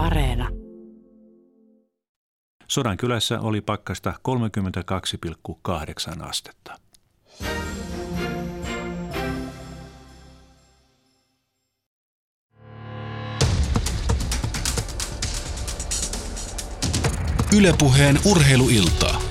Areena. kylässä oli pakkasta 32,8 astetta. Ylepuheen urheiluiltaa.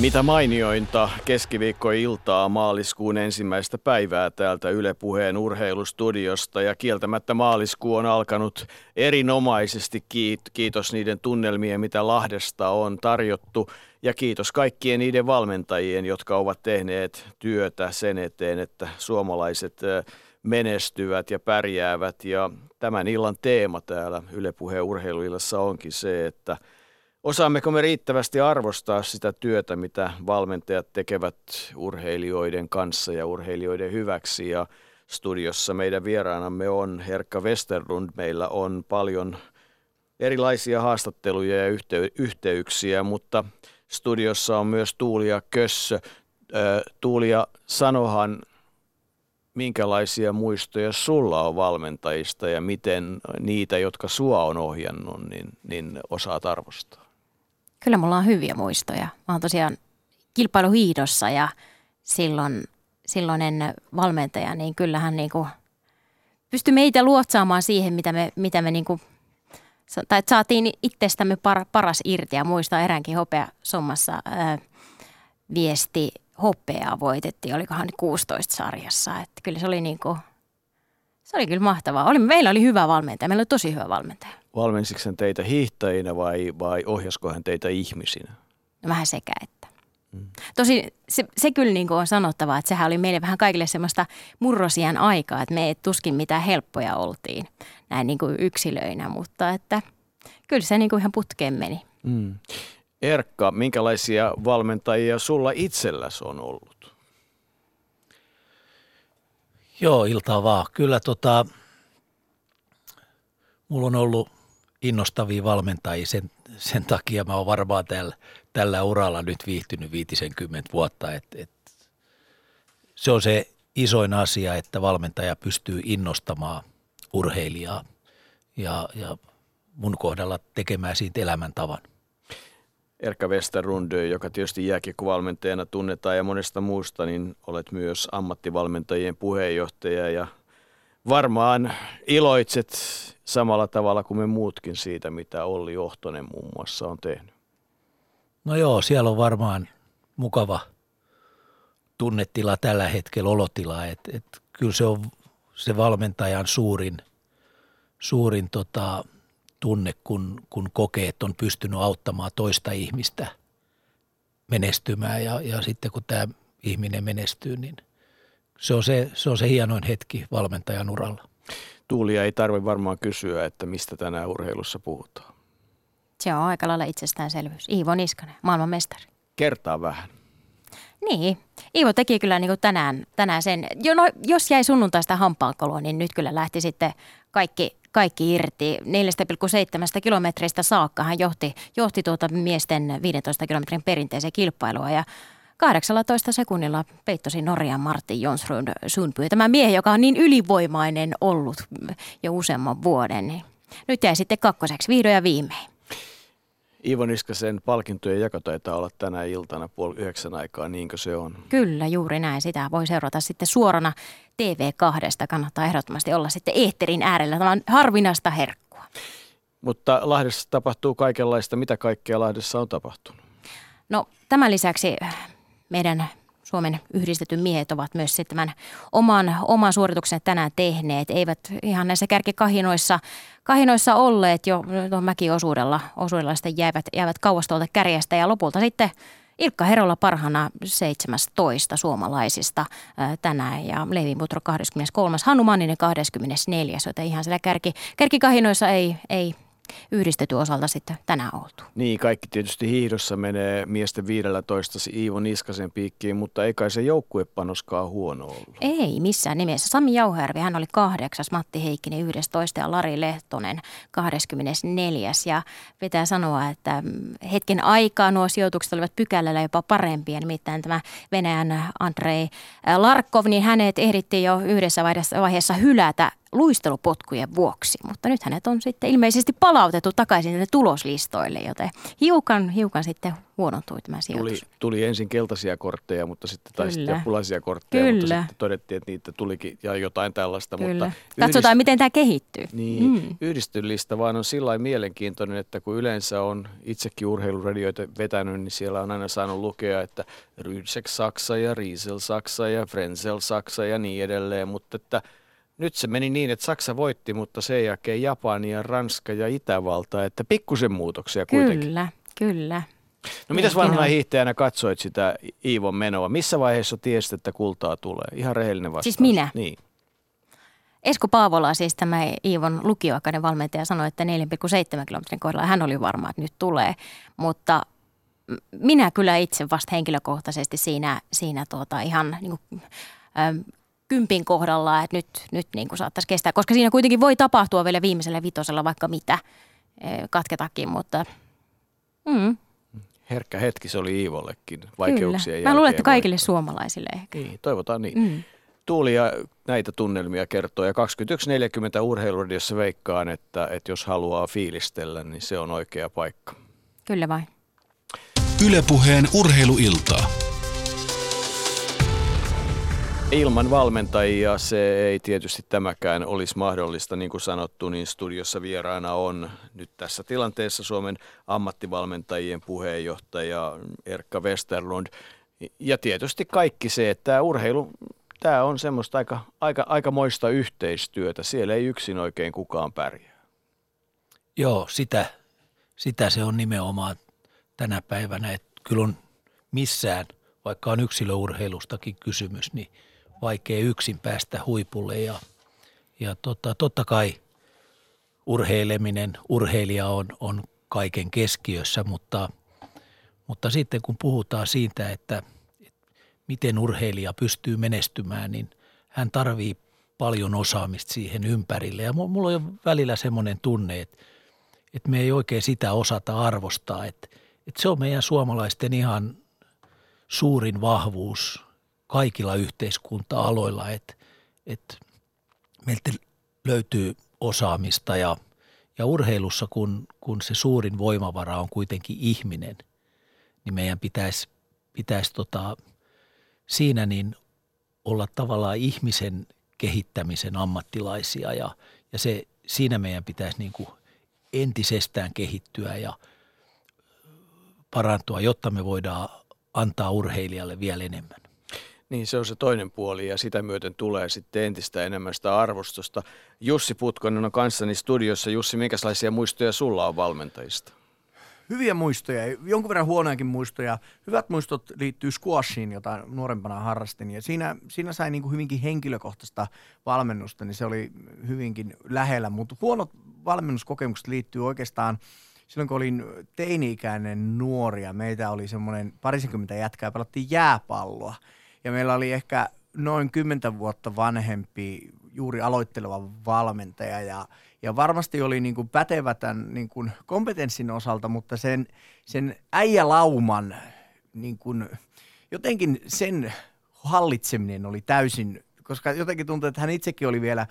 Mitä mainiointa keskiviikkoiltaa maaliskuun ensimmäistä päivää täältä Yle Puheen urheilustudiosta. Ja kieltämättä maaliskuu on alkanut erinomaisesti. Kiitos niiden tunnelmien, mitä Lahdesta on tarjottu. Ja kiitos kaikkien niiden valmentajien, jotka ovat tehneet työtä sen eteen, että suomalaiset menestyvät ja pärjäävät. Ja tämän illan teema täällä Yle Puheen urheiluillassa onkin se, että – Osaammeko me riittävästi arvostaa sitä työtä, mitä valmentajat tekevät urheilijoiden kanssa ja urheilijoiden hyväksi? Ja studiossa meidän vieraanamme on Herkka Westerlund. Meillä on paljon erilaisia haastatteluja ja yhtey- yhteyksiä, mutta studiossa on myös Tuulia Kössö. Tuulia, sanohan, minkälaisia muistoja sulla on valmentajista ja miten niitä, jotka sua on ohjannut, niin, niin osaat arvostaa? Kyllä mulla on hyviä muistoja. Mä oon tosiaan kilpailuhiidossa ja silloin silloinen valmentaja, niin kyllähän niin kuin pystyi meitä luotsaamaan siihen, mitä me, mitä me niin kuin, tai saatiin itsestämme par, paras irti ja muista eräänkin hopea sommassa ää, viesti hopeaa voitettiin, olikohan 16 sarjassa. Että kyllä se oli niin kuin, se oli kyllä mahtavaa. Oli, meillä oli hyvä valmentaja, meillä oli tosi hyvä valmentaja. Valmensiko hän teitä hiihtäjinä vai, vai ohjasko hän teitä ihmisinä? No vähän sekä että. Mm. Tosi se, se kyllä niin kuin on sanottava, että sehän oli meille vähän kaikille semmoista murrosian aikaa, että me ei tuskin mitään helppoja oltiin näin niin kuin yksilöinä, mutta että kyllä se niin kuin ihan putkeen meni. Mm. Erkka, minkälaisia valmentajia sulla itselläsi on ollut? Joo, iltaa vaan. Kyllä tota, mulla on ollut innostavia valmentajia. Sen, sen takia mä oon varmaan tällä, tällä uralla nyt viihtynyt 50 vuotta. Et, et, se on se isoin asia, että valmentaja pystyy innostamaan urheilijaa ja, ja mun kohdalla tekemään siitä elämäntavan. Erkka Westerlund, joka tietysti jääkiekkovalmentajana tunnetaan ja monesta muusta, niin olet myös ammattivalmentajien puheenjohtaja ja varmaan iloitset samalla tavalla kuin me muutkin siitä, mitä Olli Johtonen muun muassa on tehnyt. No joo, siellä on varmaan mukava tunnetila tällä hetkellä, olotila, että et kyllä se on se valmentajan suurin, suurin tota, tunne, kun, kun kokee, että on pystynyt auttamaan toista ihmistä menestymään ja, ja sitten kun tämä ihminen menestyy, niin se on se, se on se hienoin hetki valmentajan uralla. Tuulia ei tarvitse varmaan kysyä, että mistä tänään urheilussa puhutaan. Se on aika lailla itsestäänselvyys. Iivo Niskanen, maailmanmestari. Kertaa vähän. Niin. Iivo teki kyllä niin kuin tänään, tänään sen. Jo, no, jos jäi sunnuntaista hampaankoloa, niin nyt kyllä lähti sitten kaikki, kaikki irti. 4,7 kilometristä saakka hän johti, johti tuota miesten 15 kilometrin perinteiseen kilpailua ja 18 sekunnilla peittosi Norjan Martin Jonsrud Sundby. Tämä miehi, joka on niin ylivoimainen ollut jo useamman vuoden, niin nyt jäi sitten kakkoseksi vihdoin ja viimein. Iivo Niskasen palkintojen jako taitaa olla tänä iltana puoli yhdeksän aikaa, niinkö se on? Kyllä, juuri näin. Sitä voi seurata sitten suorana TV2. Kannattaa ehdottomasti olla sitten eetterin äärellä. Tämä on harvinaista herkkua. Mutta Lahdessa tapahtuu kaikenlaista. Mitä kaikkea Lahdessa on tapahtunut? No tämän lisäksi meidän Suomen yhdistetyn miehet ovat myös tämän oman, oman suorituksen tänään tehneet. Eivät ihan näissä kärkikahinoissa kahinoissa olleet jo tuon mäkiosuudella. Osuudella sitten jäivät, jäivät kauas tuolta kärjestä ja lopulta sitten Ilkka Herolla parhana 17 suomalaisista tänään ja Levi Mutro 23. Hannu Manninen 24. Joten ihan siellä kärki, kärkikahinoissa ei, ei yhdistetyn osalta sitten tänään oltu. Niin, kaikki tietysti hiihdossa menee miesten 15 Iivo Niskasen piikkiin, mutta ei kai se joukkuepanoskaan huono ollut. Ei missään nimessä. Sami Jauhärvi, hän oli kahdeksas, Matti Heikkinen 11 ja Lari Lehtonen 24. Ja pitää sanoa, että hetken aikaa nuo sijoitukset olivat pykälällä jopa parempia. Nimittäin tämä Venäjän Andrei Larkov, niin hänet ehdittiin jo yhdessä vaiheessa hylätä luistelupotkujen vuoksi, mutta nyt hänet on sitten ilmeisesti palautettu takaisin sinne tuloslistoille, joten hiukan, hiukan sitten huonontui tämä sijoitus. Tuli, tuli ensin keltaisia kortteja, mutta sitten taisi sitten punaisia kortteja, Kyllä. mutta sitten todettiin, että niitä tulikin ja jotain tällaista. Kyllä. Mutta Katsotaan, yhdist... miten tämä kehittyy. Niin, mm. yhdistylista vaan on sillä mielenkiintoinen, että kun yleensä on itsekin urheiluradioita vetänyt, niin siellä on aina saanut lukea, että Rydsek Saksa ja Riesel Saksa ja Frenzel Saksa ja niin edelleen, mutta että – nyt se meni niin, että Saksa voitti, mutta sen jälkeen Japani ja Ranska ja Itävalta, että pikkusen muutoksia kuitenkin. Kyllä, kyllä. No mitäs vanhana hiihtäjänä katsoit sitä Iivon menoa? Missä vaiheessa tiesit, että kultaa tulee? Ihan rehellinen vastaus. Siis minä? Niin. Esko Paavola, siis tämä Iivon lukioaikainen valmentaja, sanoi, että 4,7 kilometrin kohdalla hän oli varma, että nyt tulee. Mutta minä kyllä itse vasta henkilökohtaisesti siinä, siinä tuota ihan niin kuin, kympin kohdalla, että nyt, nyt niin kuin saattaisi kestää, koska siinä kuitenkin voi tapahtua vielä viimeisellä vitosella vaikka mitä eh, katketakin, mutta mm. Herkkä hetki se oli Iivollekin vaikeuksien Kyllä. Mä luulen, että kaikille voi. suomalaisille ehkä. Niin, toivotaan niin. Mm. Tuulia näitä tunnelmia kertoo ja 21.40 urheiluradiossa veikkaan, että, että jos haluaa fiilistellä, niin se on oikea paikka. Kyllä vain. Ylepuheen urheiluiltaa. Ilman valmentajia se ei tietysti tämäkään olisi mahdollista. Niin kuin sanottu, niin studiossa vieraana on nyt tässä tilanteessa Suomen ammattivalmentajien puheenjohtaja Erkka Westerlund. Ja tietysti kaikki se, että tämä urheilu, tämä on semmoista aika, aika, aika moista yhteistyötä. Siellä ei yksin oikein kukaan pärjää. Joo, sitä, sitä se on nimenomaan tänä päivänä, että kyllä on missään, vaikka on yksilöurheilustakin kysymys, niin – vaikea yksin päästä huipulle ja, ja tota, totta kai urheileminen, urheilija on, on kaiken keskiössä, mutta, mutta sitten kun puhutaan siitä, että, miten urheilija pystyy menestymään, niin hän tarvii paljon osaamista siihen ympärille. Ja mulla on välillä semmoinen tunne, että, että me ei oikein sitä osata arvostaa, että, että se on meidän suomalaisten ihan suurin vahvuus kaikilla yhteiskunta-aloilla, että, että meiltä löytyy osaamista ja, ja urheilussa, kun, kun se suurin voimavara on kuitenkin ihminen, niin meidän pitäisi, pitäisi tota, siinä niin olla tavallaan ihmisen kehittämisen ammattilaisia ja, ja se, siinä meidän pitäisi niin kuin entisestään kehittyä ja parantua, jotta me voidaan antaa urheilijalle vielä enemmän. Niin, se on se toinen puoli ja sitä myöten tulee sitten entistä enemmän sitä arvostusta. Jussi Putkonen on kanssani studiossa. Jussi, minkälaisia muistoja sulla on valmentajista? Hyviä muistoja, jonkun verran huonojakin muistoja. Hyvät muistot liittyy squashiin, jota nuorempana harrastin. Ja siinä, siinä sai niin kuin hyvinkin henkilökohtaista valmennusta, niin se oli hyvinkin lähellä. Mutta huonot valmennuskokemukset liittyy oikeastaan silloin kun olin teini-ikäinen nuoria, meitä oli semmoinen parisenkymmentä jätkää, pelattiin jääpalloa – ja meillä oli ehkä noin kymmentä vuotta vanhempi juuri aloitteleva valmentaja. Ja, ja varmasti oli niin kuin pätevä tämän niin kuin kompetenssin osalta, mutta sen, sen äijälauman niin kuin, jotenkin sen hallitseminen oli täysin, koska jotenkin tuntui, että hän itsekin oli vielä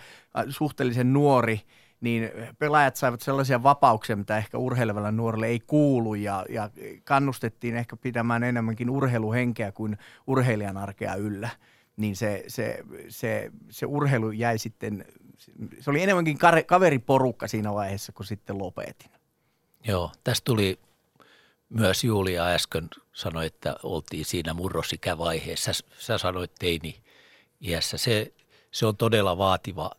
suhteellisen nuori – niin pelaajat saivat sellaisia vapauksia, mitä ehkä urheilevalle nuorelle ei kuulu ja, ja kannustettiin ehkä pitämään enemmänkin urheiluhenkeä kuin urheilijan arkea yllä. Niin se, se, se, se urheilu jäi sitten, se oli enemmänkin kaveriporukka siinä vaiheessa, kun sitten lopetin. Joo, tästä tuli myös Julia äsken sanoi, että oltiin siinä murrosikävaiheessa. Sä sanoit teini iässä. Se, se on todella vaativa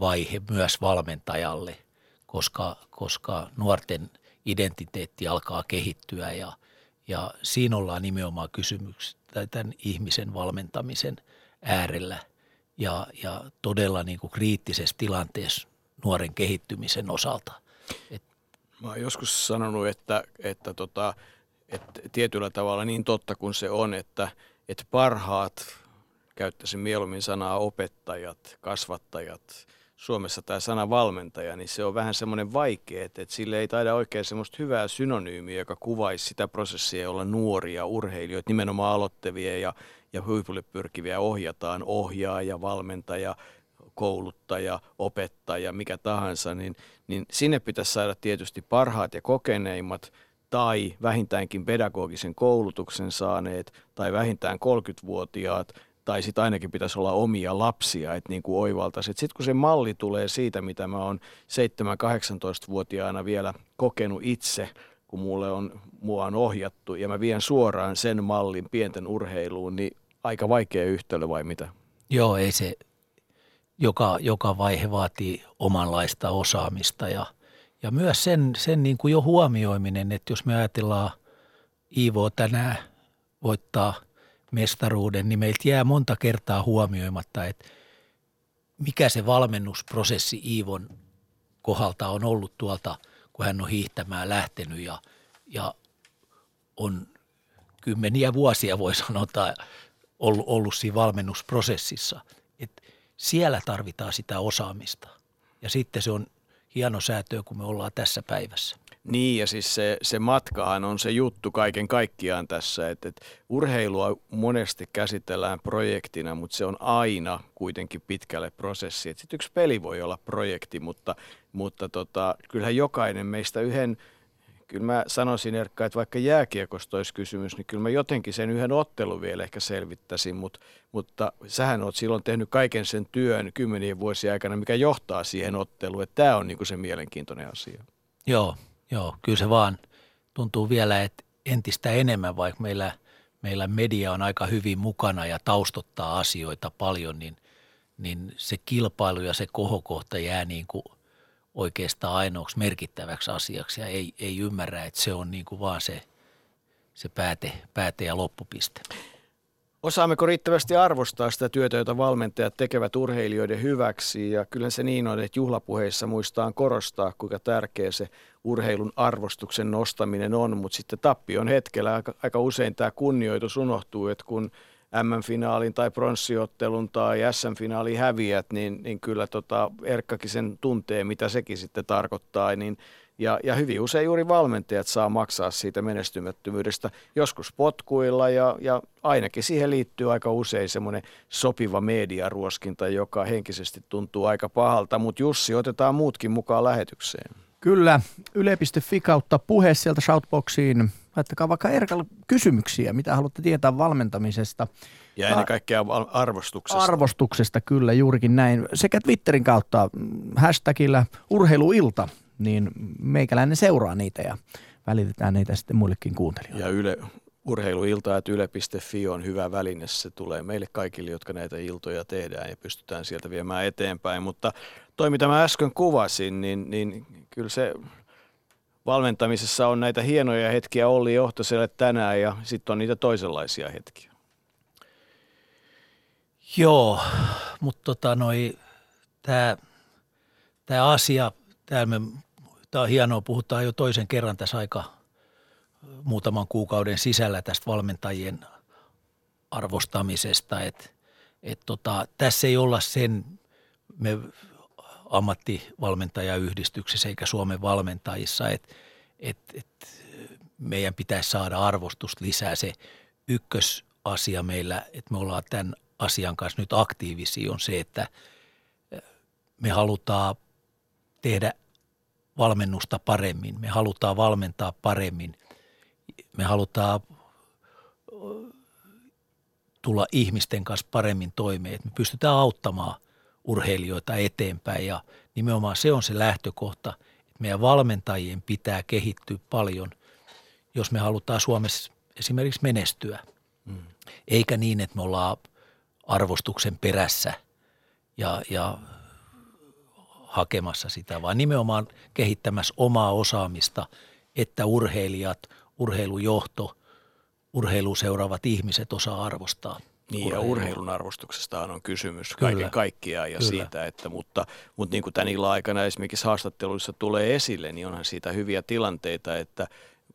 vaihe myös valmentajalle, koska, koska nuorten identiteetti alkaa kehittyä ja, ja siinä ollaan nimenomaan kysymyksiä tämän ihmisen valmentamisen äärellä ja, ja todella niin kuin kriittisessä tilanteessa nuoren kehittymisen osalta. Mä oon joskus sanonut, että, että, tota, että tietyllä tavalla niin totta kuin se on, että, että parhaat, käyttäisin mieluummin sanaa opettajat, kasvattajat, Suomessa tämä sana valmentaja, niin se on vähän semmoinen vaikea, että, että sille ei taida oikein semmoista hyvää synonyymiä, joka kuvaisi sitä prosessia, jolla nuoria urheilijoita, nimenomaan aloittavia ja, ja huipulle pyrkiviä ohjataan, ohjaaja, valmentaja, kouluttaja, opettaja, mikä tahansa, niin, niin sinne pitäisi saada tietysti parhaat ja kokeneimmat tai vähintäänkin pedagogisen koulutuksen saaneet tai vähintään 30-vuotiaat tai sitten ainakin pitäisi olla omia lapsia, että niin kuin oivaltaisi. Sitten kun se malli tulee siitä, mitä mä oon 7-18-vuotiaana vielä kokenut itse, kun mulle on, mua on ohjattu ja mä vien suoraan sen mallin pienten urheiluun, niin aika vaikea yhtälö vai mitä? Joo, ei se, joka, joka vaihe vaatii omanlaista osaamista ja, ja myös sen, sen niin kuin jo huomioiminen, että jos me ajatellaan Iivo tänään voittaa mestaruuden, niin meiltä jää monta kertaa huomioimatta, että mikä se valmennusprosessi Iivon kohdalta on ollut tuolta, kun hän on hiihtämään lähtenyt ja, ja on kymmeniä vuosia voi sanota ollut, ollut siinä valmennusprosessissa. Et siellä tarvitaan sitä osaamista. Ja sitten se on hieno säätö, kun me ollaan tässä päivässä. Niin ja siis se, se matkahan on se juttu kaiken kaikkiaan tässä, että, että urheilua monesti käsitellään projektina, mutta se on aina kuitenkin pitkälle prosessi. Sitten yksi peli voi olla projekti, mutta, mutta tota, kyllähän jokainen meistä yhden kyllä mä sanoisin Erkka, että vaikka jääkiekosta olisi kysymys, niin kyllä mä jotenkin sen yhden ottelun vielä ehkä selvittäisin, mutta, mutta sähän oot silloin tehnyt kaiken sen työn kymmenien vuosien aikana, mikä johtaa siihen otteluun, että tämä on niin kuin se mielenkiintoinen asia. Joo, joo, kyllä se vaan tuntuu vielä, että entistä enemmän, vaikka meillä, meillä media on aika hyvin mukana ja taustottaa asioita paljon, niin, niin se kilpailu ja se kohokohta jää niin kuin – oikeastaan ainoaksi merkittäväksi asiaksi ja ei, ei ymmärrä, että se on niin kuin vaan se, se pääte, pääte ja loppupiste. Osaammeko riittävästi arvostaa sitä työtä, jota valmentajat tekevät urheilijoiden hyväksi? Ja kyllä se niin on, että juhlapuheissa muistaan korostaa, kuinka tärkeä se urheilun arvostuksen nostaminen on, mutta sitten tappion hetkellä. Aika, aika usein tämä kunnioitus unohtuu, että kun – M-finaalin tai pronssiottelun tai SM-finaalin häviät, niin, niin kyllä tota Erkkakin sen tuntee, mitä sekin sitten tarkoittaa. Niin, ja, ja hyvin usein juuri valmentajat saa maksaa siitä menestymättömyydestä, joskus potkuilla ja, ja ainakin siihen liittyy aika usein semmoinen sopiva mediaruoskinta, joka henkisesti tuntuu aika pahalta. Mutta Jussi, otetaan muutkin mukaan lähetykseen. Kyllä, yle.fi kautta puhe sieltä Shoutboxiin laittakaa vaikka Erkalle kysymyksiä, mitä haluatte tietää valmentamisesta. Ja ennen kaikkea arvostuksesta. Arvostuksesta, kyllä, juurikin näin. Sekä Twitterin kautta mm, hashtagillä urheiluilta, niin meikäläinen seuraa niitä ja välitetään niitä sitten muillekin kuuntelijoille. Ja Yle, urheiluilta, että yle.fi on hyvä väline. Se tulee meille kaikille, jotka näitä iltoja tehdään ja pystytään sieltä viemään eteenpäin. Mutta toi, mitä mä äsken kuvasin, niin, niin kyllä se valmentamisessa on näitä hienoja hetkiä Olli Johtoselle tänään ja sitten on niitä toisenlaisia hetkiä. Joo, mutta tota noi, tämä tää asia, tämä on hienoa, puhutaan jo toisen kerran tässä aika muutaman kuukauden sisällä tästä valmentajien arvostamisesta, että et tota, tässä ei olla sen, me ammattivalmentajayhdistyksessä eikä Suomen valmentajissa, että et, et meidän pitäisi saada arvostusta lisää. Se ykkösasia meillä, että me ollaan tämän asian kanssa nyt aktiivisia, on se, että me halutaan tehdä valmennusta paremmin. Me halutaan valmentaa paremmin. Me halutaan tulla ihmisten kanssa paremmin toimeen, että me pystytään auttamaan – urheilijoita eteenpäin ja nimenomaan se on se lähtökohta, että meidän valmentajien pitää kehittyä paljon, jos me halutaan Suomessa esimerkiksi menestyä. Mm. Eikä niin, että me ollaan arvostuksen perässä ja, ja hakemassa sitä, vaan nimenomaan kehittämässä omaa osaamista, että urheilijat, urheilujohto, urheiluseuraavat ihmiset osaa arvostaa Niin ja urheilu. urheilun arvostuksesta on kysymys Kyllä. kaiken kaikkiaan ja Kyllä. siitä, että mutta, mutta niin kuin tämän illan aikana esimerkiksi haastatteluissa tulee esille, niin onhan siitä hyviä tilanteita, että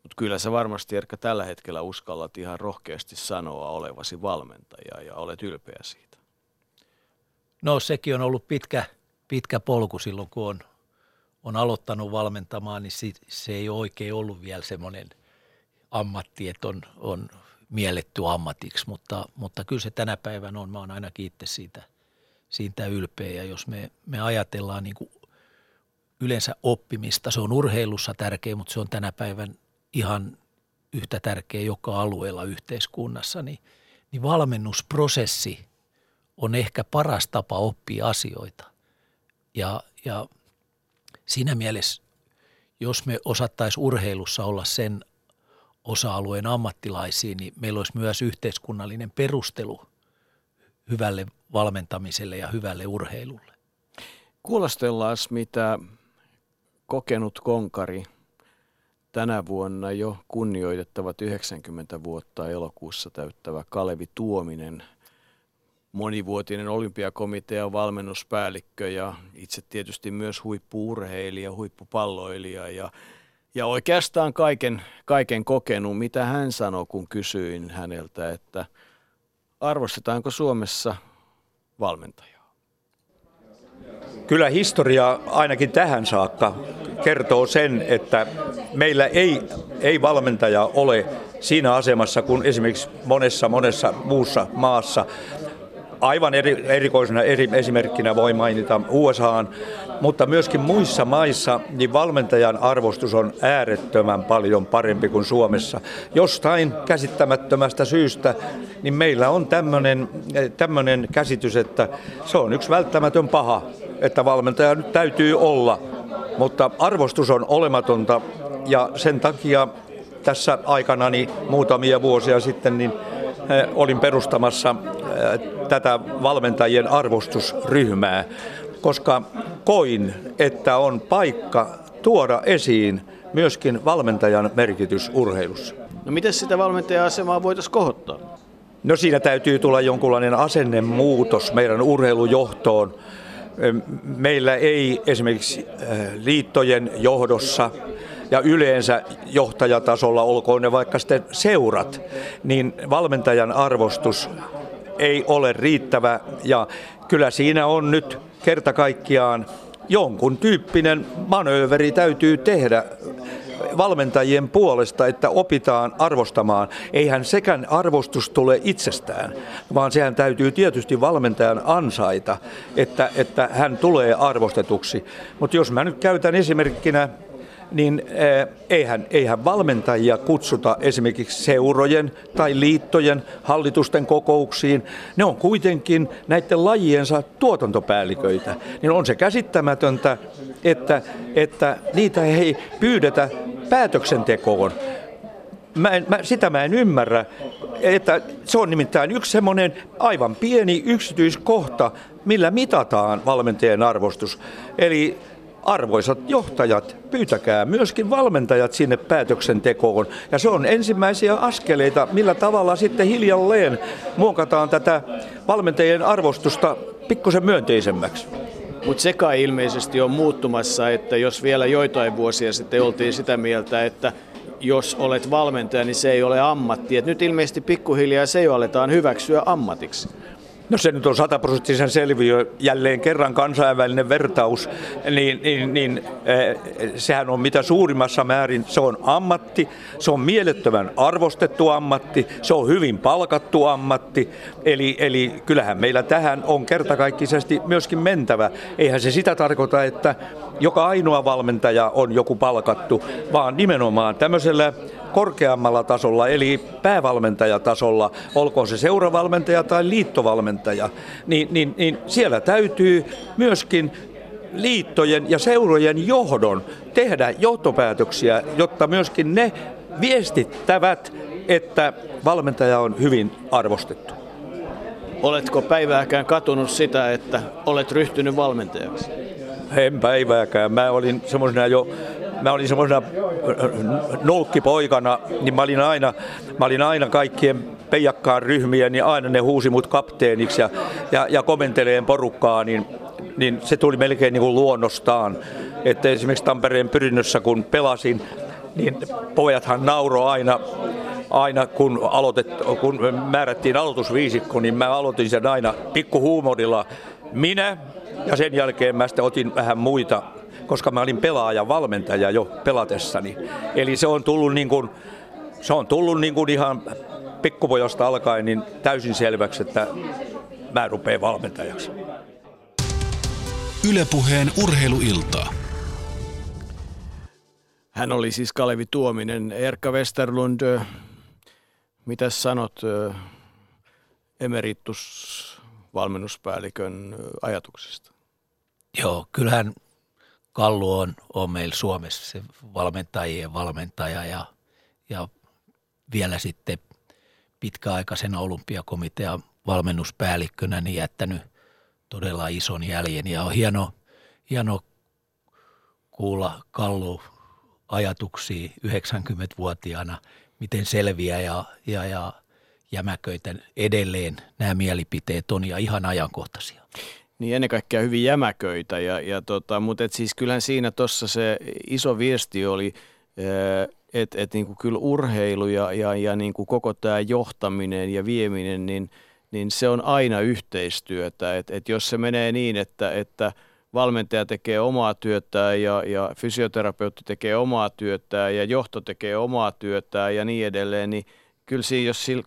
mutta kyllä sä varmasti Erkka tällä hetkellä uskallat ihan rohkeasti sanoa olevasi valmentaja ja olet ylpeä siitä. No sekin on ollut pitkä, pitkä polku silloin, kun on, on aloittanut valmentamaan, niin si, se ei oikein ollut vielä semmoinen ammatti, että on, on mielletty ammatiksi, mutta, mutta kyllä se tänä päivänä on. Mä oon ainakin itse siitä, siitä ylpeä ja jos me, me ajatellaan niin kuin yleensä oppimista, se on urheilussa tärkeä, mutta se on tänä päivän ihan yhtä tärkeä joka alueella yhteiskunnassa, niin, niin valmennusprosessi on ehkä paras tapa oppia asioita. Ja, ja siinä mielessä, jos me osattaisiin urheilussa olla sen osa-alueen ammattilaisia, niin meillä olisi myös yhteiskunnallinen perustelu hyvälle valmentamiselle ja hyvälle urheilulle. Kuulostellaan, mitä kokenut konkari tänä vuonna jo kunnioitettavat 90 vuotta elokuussa täyttävä Kalevi Tuominen, monivuotinen olympiakomitean valmennuspäällikkö ja itse tietysti myös huippuurheilija, huippupalloilija ja, ja oikeastaan kaiken, kaiken kokenut. Mitä hän sanoi, kun kysyin häneltä, että arvostetaanko Suomessa valmentajaa? Kyllä historia ainakin tähän saakka kertoo sen, että meillä ei, ei valmentaja ole siinä asemassa kuin esimerkiksi monessa monessa muussa maassa. Aivan eri, erikoisena eri, esimerkkinä voi mainita USAan, mutta myöskin muissa maissa niin valmentajan arvostus on äärettömän paljon parempi kuin Suomessa. Jostain käsittämättömästä syystä niin meillä on tämmöinen käsitys, että se on yksi välttämätön paha, että valmentaja nyt täytyy olla, mutta arvostus on olematonta ja sen takia tässä aikanani muutamia vuosia sitten niin olin perustamassa tätä valmentajien arvostusryhmää, koska koin, että on paikka tuoda esiin myöskin valmentajan merkitys urheilussa. No miten sitä valmentaja-asemaa voitaisiin kohottaa? No siinä täytyy tulla jonkunlainen asennemuutos meidän urheilujohtoon. Meillä ei esimerkiksi liittojen johdossa ja yleensä johtajatasolla, olkoon ne vaikka sitten seurat, niin valmentajan arvostus ei ole riittävä ja kyllä siinä on nyt kerta kaikkiaan jonkun tyyppinen manööveri täytyy tehdä valmentajien puolesta, että opitaan arvostamaan. Eihän sekään arvostus tule itsestään, vaan sehän täytyy tietysti valmentajan ansaita, että, että hän tulee arvostetuksi. Mutta jos mä nyt käytän esimerkkinä niin eihän, eihän valmentajia kutsuta esimerkiksi seurojen tai liittojen hallitusten kokouksiin. Ne on kuitenkin näiden lajiensa tuotantopäälliköitä. Niin on se käsittämätöntä, että, että niitä ei pyydetä päätöksentekoon. Mä en, mä, sitä mä en ymmärrä, että se on nimittäin yksi semmoinen aivan pieni yksityiskohta, millä mitataan valmentajien arvostus. Eli arvoisat johtajat, pyytäkää myöskin valmentajat sinne päätöksentekoon. Ja se on ensimmäisiä askeleita, millä tavalla sitten hiljalleen muokataan tätä valmentajien arvostusta pikkusen myönteisemmäksi. Mutta se kai ilmeisesti on muuttumassa, että jos vielä joitain vuosia sitten oltiin sitä mieltä, että jos olet valmentaja, niin se ei ole ammatti. Et nyt ilmeisesti pikkuhiljaa se jo aletaan hyväksyä ammatiksi. No se nyt on sataprosenttisen selviö, jälleen kerran kansainvälinen vertaus, niin, niin, niin eh, sehän on mitä suurimmassa määrin, se on ammatti, se on mielettömän arvostettu ammatti, se on hyvin palkattu ammatti, eli, eli kyllähän meillä tähän on kertakaikkisesti myöskin mentävä. Eihän se sitä tarkoita, että joka ainoa valmentaja on joku palkattu, vaan nimenomaan tämmöisellä korkeammalla tasolla, eli päävalmentajatasolla, olkoon se seuravalmentaja tai liittovalmentaja, niin, niin, niin siellä täytyy myöskin liittojen ja seurojen johdon tehdä johtopäätöksiä, jotta myöskin ne viestittävät, että valmentaja on hyvin arvostettu. Oletko päivääkään katunut sitä, että olet ryhtynyt valmentajaksi? En päivääkään. Mä olin semmoisena jo mä olin semmoisena nolkkipoikana, niin mä olin aina, mä olin aina kaikkien peijakkaan ryhmiä, niin aina ne huusi mut kapteeniksi ja, ja, ja komenteleen porukkaa, niin, niin se tuli melkein niin kuin luonnostaan. Että esimerkiksi Tampereen pyrinnössä kun pelasin, niin pojathan nauro aina, aina kun, aloitet, kun määrättiin aloitusviisikko, niin mä aloitin sen aina pikkuhuumorilla minä ja sen jälkeen mä sitten otin vähän muita, koska mä olin pelaaja, valmentaja jo pelatessani. Eli se on tullut niin kuin, se on tullut niin kuin ihan pikkupojasta alkaen niin täysin selväksi, että mä rupean valmentajaksi. Ylepuheen urheiluiltaa. Hän oli siis Kalevi Tuominen. Erkka Westerlund, mitä sanot emeritus valmennuspäällikön ajatuksista? Joo, kyllähän Kallu on, on meillä Suomessa se valmentajien valmentaja ja, ja vielä sitten pitkäaikaisena olympiakomitean valmennuspäällikkönä niin jättänyt todella ison jäljen ja on hieno, hieno kuulla Kallu ajatuksia 90-vuotiaana, miten selviä ja, ja, ja jämäköitä edelleen nämä mielipiteet on ja ihan ajankohtaisia. Niin ennen kaikkea hyvin jämäköitä, ja, ja tota, mutta et siis kyllähän siinä tuossa se iso viesti oli, että et niinku kyllä urheilu ja, ja, ja niinku koko tämä johtaminen ja vieminen, niin, niin se on aina yhteistyötä. Et, et jos se menee niin, että, että valmentaja tekee omaa työtään ja, ja fysioterapeutti tekee omaa työtään ja johto tekee omaa työtään ja niin edelleen, niin kyllä siinä, jos sillä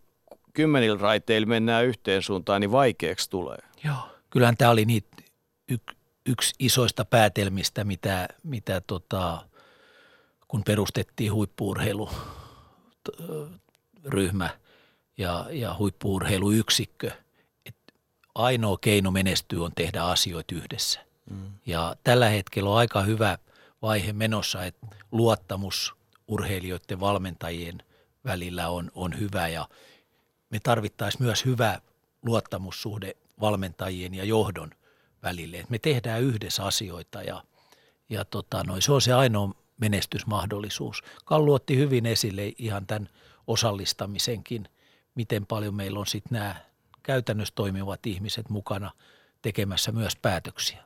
kymmenillä raiteilla mennään yhteen suuntaan, niin vaikeaksi tulee. Joo, kyllähän tämä oli niitä y, yksi isoista päätelmistä, mitä, mitä tota, kun perustettiin huippuurheiluryhmä ja, ja huippuurheiluyksikkö, että ainoa keino menestyä on tehdä asioita yhdessä. Mm. Ja tällä hetkellä on aika hyvä vaihe menossa, että luottamus urheilijoiden valmentajien välillä on, on hyvä ja me tarvittaisiin myös hyvä luottamussuhde valmentajien ja johdon välille. Me tehdään yhdessä asioita ja, ja tota, noin, se on se ainoa menestysmahdollisuus. Kallu otti hyvin esille ihan tämän osallistamisenkin, miten paljon meillä on sitten nämä käytännössä toimivat ihmiset mukana tekemässä myös päätöksiä.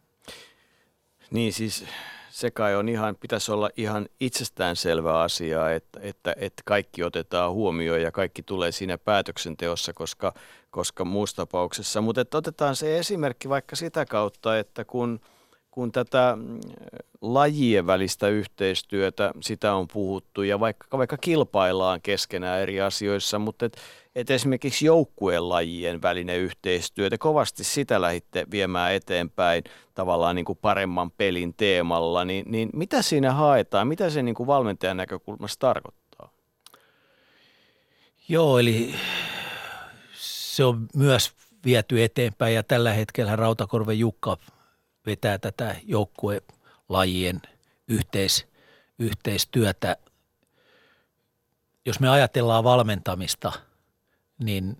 Niin siis se kai on ihan, pitäisi olla ihan itsestäänselvä asia, että, että, että kaikki otetaan huomioon ja kaikki tulee siinä päätöksenteossa, koska, koska muussa tapauksessa. Mutta otetaan se esimerkki vaikka sitä kautta, että kun, kun tätä mm, lajien välistä yhteistyötä, sitä on puhuttu ja vaikka, vaikka kilpaillaan keskenään eri asioissa, mutta et, että esimerkiksi joukkueen lajien välinen yhteistyö, te kovasti sitä lähditte viemään eteenpäin tavallaan niin kuin paremman pelin teemalla, niin, niin mitä siinä haetaan, mitä se niin kuin valmentajan näkökulmasta tarkoittaa? Joo, eli se on myös viety eteenpäin ja tällä hetkellä Rautakorven Jukka vetää tätä joukkuelajien yhteis, yhteistyötä. Jos me ajatellaan valmentamista – niin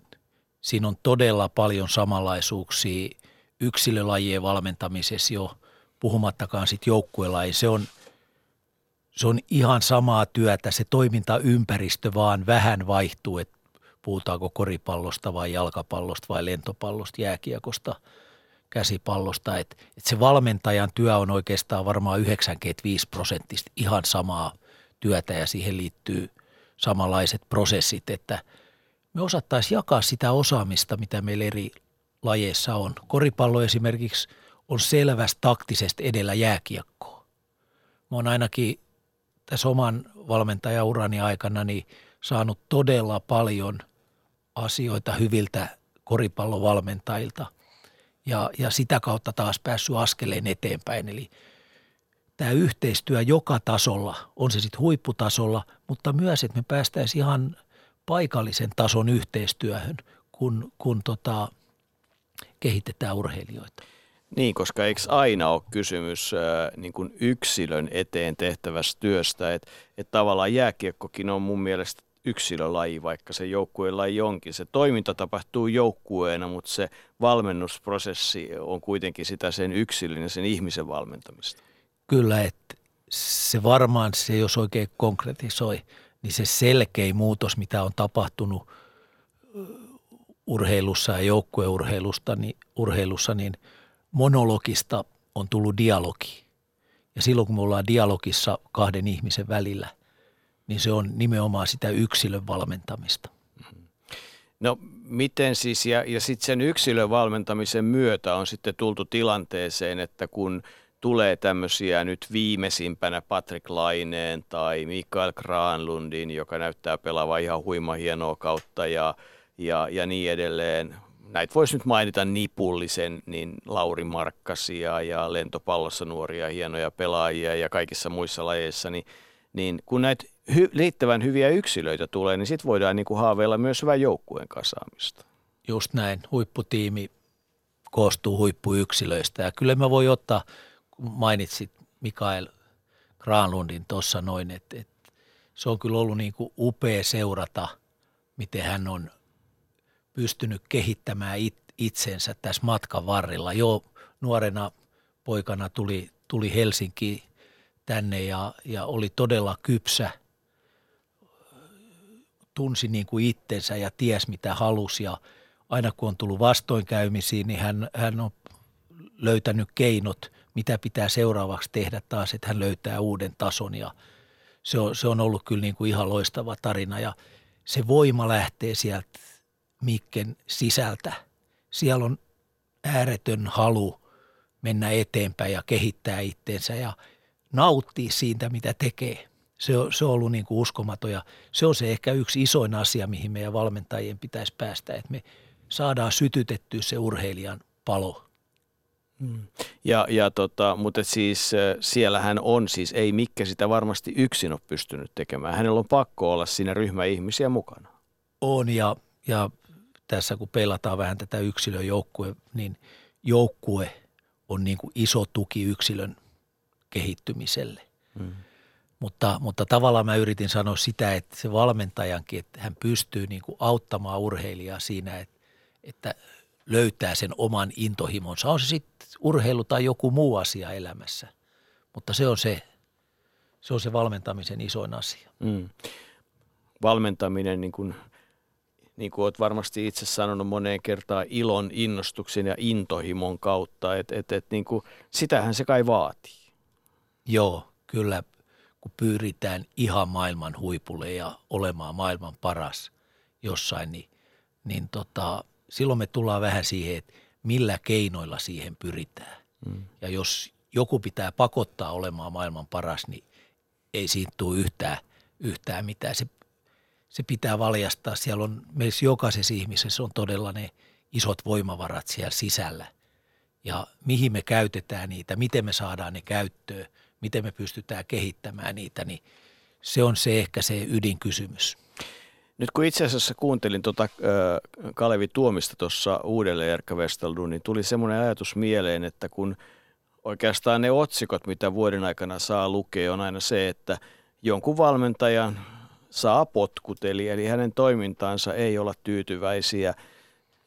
siinä on todella paljon samanlaisuuksia yksilölajien valmentamisessa jo, puhumattakaan sitten joukkuelaji. Se on, se on ihan samaa työtä, se toimintaympäristö vaan vähän vaihtuu, että puhutaanko koripallosta vai jalkapallosta vai lentopallosta, jääkiekosta, käsipallosta. Et, et se valmentajan työ on oikeastaan varmaan 95 prosenttista ihan samaa työtä ja siihen liittyy samanlaiset prosessit, että – me osattaisiin jakaa sitä osaamista, mitä meillä eri lajeissa on. Koripallo esimerkiksi on selvästi taktisesti edellä jääkiekkoa. Mä oon ainakin tässä oman valmentajaurani aikana niin saanut todella paljon asioita hyviltä koripallovalmentajilta ja, ja sitä kautta taas päässyt askeleen eteenpäin. Eli tämä yhteistyö joka tasolla, on se sitten huipputasolla, mutta myös, että me päästäisiin ihan paikallisen tason yhteistyöhön, kun, kun tota, kehitetään urheilijoita. Niin, koska eikö aina ole kysymys äh, niin kuin yksilön eteen tehtävästä työstä, että et tavallaan jääkiekkokin on mun mielestä yksilölaji, vaikka se joukkueen laji onkin. Se toiminta tapahtuu joukkueena, mutta se valmennusprosessi on kuitenkin sitä sen yksilön ja sen ihmisen valmentamista. Kyllä, että se varmaan se, jos oikein konkretisoi, niin se selkeä muutos, mitä on tapahtunut urheilussa ja joukkueurheilusta, niin, urheilussa, niin monologista on tullut dialogi. Ja silloin kun me ollaan dialogissa kahden ihmisen välillä, niin se on nimenomaan sitä yksilön valmentamista. No miten siis, ja, ja sitten sen yksilön valmentamisen myötä on sitten tultu tilanteeseen, että kun tulee tämmöisiä nyt viimeisimpänä Patrick Laineen tai Mikael Granlundin, joka näyttää pelaavan ihan huima hienoa kautta ja, ja, ja niin edelleen. Näitä voisi nyt mainita nipullisen, niin Lauri Markkasia ja lentopallossa nuoria hienoja pelaajia ja kaikissa muissa lajeissa, niin, niin kun näitä hy, liittävän hyviä yksilöitä tulee, niin sitten voidaan niin kuin haaveilla myös hyvän joukkueen kasaamista. Just näin. Huipputiimi koostuu huippuyksilöistä ja kyllä mä voi ottaa, kun mainitsit Mikael Granlundin tuossa noin, että, että se on kyllä ollut niin kuin upea seurata, miten hän on pystynyt kehittämään it, itsensä tässä matkan varrella. Jo nuorena poikana tuli, tuli Helsinki tänne ja, ja oli todella kypsä – tunsi niin kuin itsensä ja ties mitä halusi ja aina kun on tullut vastoinkäymisiin, niin hän, hän on löytänyt keinot, mitä pitää seuraavaksi tehdä taas, että hän löytää uuden tason ja se on, se on ollut kyllä niin kuin ihan loistava tarina ja se voima lähtee sieltä Mikken sisältä. Siellä on ääretön halu mennä eteenpäin ja kehittää itteensä ja nauttia siitä, mitä tekee se on, se on ollut niin kuin uskomaton ja se on se ehkä yksi isoin asia, mihin meidän valmentajien pitäisi päästä, että me saadaan sytytettyä se urheilijan palo. Hmm. Ja, ja tota, mutta siis siellähän on siis, ei Mikke sitä varmasti yksin ole pystynyt tekemään. Hänellä on pakko olla siinä ryhmä ihmisiä mukana. On ja, ja tässä kun pelataan vähän tätä yksilön joukkue, niin joukkue on niin kuin iso tuki yksilön kehittymiselle. Hmm. Mutta, mutta tavallaan mä yritin sanoa sitä, että se valmentajankin, että hän pystyy niin kuin auttamaan urheilijaa siinä, että, että löytää sen oman intohimonsa. On se sitten urheilu tai joku muu asia elämässä, mutta se on se, se, on se valmentamisen isoin asia. Mm. Valmentaminen, niin kuin, niin kuin olet varmasti itse sanonut moneen kertaan, ilon, innostuksen ja intohimon kautta, että et, et, niin kuin, sitähän se kai vaatii. Joo, kyllä kun pyritään ihan maailman huipulle ja olemaan maailman paras jossain, niin, niin tota, silloin me tullaan vähän siihen, että millä keinoilla siihen pyritään. Mm. Ja jos joku pitää pakottaa olemaan maailman paras, niin ei siitä tule yhtään, yhtään mitään. Se, se pitää valjastaa. Siellä on, meissä jokaisessa ihmisessä on todella ne isot voimavarat siellä sisällä. Ja mihin me käytetään niitä, miten me saadaan ne käyttöön – miten me pystytään kehittämään niitä, niin se on se ehkä se ydinkysymys. Nyt kun itse asiassa kuuntelin tuota, Kalevi Tuomista tuossa uudelleen Erkka Westeldun, niin tuli semmoinen ajatus mieleen, että kun oikeastaan ne otsikot, mitä vuoden aikana saa lukea, on aina se, että jonkun valmentajan saa potkut, eli, eli hänen toimintaansa ei olla tyytyväisiä –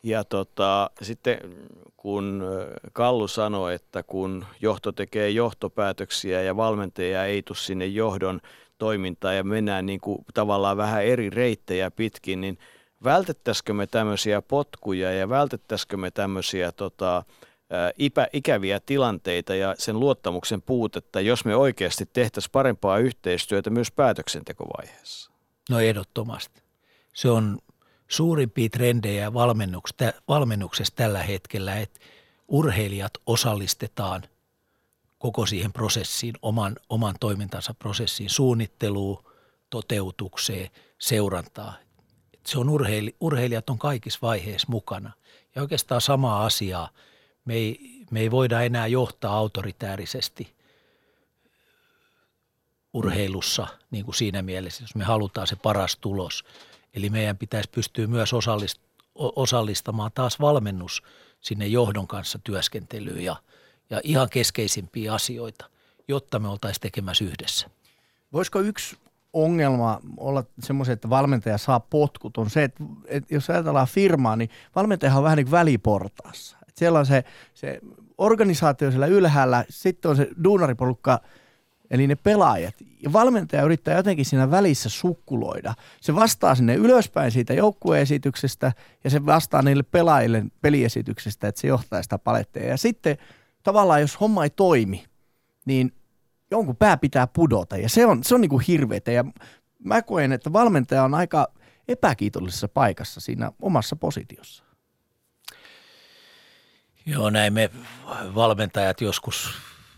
ja tota, sitten kun Kallu sanoi, että kun johto tekee johtopäätöksiä ja valmentaja ei tule sinne johdon toimintaan ja mennään niin kuin tavallaan vähän eri reittejä pitkin, niin vältettäisikö me tämmöisiä potkuja ja vältettäisikö me tämmöisiä tota, ipä, ikäviä tilanteita ja sen luottamuksen puutetta, jos me oikeasti tehtäisiin parempaa yhteistyötä myös päätöksentekovaiheessa? No ehdottomasti. Se on suurimpia trendejä valmennuksessa tällä hetkellä, että urheilijat osallistetaan koko siihen prosessiin, oman, oman toimintansa prosessiin, suunnitteluun, toteutukseen, seurantaa. Se on urheili, urheilijat on kaikissa vaiheissa mukana. Ja oikeastaan samaa asiaa. Me ei, me ei voida enää johtaa autoritäärisesti urheilussa niin kuin siinä mielessä, jos me halutaan se paras tulos – Eli meidän pitäisi pystyä myös osallist, osallistamaan taas valmennus sinne johdon kanssa työskentelyyn ja, ja ihan keskeisimpiä asioita, jotta me oltaisiin tekemässä yhdessä. Voisiko yksi ongelma olla semmoisen, että valmentaja saa potkut, on se, että, että jos ajatellaan firmaa, niin valmentaja on vähän niin kuin väliportaassa. Että siellä on se, se organisaatio siellä ylhäällä, sitten on se duunariporukka eli ne pelaajat. Ja valmentaja yrittää jotenkin siinä välissä sukkuloida. Se vastaa sinne ylöspäin siitä joukkueesityksestä ja se vastaa niille pelaajille peliesityksestä, että se johtaa sitä paletteja. Ja sitten tavallaan, jos homma ei toimi, niin jonkun pää pitää pudota ja se on, se on niin kuin hirveetä. Ja mä koen, että valmentaja on aika epäkiitollisessa paikassa siinä omassa positiossa. Joo, näin me valmentajat joskus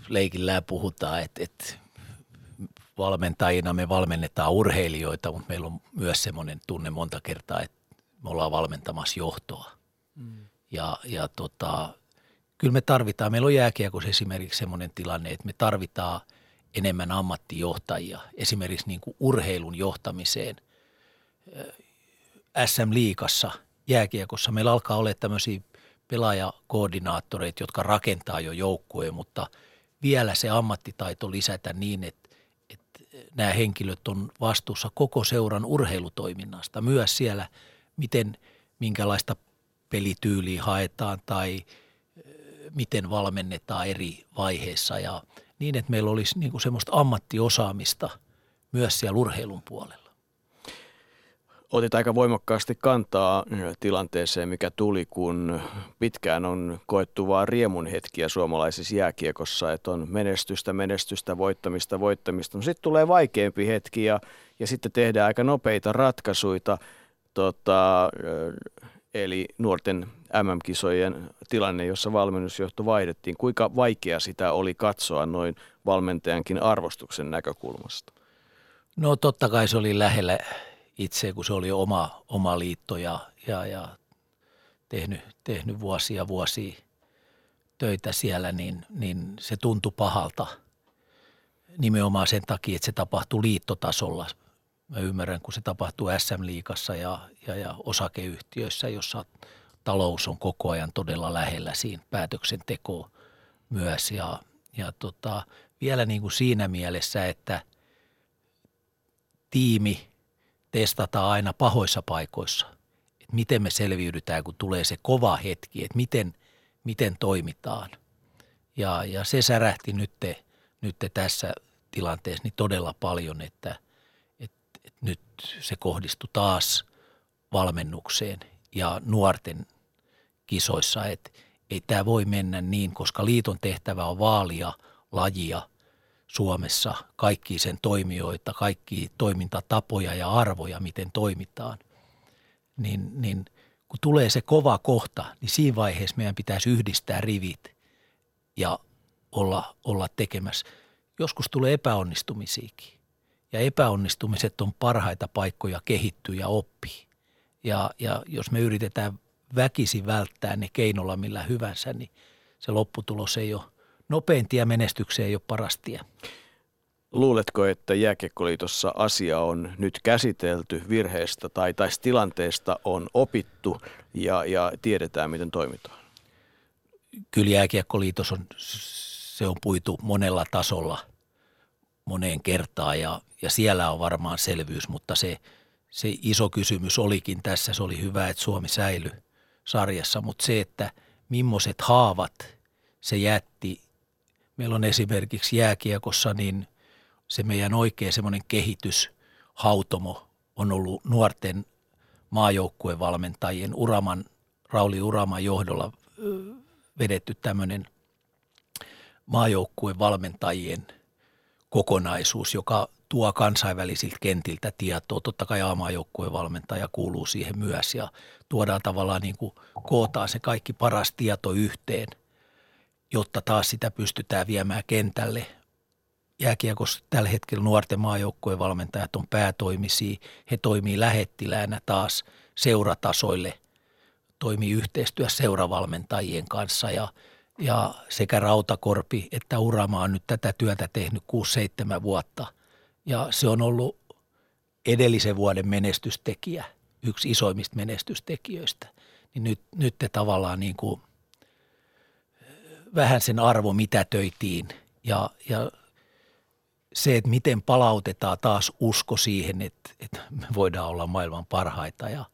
leikillään puhutaan, että, että valmentajina me valmennetaan urheilijoita, mutta meillä on myös semmoinen tunne monta kertaa, että me ollaan valmentamassa johtoa. Mm. Ja, ja tota, kyllä me tarvitaan, meillä on jääkiekossa esimerkiksi semmoinen tilanne, että me tarvitaan enemmän ammattijohtajia esimerkiksi niin kuin urheilun johtamiseen. SM-liikassa, jääkiekossa meillä alkaa olla tämmöisiä pelaajakoordinaattoreita, jotka rakentaa jo joukkueen, mutta vielä se ammattitaito lisätä niin, että, että nämä henkilöt on vastuussa koko seuran urheilutoiminnasta. Myös siellä, miten, minkälaista pelityyliä haetaan tai miten valmennetaan eri vaiheissa ja niin, että meillä olisi niin kuin semmoista ammattiosaamista myös siellä urheilun puolella otit aika voimakkaasti kantaa tilanteeseen, mikä tuli, kun pitkään on koettu vain riemun hetkiä suomalaisessa jääkiekossa, että on menestystä, menestystä, voittamista, voittamista. No sitten tulee vaikeampi hetki ja, ja sitten tehdään aika nopeita ratkaisuja. Tota, eli nuorten MM-kisojen tilanne, jossa valmennusjohto vaihdettiin. Kuinka vaikea sitä oli katsoa noin valmentajankin arvostuksen näkökulmasta? No totta kai se oli lähellä itse, kun se oli oma, oma liitto ja, ja, ja tehnyt, tehnyt vuosia vuosia töitä siellä, niin, niin se tuntui pahalta nimenomaan sen takia, että se tapahtui liittotasolla. Mä ymmärrän, kun se tapahtuu SM-liikassa ja, ja, ja osakeyhtiöissä, jossa talous on koko ajan todella lähellä siinä päätöksentekoa myös. Ja, ja tota, vielä niin kuin siinä mielessä, että tiimi testataan aina pahoissa paikoissa, että miten me selviydytään, kun tulee se kova hetki, että miten, miten toimitaan. Ja, ja se särähti nyt, nyt tässä tilanteessa niin todella paljon, että, nyt se kohdistui taas valmennukseen ja nuorten kisoissa, että ei tämä voi mennä niin, koska liiton tehtävä on vaalia lajia – Suomessa kaikki sen toimijoita, kaikki toimintatapoja ja arvoja, miten toimitaan, niin, niin kun tulee se kova kohta, niin siinä vaiheessa meidän pitäisi yhdistää rivit ja olla, olla tekemässä. Joskus tulee epäonnistumisiakin ja epäonnistumiset on parhaita paikkoja kehittyä ja oppia. Ja, ja jos me yritetään väkisi välttää ne keinolla millä hyvänsä, niin se lopputulos ei ole – nopein tie menestykseen ei ole paras tie. Luuletko, että Jääkiekkoliitossa asia on nyt käsitelty virheestä tai, tai tilanteesta on opittu ja, ja tiedetään, miten toimitaan? Kyllä Jääkiekkoliitos on, se on puitu monella tasolla moneen kertaan ja, ja siellä on varmaan selvyys, mutta se, se iso kysymys olikin tässä, se oli hyvä, että Suomi säilyi sarjassa, mutta se, että millaiset haavat se jätti. Meillä on esimerkiksi jääkiekossa niin se meidän oikea semmoinen kehityshautomo on ollut nuorten maajoukkuevalmentajien Uraman, Rauli Uraman johdolla vedetty tämmöinen maajoukkuevalmentajien kokonaisuus, joka tuo kansainvälisiltä kentiltä tietoa. Totta kai aamaajoukkueen valmentaja kuuluu siihen myös ja tuodaan tavallaan niin kuin kootaan se kaikki paras tieto yhteen – jotta taas sitä pystytään viemään kentälle. Jääkiekossa tällä hetkellä nuorten maajoukkojen valmentajat on päätoimisia. He toimii lähettiläänä taas seuratasoille, toimii yhteistyössä seuravalmentajien kanssa ja, ja sekä Rautakorpi että Urama on nyt tätä työtä tehnyt 6-7 vuotta. Ja se on ollut edellisen vuoden menestystekijä, yksi isoimmista menestystekijöistä. Niin nyt, nyt te tavallaan niin kuin vähän sen arvo mitätöitiin ja, ja se, että miten palautetaan taas usko siihen, että, että me voidaan olla maailman parhaita ja,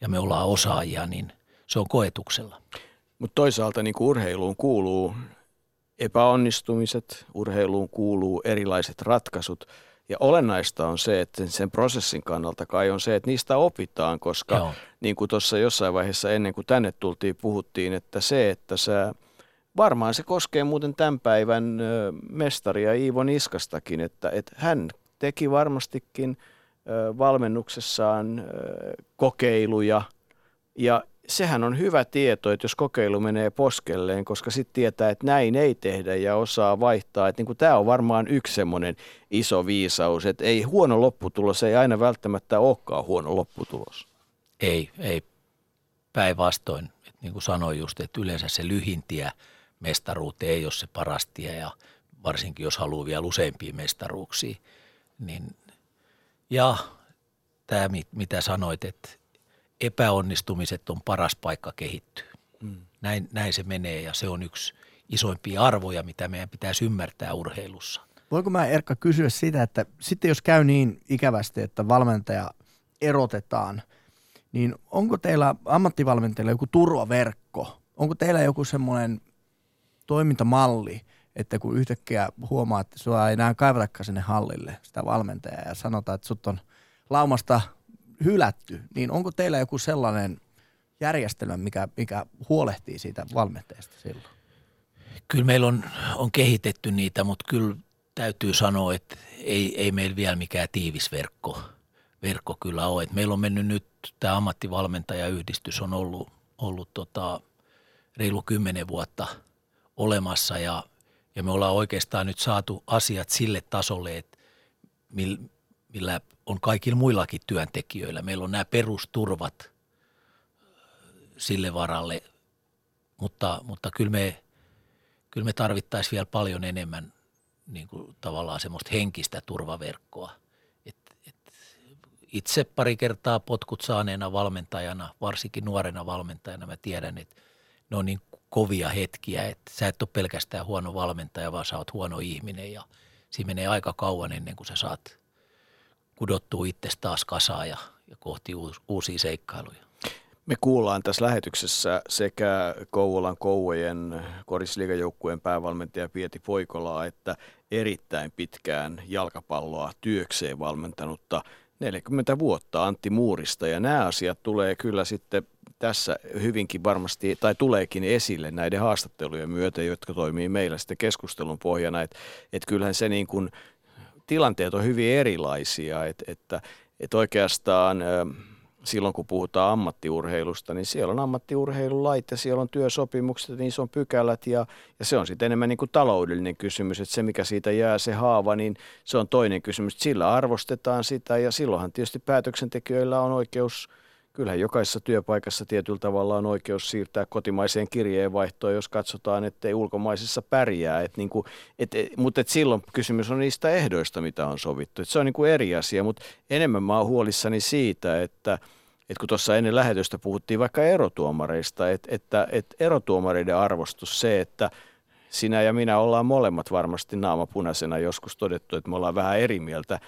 ja me ollaan osaajia, niin se on koetuksella. Mutta toisaalta niin urheiluun kuuluu epäonnistumiset, urheiluun kuuluu erilaiset ratkaisut. Ja olennaista on se, että sen prosessin kannalta kai on se, että niistä opitaan, koska Joo. niin kuin tuossa jossain vaiheessa ennen kuin tänne tultiin, puhuttiin, että se, että sä, varmaan se koskee muuten tämän päivän mestaria Iivo Niskastakin, että, että hän teki varmastikin valmennuksessaan kokeiluja ja sehän on hyvä tieto, että jos kokeilu menee poskelleen, koska sitten tietää, että näin ei tehdä ja osaa vaihtaa. Että niin tämä on varmaan yksi semmoinen iso viisaus, että ei huono lopputulos, ei aina välttämättä olekaan huono lopputulos. Ei, ei päinvastoin. Niin kuin sanoin just, että yleensä se lyhintiä mestaruuteen ei ole se paras tie ja varsinkin jos haluaa vielä useampia mestaruuksia. Niin, ja tämä, mitä sanoit, että epäonnistumiset on paras paikka kehittyä. Mm. Näin, näin se menee ja se on yksi isoimpia arvoja, mitä meidän pitäisi ymmärtää urheilussa. Voinko mä Erkka kysyä sitä, että sitten jos käy niin ikävästi, että valmentaja erotetaan, niin onko teillä ammattivalmentajilla joku turvaverkko? Onko teillä joku semmoinen toimintamalli, että kun yhtäkkiä huomaa, että sua ei enää kaivatakaan sinne hallille sitä valmentajaa ja sanotaan, että sut on laumasta hylätty, niin onko teillä joku sellainen järjestelmä, mikä, mikä huolehtii siitä valmentajasta silloin? Kyllä meillä on, on kehitetty niitä, mutta kyllä täytyy sanoa, että ei, ei meillä vielä mikään tiivis verkko, verkko kyllä ole. Et meillä on mennyt nyt, tämä ammattivalmentajayhdistys on ollut, ollut tota, reilu kymmenen vuotta olemassa ja, ja me ollaan oikeastaan nyt saatu asiat sille tasolle, että millä on kaikilla muillakin työntekijöillä. Meillä on nämä perusturvat sille varalle, mutta, mutta kyllä me, kyllä me tarvittaisiin vielä paljon enemmän niin kuin tavallaan semmoista henkistä turvaverkkoa. Et, et itse pari kertaa potkut saaneena valmentajana, varsinkin nuorena valmentajana, mä tiedän, että ne on niin kovia hetkiä, että sä et ole pelkästään huono valmentaja, vaan sä oot huono ihminen ja siinä menee aika kauan ennen kuin sä saat – kudottuu itse taas kasaan ja, ja kohti uusia seikkailuja. Me kuullaan tässä lähetyksessä sekä Kouvolan Kouvojen korisliigajoukkueen päävalmentaja Pieti Poikolaa, että erittäin pitkään jalkapalloa työkseen valmentanutta 40 vuotta Antti Muurista. Ja nämä asiat tulee kyllä sitten tässä hyvinkin varmasti, tai tuleekin esille näiden haastattelujen myötä, jotka toimii meillä sitten keskustelun pohjana, että, että kyllähän se niin kuin tilanteet on hyvin erilaisia, että, että, että oikeastaan silloin kun puhutaan ammattiurheilusta, niin siellä on ammattiurheilulait ja siellä on työsopimukset, niissä on pykälät ja, ja se on sitten enemmän niin kuin taloudellinen kysymys, että se mikä siitä jää se haava, niin se on toinen kysymys. Sillä arvostetaan sitä ja silloinhan tietysti päätöksentekijöillä on oikeus – kyllähän jokaisessa työpaikassa tietyllä tavalla on oikeus siirtää kotimaiseen kirjeenvaihtoon, jos katsotaan, että ei ulkomaisessa pärjää. Et niin kuin, et, et, mutta et silloin kysymys on niistä ehdoista, mitä on sovittu. Et se on niin kuin eri asia, mutta enemmän mä oon huolissani siitä, että, että kun tuossa ennen lähetystä puhuttiin vaikka erotuomareista, että, että, että erotuomareiden arvostus se, että sinä ja minä ollaan molemmat varmasti naamapunaisena joskus todettu, että me ollaan vähän eri mieltä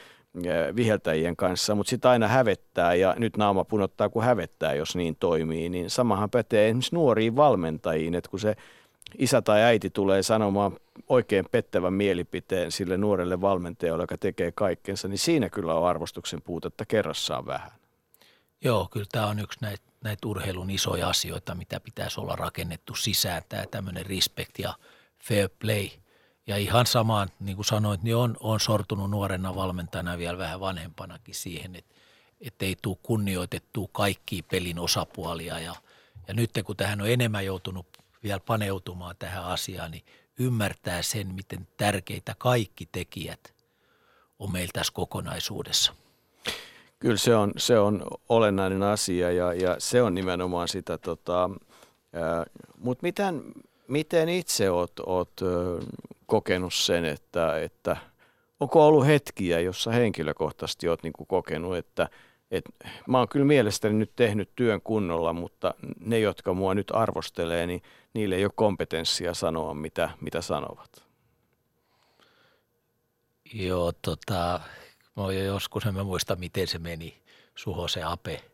viheltäjien kanssa, mutta sitä aina hävettää ja nyt naama punottaa, kun hävettää, jos niin toimii. Niin samahan pätee esimerkiksi nuoriin valmentajiin, että kun se isä tai äiti tulee sanomaan oikein pettävän mielipiteen sille nuorelle valmentajalle, joka tekee kaikkensa, niin siinä kyllä on arvostuksen puutetta kerrassaan vähän. Joo, kyllä tämä on yksi näitä, näitä urheilun isoja asioita, mitä pitäisi olla rakennettu sisään, tämä tämmöinen respect ja fair play – ja ihan samaan, niin kuin sanoit, niin on, on sortunut nuorena valmentajana vielä vähän vanhempanakin siihen, että, että ei tule kunnioitettua kaikkia pelin osapuolia. Ja, ja nyt kun tähän on enemmän joutunut vielä paneutumaan tähän asiaan, niin ymmärtää sen, miten tärkeitä kaikki tekijät on meillä tässä kokonaisuudessa. Kyllä se on, se on olennainen asia ja, ja se on nimenomaan sitä, tota, mutta miten, miten itse oot, oot kokenut sen, että, että onko ollut hetkiä, jossa henkilökohtaisesti olet niin kokenut, että, että mä oon kyllä mielestäni nyt tehnyt työn kunnolla, mutta ne, jotka mua nyt arvostelee, niin niille ei ole kompetenssia sanoa, mitä, mitä sanovat. Joo, tota, mä jo joskus, en mä muista miten se meni, Suho se Ape,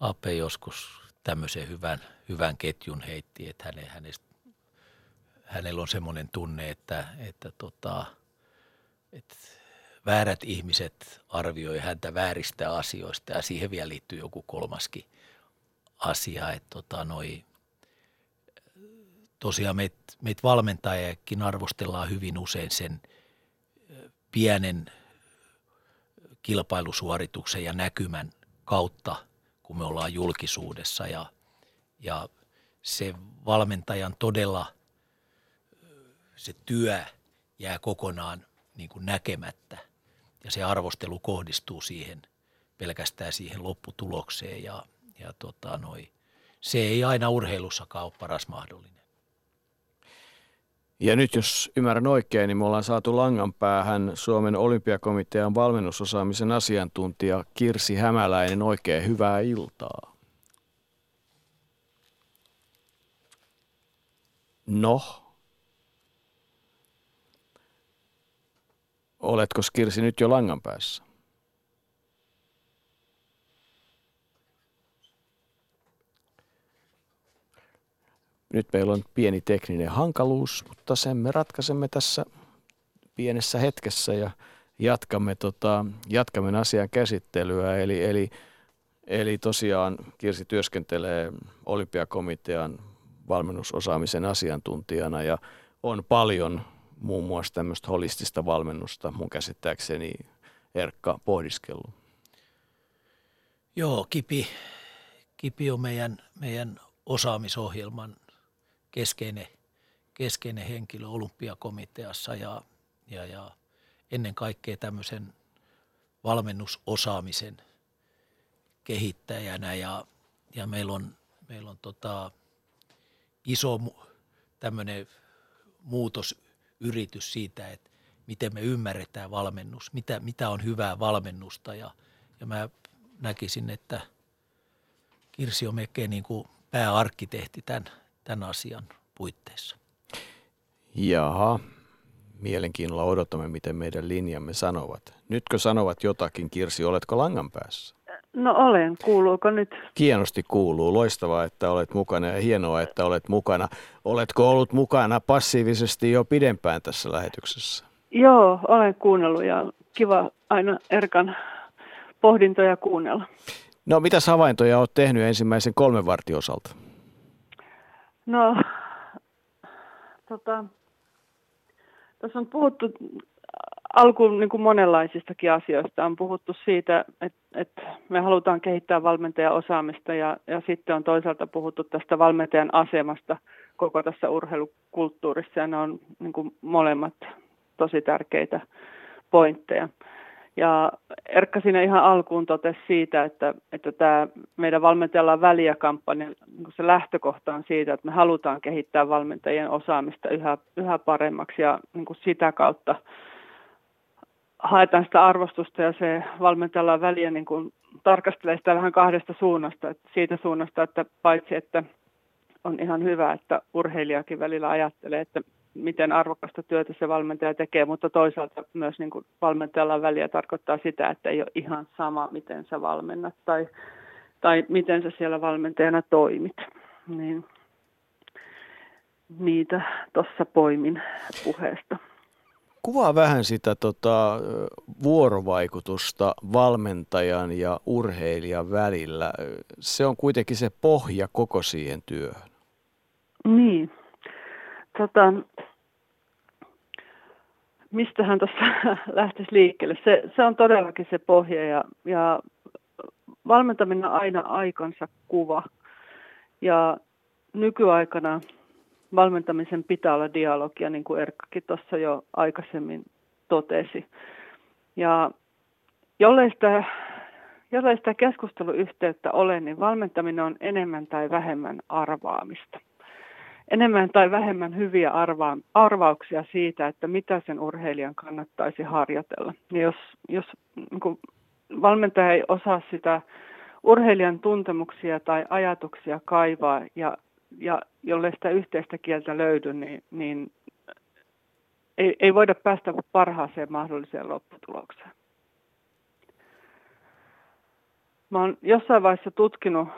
Ape joskus tämmöisen hyvän, hyvän ketjun heitti, että hänen, hänestä hänellä on semmoinen tunne, että, että, tota, että väärät ihmiset arvioi häntä vääristä asioista ja siihen vielä liittyy joku kolmaskin asia, että tota, noi, tosiaan meitä meit valmentajakin arvostellaan hyvin usein sen pienen kilpailusuorituksen ja näkymän kautta, kun me ollaan julkisuudessa ja, ja se valmentajan todella se työ jää kokonaan niin kuin näkemättä ja se arvostelu kohdistuu siihen pelkästään siihen lopputulokseen ja, ja tota noi, se ei aina urheilussakaan ole paras mahdollinen. Ja nyt jos ymmärrän oikein, niin me ollaan saatu langan päähän Suomen olympiakomitean valmennusosaamisen asiantuntija Kirsi Hämäläinen. Oikein hyvää iltaa. No, oletko Kirsi nyt jo langan päässä? Nyt meillä on pieni tekninen hankaluus, mutta sen me ratkaisemme tässä pienessä hetkessä ja jatkamme, tota, jatkamme asian käsittelyä. Eli, eli, eli tosiaan Kirsi työskentelee olympiakomitean valmennusosaamisen asiantuntijana ja on paljon muun muassa tämmöistä holistista valmennusta mun käsittääkseni Erkka pohdiskellut. Joo, Kipi, Kipi on meidän, meidän osaamisohjelman keskeinen, keskeinen henkilö olympiakomiteassa ja, ja, ja ennen kaikkea tämmöisen valmennusosaamisen kehittäjänä ja, ja meillä on, meillä on tota, iso tämmöinen muutosyritys siitä, että miten me ymmärretään valmennus, mitä, mitä on hyvää valmennusta ja, ja mä näkisin, että Kirsi on melkein niin kuin pääarkkitehti tämän, tämän asian puitteissa. Jaha, mielenkiinnolla odotamme, miten meidän linjamme sanovat. Nytkö sanovat jotakin, Kirsi, oletko langan päässä? No olen, kuuluuko nyt? Hienosti kuuluu, loistavaa, että olet mukana ja hienoa, että olet mukana. Oletko ollut mukana passiivisesti jo pidempään tässä lähetyksessä? Joo, olen kuunnellut ja kiva aina Erkan pohdintoja kuunnella. No mitä havaintoja olet tehnyt ensimmäisen kolmen vartin osalta? No, tota, tässä on puhuttu alkuun niin kuin monenlaisistakin asioista. On puhuttu siitä, että, että me halutaan kehittää valmentajan osaamista ja, ja sitten on toisaalta puhuttu tästä valmentajan asemasta koko tässä urheilukulttuurissa ja ne on niin kuin molemmat tosi tärkeitä pointteja. Ja Erkka siinä ihan alkuun totesi siitä, että, että tämä meidän valmentajalla on väliä kampanja, niin se lähtökohta on siitä, että me halutaan kehittää valmentajien osaamista yhä, yhä paremmaksi ja niin kuin sitä kautta haetaan sitä arvostusta ja se valmentajalla on väliä niin kuin tarkastelee sitä vähän kahdesta suunnasta. Että siitä suunnasta, että paitsi että on ihan hyvä, että urheilijakin välillä ajattelee, että miten arvokasta työtä se valmentaja tekee, mutta toisaalta myös niin kuin valmentajalla väliä tarkoittaa sitä, että ei ole ihan sama, miten sä valmennat tai, tai miten sä siellä valmentajana toimit. Niin niitä tuossa poimin puheesta. Kuvaa vähän sitä tota, vuorovaikutusta valmentajan ja urheilijan välillä. Se on kuitenkin se pohja koko siihen työhön. Niin. Tota, mistähän tuossa lähtisi liikkeelle? Se, se on todellakin se pohja ja, ja valmentaminen on aina aikansa kuva. Ja nykyaikana valmentamisen pitää olla dialogia, niin kuin Erkkakin tuossa jo aikaisemmin totesi. Ja jollei sitä, jollei sitä keskusteluyhteyttä ole, niin valmentaminen on enemmän tai vähemmän arvaamista. Enemmän tai vähemmän hyviä arva- arvauksia siitä, että mitä sen urheilijan kannattaisi harjoitella. Ja jos jos niin valmentaja ei osaa sitä urheilijan tuntemuksia tai ajatuksia kaivaa ja ja jolle sitä yhteistä kieltä löydy, niin, niin ei, ei voida päästä parhaaseen mahdolliseen lopputulokseen. Mä oon jossain vaiheessa tutkinut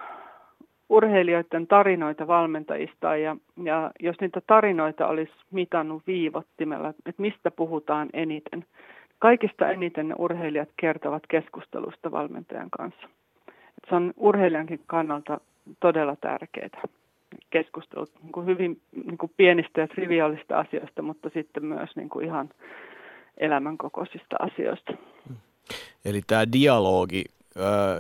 urheilijoiden tarinoita valmentajista ja, ja jos niitä tarinoita olisi mitannut viivottimella, että mistä puhutaan eniten. Kaikista eniten ne urheilijat kertovat keskustelusta valmentajan kanssa. Et se on urheilijankin kannalta todella tärkeää keskustelut niin kuin hyvin niin kuin pienistä ja triviaalista asioista, mutta sitten myös niin kuin ihan elämänkokoisista asioista. Eli tämä dialogi,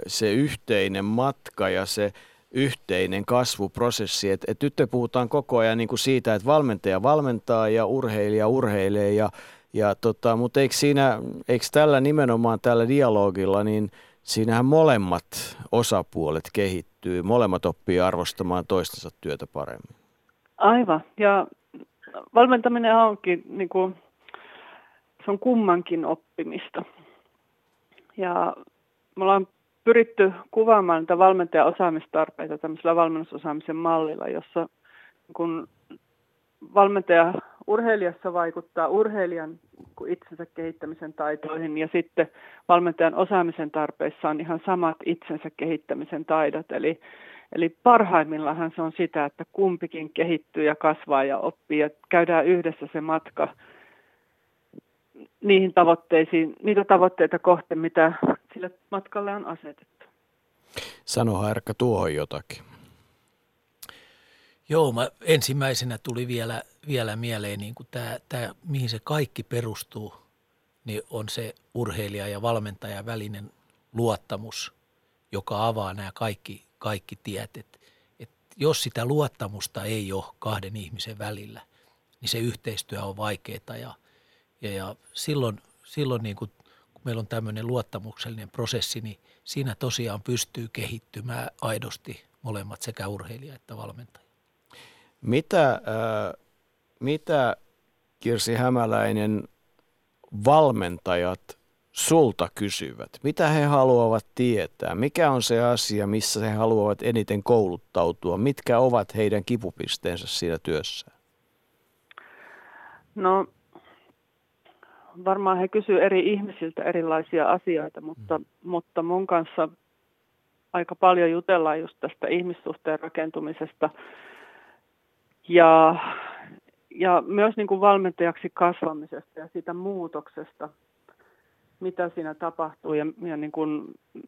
se yhteinen matka ja se yhteinen kasvuprosessi. Et, et nyt puhutaan koko ajan niin kuin siitä, että valmentaja valmentaa ja urheilija urheilee, ja, ja tota, mutta eikö, siinä, eikö tällä nimenomaan tällä dialogilla, niin siinähän molemmat osapuolet kehittyy, molemmat oppii arvostamaan toistensa työtä paremmin. Aivan, ja valmentaminen onkin, niin kuin, se on kummankin oppimista. Ja me ollaan pyritty kuvaamaan niitä valmentajan osaamistarpeita tämmöisellä valmennusosaamisen mallilla, jossa kun valmentaja urheilijassa vaikuttaa urheilijan itsensä kehittämisen taitoihin ja sitten valmentajan osaamisen tarpeissa on ihan samat itsensä kehittämisen taidot. Eli, eli parhaimmillaan se on sitä, että kumpikin kehittyy ja kasvaa ja oppii ja käydään yhdessä se matka niihin tavoitteisiin, niitä tavoitteita kohti, mitä sille matkalle on asetettu. Sano Herkka tuohon jotakin. Joo, mä ensimmäisenä tuli vielä, vielä mieleen, niin kuin tämä, tämä, mihin se kaikki perustuu, niin on se urheilija ja valmentaja välinen luottamus, joka avaa nämä kaikki, kaikki tiet. Et, et jos sitä luottamusta ei ole kahden ihmisen välillä, niin se yhteistyö on vaikeaa ja, ja, ja silloin, silloin niin kuin, kun meillä on tämmöinen luottamuksellinen prosessi, niin siinä tosiaan pystyy kehittymään aidosti molemmat sekä urheilija että valmentaja. Mitä, äh, mitä Kirsi Hämäläinen valmentajat sulta kysyvät? Mitä he haluavat tietää? Mikä on se asia, missä he haluavat eniten kouluttautua? Mitkä ovat heidän kipupisteensä siinä työssä? No varmaan he kysyvät eri ihmisiltä erilaisia asioita, mutta, mm. mutta mun kanssa aika paljon jutellaan just tästä ihmissuhteen rakentumisesta – ja, ja myös niin kuin valmentajaksi kasvamisesta ja siitä muutoksesta, mitä siinä tapahtuu ja, ja niin kuin,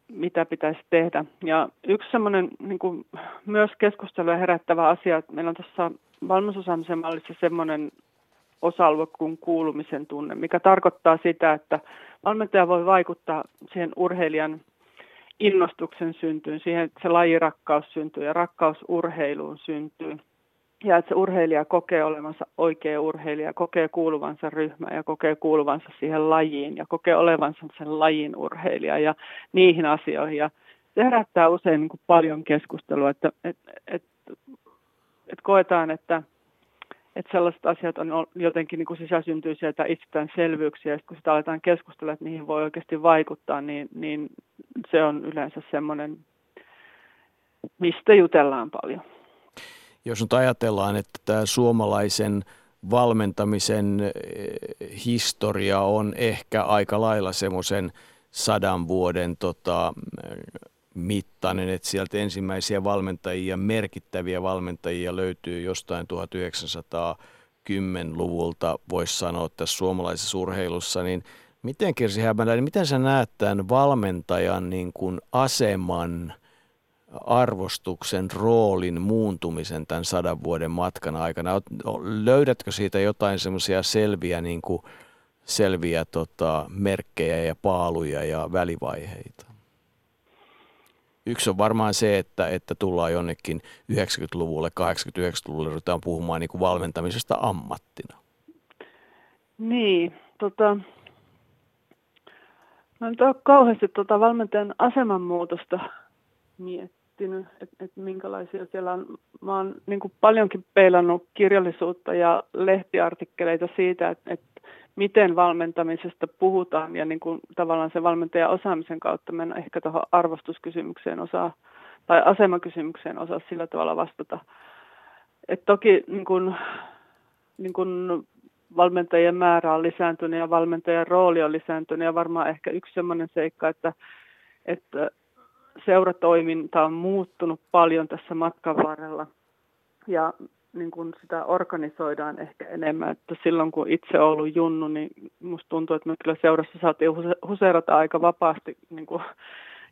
mitä pitäisi tehdä. Ja yksi semmoinen niin kuin, myös keskustelua herättävä asia, että meillä on tässä valmennusosaamisen mallissa semmoinen osa-alue kuin kuulumisen tunne, mikä tarkoittaa sitä, että valmentaja voi vaikuttaa siihen urheilijan innostuksen syntyyn, siihen, että se lajirakkaus syntyy ja rakkaus urheiluun syntyy ja että se urheilija kokee olevansa oikea urheilija, kokee kuuluvansa ryhmään ja kokee kuuluvansa siihen lajiin ja kokee olevansa sen lajin urheilija ja niihin asioihin. Ja se herättää usein niin kuin paljon keskustelua, että et, et, et koetaan, että et sellaiset asiat on jotenkin niin sisäsyntyisiä tai itsestäänselvyyksiä, ja kun sitä aletaan keskustella, että niihin voi oikeasti vaikuttaa, niin, niin se on yleensä semmoinen, mistä jutellaan paljon jos nyt ajatellaan, että tämä suomalaisen valmentamisen eh, historia on ehkä aika lailla semmoisen sadan vuoden tota, mittainen, että sieltä ensimmäisiä valmentajia, merkittäviä valmentajia löytyy jostain 1910-luvulta, voisi sanoa tässä suomalaisessa urheilussa, niin miten Kirsi Hämäläinen, miten sä näet tämän valmentajan niin kuin aseman – arvostuksen roolin muuntumisen tämän sadan vuoden matkan aikana? Löydätkö siitä jotain semmoisia selviä, niin kuin, selviä tota, merkkejä ja paaluja ja välivaiheita? Yksi on varmaan se, että, että tullaan jonnekin 90-luvulle, 89-luvulle, ruvetaan puhumaan niin kuin valmentamisesta ammattina. Niin, tota, mä en ole kauheasti tota valmentajan asemanmuutosta miettinyt miettinyt, että, että minkälaisia siellä on. Mä oon niin kuin paljonkin peilannut kirjallisuutta ja lehtiartikkeleita siitä, että, että miten valmentamisesta puhutaan ja niin kuin tavallaan se valmentajan osaamisen kautta mennä ehkä tuohon arvostuskysymykseen osaa tai asemakysymykseen osaa sillä tavalla vastata. Et toki niin kuin, niin kuin valmentajien määrä on lisääntynyt ja valmentajan rooli on lisääntynyt ja varmaan ehkä yksi sellainen seikka, että, että seuratoiminta on muuttunut paljon tässä matkan varrella ja niin kun sitä organisoidaan ehkä enemmän. Että silloin kun itse olen ollut junnu, niin musta tuntuu, että me kyllä seurassa saatiin huseerata aika vapaasti niin kun,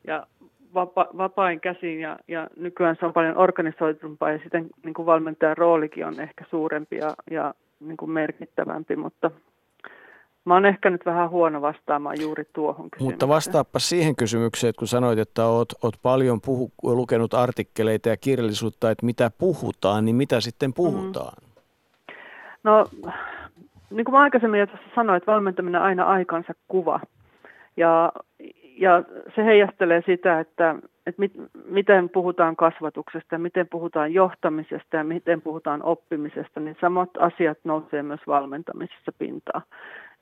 ja vapa, vapain käsiin ja, ja nykyään se on paljon organisoitumpaa ja sitten niin kuin valmentajan roolikin on ehkä suurempi ja, ja niin kuin merkittävämpi, mutta Mä oon ehkä nyt vähän huono vastaamaan juuri tuohon kysymykseen. Mutta vastaappa siihen kysymykseen, että kun sanoit, että oot, oot paljon puhu, lukenut artikkeleita ja kirjallisuutta, että mitä puhutaan, niin mitä sitten puhutaan? Mm. No, niin kuin mä aikaisemmin jo tuossa sanoin, että valmentaminen aina aikansa kuva. Ja, ja se heijastelee sitä, että, että mit, miten puhutaan kasvatuksesta miten puhutaan johtamisesta ja miten puhutaan oppimisesta, niin samat asiat nousee myös valmentamisessa pintaan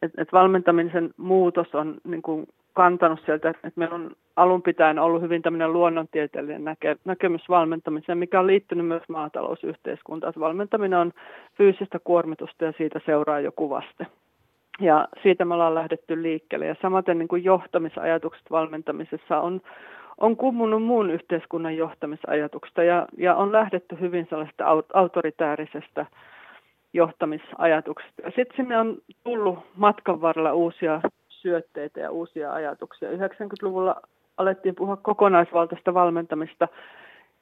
että et valmentamisen muutos on niin kuin kantanut sieltä, että et meillä on alun pitäen ollut hyvin tämmöinen luonnontieteellinen näke, näkemys valmentamiseen, mikä on liittynyt myös maatalousyhteiskuntaan. Että valmentaminen on fyysistä kuormitusta ja siitä seuraa joku vaste. Ja siitä me ollaan lähdetty liikkeelle. Ja samaten niin kuin johtamisajatukset valmentamisessa on, on kummunut muun yhteiskunnan johtamisajatuksesta ja, ja on lähdetty hyvin sellaista autoritäärisestä johtamisajatuksista. Sitten sinne on tullut matkan varrella uusia syötteitä ja uusia ajatuksia. 90-luvulla alettiin puhua kokonaisvaltaista valmentamista.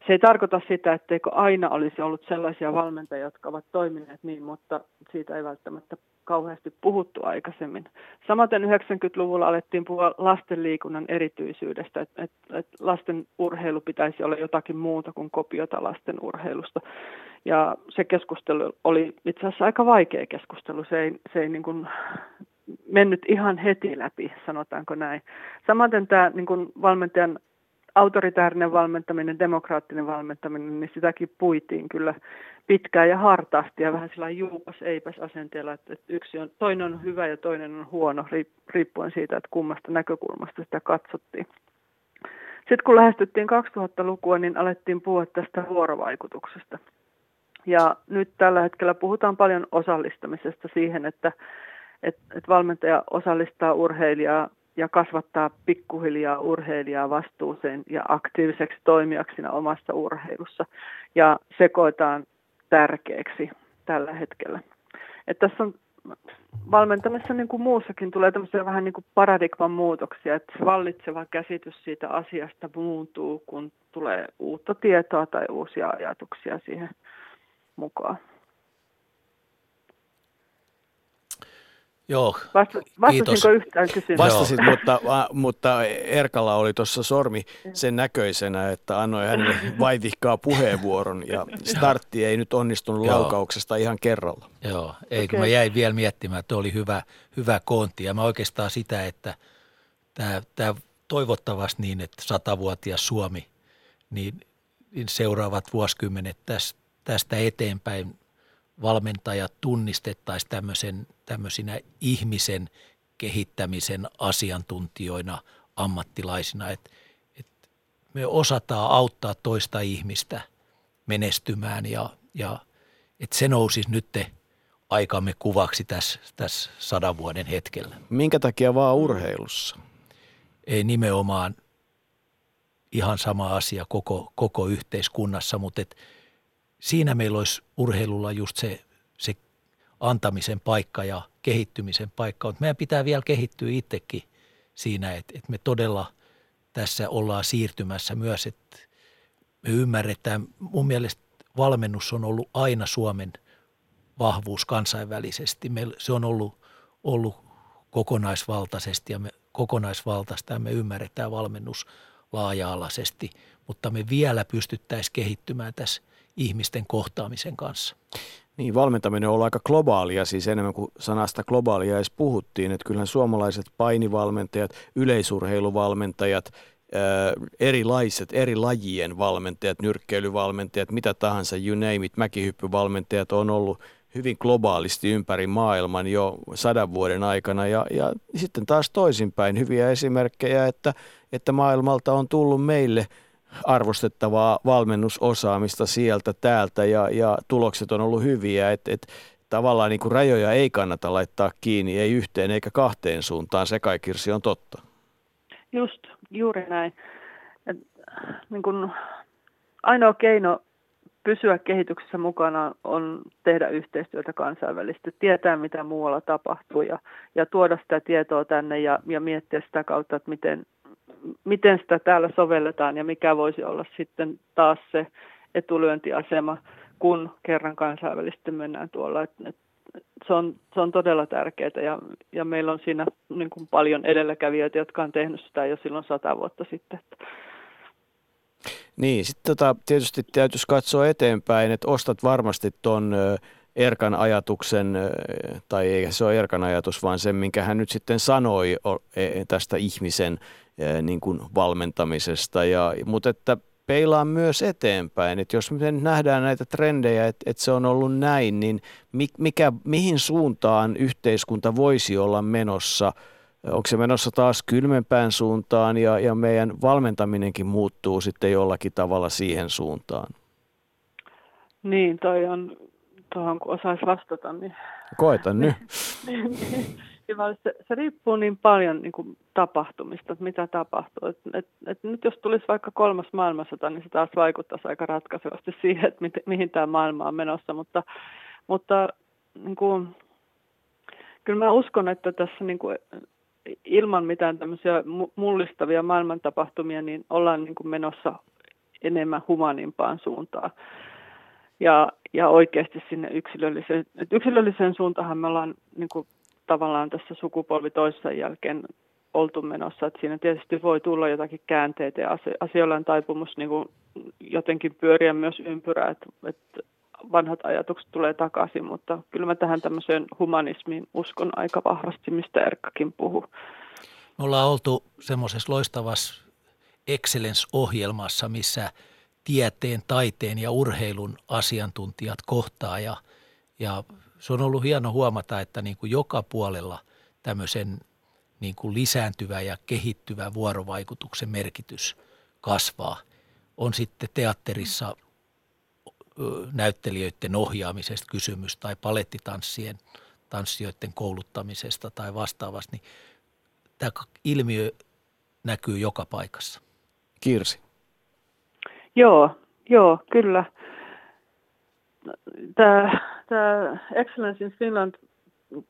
Se ei tarkoita sitä, etteikö aina olisi ollut sellaisia valmentajia, jotka ovat toimineet niin, mutta siitä ei välttämättä kauheasti puhuttu aikaisemmin. Samaten 90-luvulla alettiin puhua lasten liikunnan erityisyydestä, että et, et lasten urheilu pitäisi olla jotakin muuta kuin kopiota lasten urheilusta. Ja se keskustelu oli itse asiassa aika vaikea keskustelu. Se ei, se ei niin kuin mennyt ihan heti läpi, sanotaanko näin. Samaten tämä niin kuin valmentajan autoritäärinen valmentaminen, demokraattinen valmentaminen, niin sitäkin puitiin kyllä pitkään ja hartaasti ja vähän sillä juupas eipäs asenteella, että, että yksi on, toinen on hyvä ja toinen on huono, riippuen siitä, että kummasta näkökulmasta sitä katsottiin. Sitten kun lähestyttiin 2000-lukua, niin alettiin puhua tästä vuorovaikutuksesta. Ja nyt tällä hetkellä puhutaan paljon osallistamisesta siihen, että, että, että valmentaja osallistaa urheilijaa ja kasvattaa pikkuhiljaa urheilijaa vastuuseen ja aktiiviseksi toimijaksi omassa urheilussa. Ja sekoitaan tärkeäksi tällä hetkellä. Että tässä on valmentamisessa niin kuin muussakin tulee tämmöisiä vähän niin kuin paradigman muutoksia, että vallitseva käsitys siitä asiasta muuntuu, kun tulee uutta tietoa tai uusia ajatuksia siihen mukaan. Joo, Vastasinko kiitos. yhtään kysymykseen? Vastasit, mutta, mutta Erkalla oli tuossa sormi sen näköisenä, että annoi hänelle vaivihkaa puheenvuoron ja startti ei nyt onnistunut Joo. laukauksesta ihan kerralla. Joo, ei okay. kun mä jäin vielä miettimään, että oli hyvä, hyvä konti ja mä oikeastaan sitä, että tämä, toivottavasti niin, että satavuotias Suomi, niin, niin seuraavat vuosikymmenet tästä, tästä eteenpäin valmentajat tunnistettaisiin tämmöisen, tämmöisinä ihmisen kehittämisen asiantuntijoina, ammattilaisina, että, että me osataan auttaa toista ihmistä menestymään ja, ja että se nousisi nyt aikamme kuvaksi tässä, tässä sadan vuoden hetkellä. Minkä takia vaan urheilussa? Ei nimenomaan ihan sama asia koko, koko yhteiskunnassa, mutta et siinä meillä olisi urheilulla just se, se antamisen paikka ja kehittymisen paikka. Mutta meidän pitää vielä kehittyä itsekin siinä, että, että me todella tässä ollaan siirtymässä myös, että me ymmärretään, mun mielestä valmennus on ollut aina Suomen vahvuus kansainvälisesti. Me, se on ollut, ollut kokonaisvaltaisesti ja me, kokonaisvaltaista ja me ymmärretään valmennus laaja-alaisesti, mutta me vielä pystyttäisiin kehittymään tässä – ihmisten kohtaamisen kanssa. Niin, valmentaminen on ollut aika globaalia, siis enemmän kuin sanasta globaalia edes puhuttiin, että kyllähän suomalaiset painivalmentajat, yleisurheiluvalmentajat, erilaiset, eri lajien valmentajat, nyrkkeilyvalmentajat, mitä tahansa, you name it, mäkihyppyvalmentajat on ollut hyvin globaalisti ympäri maailman jo sadan vuoden aikana ja, ja sitten taas toisinpäin hyviä esimerkkejä, että, että maailmalta on tullut meille – arvostettavaa valmennusosaamista sieltä täältä ja, ja tulokset on ollut hyviä, että et, tavallaan niin kuin rajoja ei kannata laittaa kiinni, ei yhteen eikä kahteen suuntaan, se kaikirsi on totta. Just, juuri näin. Et niin kuin, ainoa keino pysyä kehityksessä mukana on tehdä yhteistyötä kansainvälisesti, tietää mitä muualla tapahtuu ja, ja tuoda sitä tietoa tänne ja, ja miettiä sitä kautta, että miten, miten sitä täällä sovelletaan ja mikä voisi olla sitten taas se etulyöntiasema, kun kerran kansainvälisesti mennään tuolla. Et, et, se, on, se on todella tärkeää ja, ja meillä on siinä niin kuin paljon edelläkävijöitä, jotka on tehnyt sitä jo silloin sata vuotta sitten. Niin, sitten tota, tietysti täytyisi katsoa eteenpäin, että ostat varmasti tuon Erkan ajatuksen, tai ei se ole Erkan ajatus, vaan sen, minkä hän nyt sitten sanoi e, tästä ihmisen niin kuin valmentamisesta. Ja, mutta että peilaan myös eteenpäin, että jos me nähdään näitä trendejä, että, että se on ollut näin, niin mikä, mihin suuntaan yhteiskunta voisi olla menossa – onko se menossa taas kylmempään suuntaan ja, ja meidän valmentaminenkin muuttuu sitten jollakin tavalla siihen suuntaan? Niin, toi on, tuohon kun osaisi vastata, niin... Koeta nyt. niin. Se, se riippuu niin paljon niin kuin tapahtumista, että mitä tapahtuu. Et, et, et nyt jos tulisi vaikka kolmas maailmansota, niin se taas vaikuttaisi aika ratkaisevasti siihen, että mi, mihin tämä maailma on menossa. Mutta, mutta niin kuin, kyllä mä uskon, että tässä niin kuin, ilman mitään tämmöisiä mullistavia maailmantapahtumia, niin ollaan niin kuin menossa enemmän humanimpaan suuntaan. Ja, ja oikeasti sinne yksilölliseen, yksilölliseen suuntaan me ollaan niin kuin tavallaan tässä sukupolvi toisen jälkeen oltu menossa. Että siinä tietysti voi tulla jotakin käänteitä ja asioilla on taipumus niin kuin jotenkin pyöriä myös ympyrää, että, että vanhat ajatukset tulee takaisin, mutta kyllä mä tähän tämmöiseen humanismiin uskon aika vahvasti, mistä Erkkakin puhuu. Me ollaan oltu semmoisessa loistavassa Excellence-ohjelmassa, missä tieteen, taiteen ja urheilun asiantuntijat kohtaa ja, ja se on ollut hieno huomata, että niin kuin joka puolella tämmöisen niin kuin lisääntyvä ja kehittyvä vuorovaikutuksen merkitys kasvaa. On sitten teatterissa näyttelijöiden ohjaamisesta kysymys tai palettitanssien tanssijoiden kouluttamisesta tai vastaavasti, niin tämä ilmiö näkyy joka paikassa. Kirsi. Joo, joo, kyllä. Tämä, tämä Excellence in Finland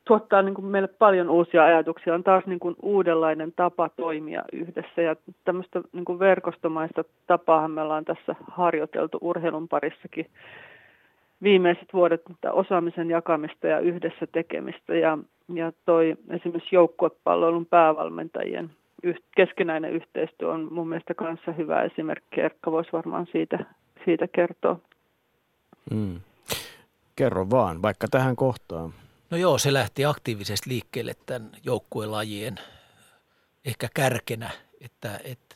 tuottaa niin kuin meille paljon uusia ajatuksia. On taas niin kuin uudenlainen tapa toimia yhdessä ja tämmöistä niin kuin verkostomaista tapaa me ollaan tässä harjoiteltu urheilun parissakin viimeiset vuodet osaamisen jakamista ja yhdessä tekemistä ja, ja toi esimerkiksi joukkuepalloilun päävalmentajien keskinäinen yhteistyö on mun mielestä kanssa hyvä esimerkki. Erkka voisi varmaan siitä, siitä kertoa. Mm. Kerro vaan, vaikka tähän kohtaan. No joo, se lähti aktiivisesti liikkeelle tämän joukkuelajien ehkä kärkenä, että, että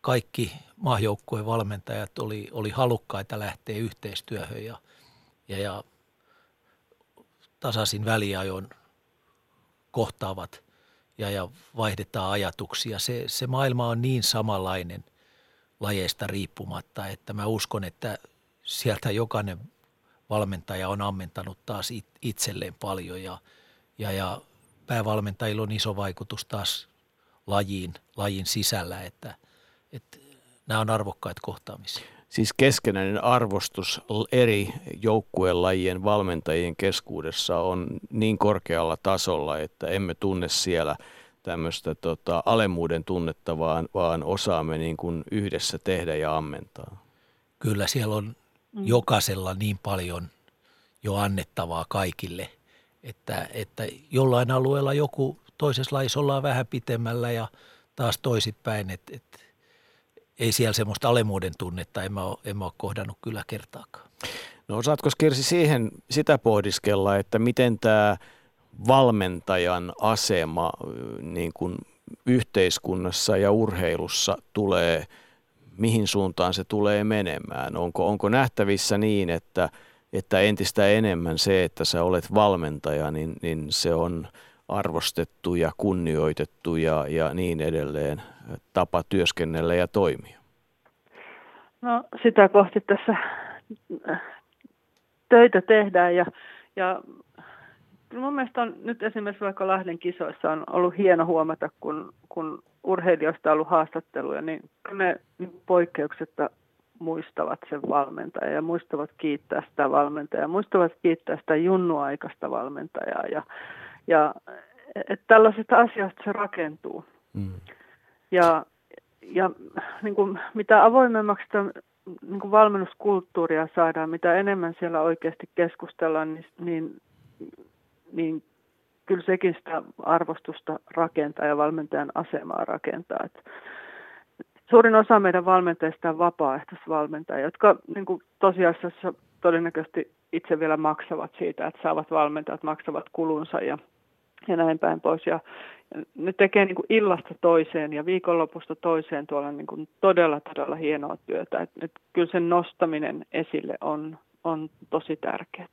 kaikki maajoukkueen valmentajat oli, oli halukkaita lähteä yhteistyöhön ja, ja, ja tasaisin väliajon kohtaavat ja, ja vaihdetaan ajatuksia. Se, se maailma on niin samanlainen lajeista riippumatta, että mä uskon, että sieltä jokainen valmentaja on ammentanut taas itselleen paljon ja, ja, ja päävalmentajilla on iso vaikutus taas lajiin, lajin sisällä, että, että nämä on arvokkaita kohtaamisia. Siis keskenäinen arvostus eri joukkuelajien valmentajien keskuudessa on niin korkealla tasolla, että emme tunne siellä tämmöistä tota, alemmuuden tunnetta, vaan, vaan osaamme niin kuin yhdessä tehdä ja ammentaa. Kyllä siellä on mm. jokaisella niin paljon jo annettavaa kaikille, että, että jollain alueella joku toisessa lajissa ollaan vähän pitemmällä ja taas toisipäin, että, että ei siellä semmoista alemuuden tunnetta, en mä, ole, en mä ole kohdannut kyllä kertaakaan. No osaatko Kirsi siihen sitä pohdiskella, että miten tämä valmentajan asema niin kuin yhteiskunnassa ja urheilussa tulee – mihin suuntaan se tulee menemään? Onko, onko nähtävissä niin, että, että entistä enemmän se, että sä olet valmentaja, niin, niin se on arvostettu ja kunnioitettu ja, ja niin edelleen tapa työskennellä ja toimia? No sitä kohti tässä äh, töitä tehdään ja, ja mun mielestä on nyt esimerkiksi vaikka Lahden kisoissa on ollut hieno huomata, kun, kun urheilijoista ollut haastatteluja, niin ne poikkeuksetta muistavat sen valmentajan ja muistavat kiittää sitä valmentajaa, muistavat kiittää sitä junnuaikaista valmentajaa ja, ja että tällaisista asioista se rakentuu. Mm. Ja, ja niin kuin, mitä avoimemmaksi sitä niin kuin valmennuskulttuuria saadaan, mitä enemmän siellä oikeasti keskustellaan, niin, niin, niin kyllä sekin sitä arvostusta rakentaa ja valmentajan asemaa rakentaa. Et suurin osa meidän valmentajista on vapaaehtoisvalmentajia, jotka niin kuin tosiasiassa todennäköisesti itse vielä maksavat siitä, että saavat valmentajat, maksavat kulunsa ja, ja näin päin pois. Ja, ne tekee niin kuin illasta toiseen ja viikonlopusta toiseen tuolla niin kuin todella, todella hienoa työtä. Et, et kyllä sen nostaminen esille on, on tosi tärkeää.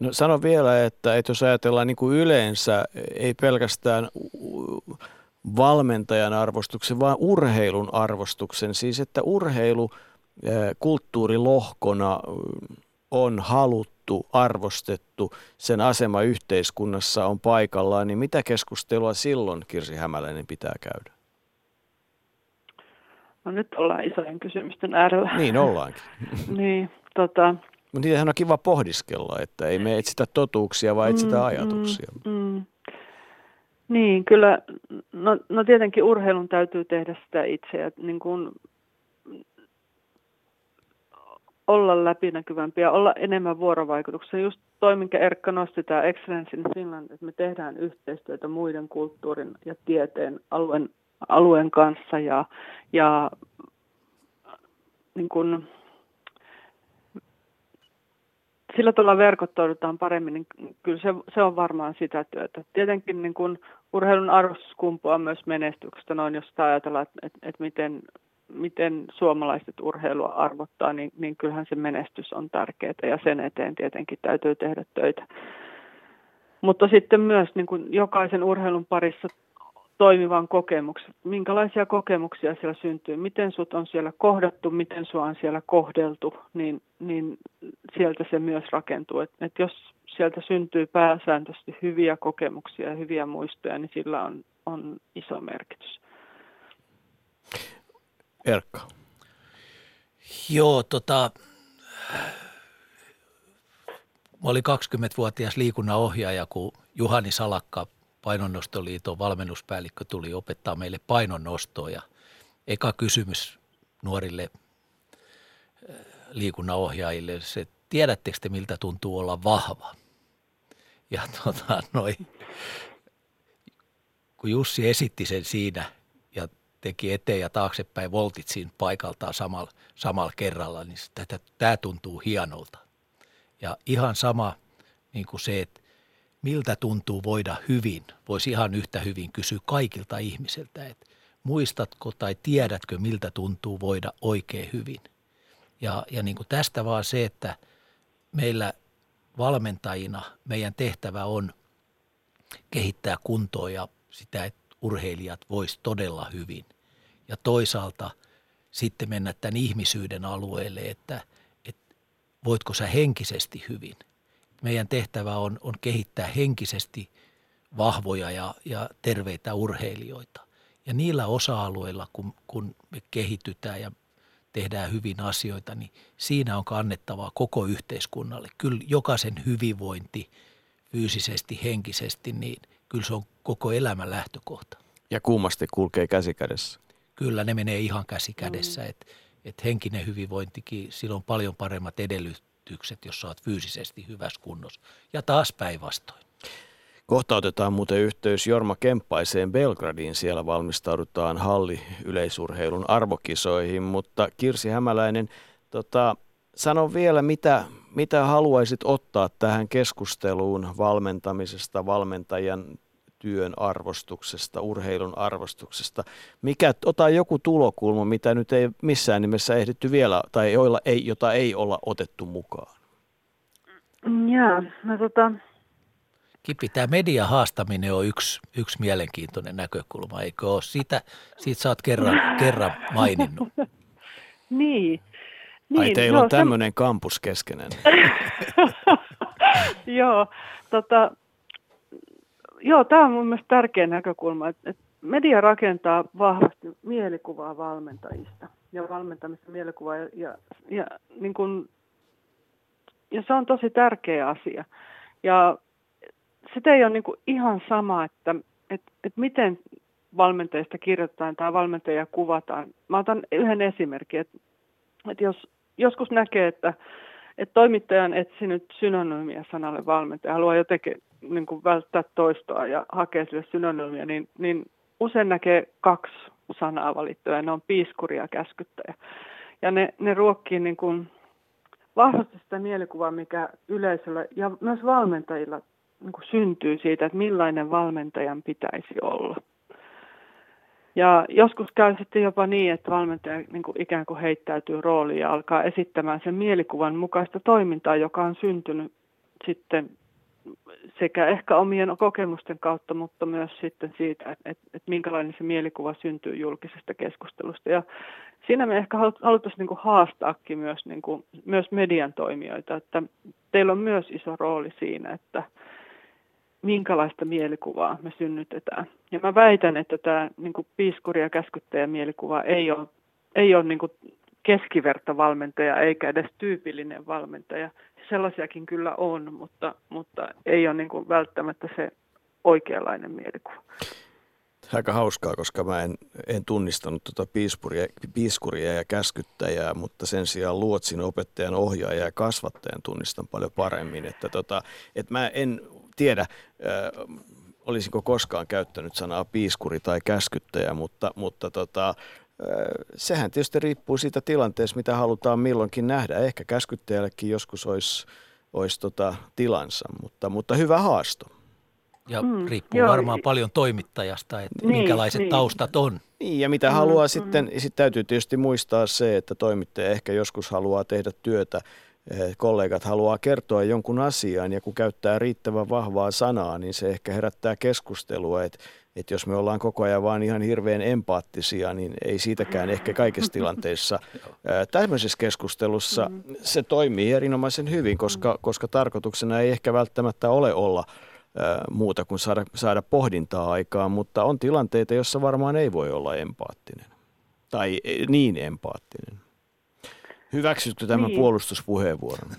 No sano vielä, että, että jos ajatellaan niin kuin yleensä, ei pelkästään valmentajan arvostuksen, vaan urheilun arvostuksen. Siis että urheilu kulttuurilohkona on haluttu, arvostettu, sen asema yhteiskunnassa on paikallaan, niin mitä keskustelua silloin Kirsi Hämäläinen pitää käydä? No nyt ollaan isojen kysymysten äärellä. Niin ollaankin. niin, tota, mutta niitähän on kiva pohdiskella, että ei me etsitä totuuksia, vaan etsitä mm, ajatuksia. Mm, mm. Niin, kyllä, no, no tietenkin urheilun täytyy tehdä sitä itse ja niin kuin olla läpinäkyvämpi ja olla enemmän vuorovaikutuksessa. Just toi, minkä Erkka nosti, tämä Excellence in Finland, että me tehdään yhteistyötä muiden kulttuurin ja tieteen alueen, alueen kanssa ja, ja niin kuin, sillä tavalla verkottoudutaan paremmin, niin kyllä se, se on varmaan sitä työtä. Tietenkin niin kun urheilun arvostus kumpuaa myös menestyksestä, noin jos ajatellaan, että, että, että miten, miten suomalaiset urheilua arvottaa, niin, niin kyllähän se menestys on tärkeää ja sen eteen tietenkin täytyy tehdä töitä. Mutta sitten myös niin kuin jokaisen urheilun parissa toimivan kokemuksen. Minkälaisia kokemuksia siellä syntyy, miten sut on siellä kohdattu, miten sua on siellä kohdeltu, niin, niin sieltä se myös rakentuu. Et, et jos sieltä syntyy pääsääntöisesti hyviä kokemuksia ja hyviä muistoja, niin sillä on, on iso merkitys. Erkka. Joo, tota, mä olin 20-vuotias liikunnanohjaaja, kun Juhani Salakka painonnostoliiton valmennuspäällikkö tuli opettaa meille painonnostoa ja eka kysymys nuorille äh, liikunnanohjaajille se, tiedättekö te miltä tuntuu olla vahva? Ja tota, noi, kun Jussi esitti sen siinä teki eteen ja taaksepäin voltit siinä paikaltaan samalla, samalla kerralla, niin tämä tuntuu hienolta. Ja ihan sama niin kuin se, että miltä tuntuu voida hyvin, voisi ihan yhtä hyvin kysyä kaikilta ihmisiltä, että muistatko tai tiedätkö, miltä tuntuu voida oikein hyvin. Ja, ja niin kuin tästä vaan se, että meillä valmentajina meidän tehtävä on kehittää kuntoa ja sitä, että urheilijat vois todella hyvin. Ja toisaalta sitten mennä tämän ihmisyyden alueelle, että, että voitko sä henkisesti hyvin – meidän tehtävä on, on kehittää henkisesti vahvoja ja, ja terveitä urheilijoita. Ja niillä osa-alueilla, kun, kun me kehitytään ja tehdään hyvin asioita, niin siinä on kannettavaa koko yhteiskunnalle. Kyllä jokaisen hyvinvointi fyysisesti, henkisesti, niin kyllä se on koko elämän lähtökohta. Ja kuumasti kulkee käsi kädessä. Kyllä ne menee ihan käsi kädessä. Mm. Et, et henkinen hyvinvointikin, sillä on paljon paremmat edellytykset jos olet fyysisesti hyvässä kunnossa. Ja taas päinvastoin. Kohta otetaan muuten yhteys Jorma Kemppaiseen Belgradiin. Siellä valmistaudutaan halli yleisurheilun arvokisoihin, mutta Kirsi Hämäläinen, tota, sano vielä, mitä, mitä haluaisit ottaa tähän keskusteluun valmentamisesta, valmentajan työn arvostuksesta, urheilun arvostuksesta. Mikä, ota joku tulokulma, mitä nyt ei missään nimessä ehditty vielä, tai joilla ei, jota ei olla otettu mukaan. Joo, no tota... Kipi, tämä median haastaminen on yksi, yksi mielenkiintoinen näkökulma, eikö ole? Siitä, siitä sä oot kerran, kerran maininnut. niin. Ai niin, teillä on tämmöinen se... kampus keskenen. joo, tota, Joo, tämä on mun mielestä tärkeä näkökulma. Et, et media rakentaa vahvasti mielikuvaa valmentajista ja valmentamista mielikuvaa ja, ja, ja, niin kun, ja se on tosi tärkeä asia. Ja sitä ei ole niin ihan sama, että et, et miten valmentajista kirjoitetaan tai valmentajia kuvataan. Mä otan yhden esimerkin, että, että jos joskus näkee, että, että toimittaja on etsinyt synonyymiä sanalle valmentaja, haluaa jotenkin niin kuin välttää toistoa ja hakea sille synonyymiä, niin, niin usein näkee kaksi sanaa valittuja, ne on piiskuri ja käskyttäjä. Ja ne, ne ruokkii niin kuin vahvasti sitä mielikuvaa, mikä yleisöllä ja myös valmentajilla niin kuin syntyy siitä, että millainen valmentajan pitäisi olla. Ja joskus käy sitten jopa niin, että valmentaja niin kuin ikään kuin heittäytyy rooliin ja alkaa esittämään sen mielikuvan mukaista toimintaa, joka on syntynyt sitten sekä ehkä omien kokemusten kautta, mutta myös sitten siitä, että, että, että minkälainen se mielikuva syntyy julkisesta keskustelusta. Ja siinä me ehkä haluttaisiin niin kuin haastaakin myös, niin kuin, myös median toimijoita, että teillä on myös iso rooli siinä, että minkälaista mielikuvaa me synnytetään. Ja mä väitän, että tämä niin kuin piiskuri ja käskyttäjä mielikuva ei ole, ei ole niin kuin keskivertovalmentaja eikä edes tyypillinen valmentaja. Sellaisiakin kyllä on, mutta, mutta ei ole niin kuin välttämättä se oikeanlainen mielikuva. Aika hauskaa, koska mä en, en tunnistanut tuota piiskuria, piiskuria ja käskyttäjää, mutta sen sijaan luotsin opettajan, ohjaaja ja kasvattajan tunnistan paljon paremmin. Että tota, et mä en tiedä, äh, olisinko koskaan käyttänyt sanaa piiskuri tai käskyttäjä, mutta, mutta tota, sehän tietysti riippuu siitä tilanteesta, mitä halutaan milloinkin nähdä. Ehkä käskyttäjällekin joskus olisi, olisi tota tilansa, mutta, mutta hyvä haasto. Ja mm, riippuu joo. varmaan paljon toimittajasta, että niin, minkälaiset niin. taustat on. Niin, ja mitä mm, haluaa mm. sitten, sitten täytyy tietysti muistaa se, että toimittaja ehkä joskus haluaa tehdä työtä, kollegat haluaa kertoa jonkun asian, ja kun käyttää riittävän vahvaa sanaa, niin se ehkä herättää keskustelua, että että jos me ollaan koko ajan vaan ihan hirveän empaattisia, niin ei siitäkään ehkä kaikissa tilanteissa. tämmöisessä keskustelussa mm. se toimii erinomaisen hyvin, koska, koska tarkoituksena ei ehkä välttämättä ole olla muuta kuin saada, saada pohdintaa aikaan, mutta on tilanteita, joissa varmaan ei voi olla empaattinen tai e, niin empaattinen. Hyväksytkö tämän niin. puolustuspuheenvuoron?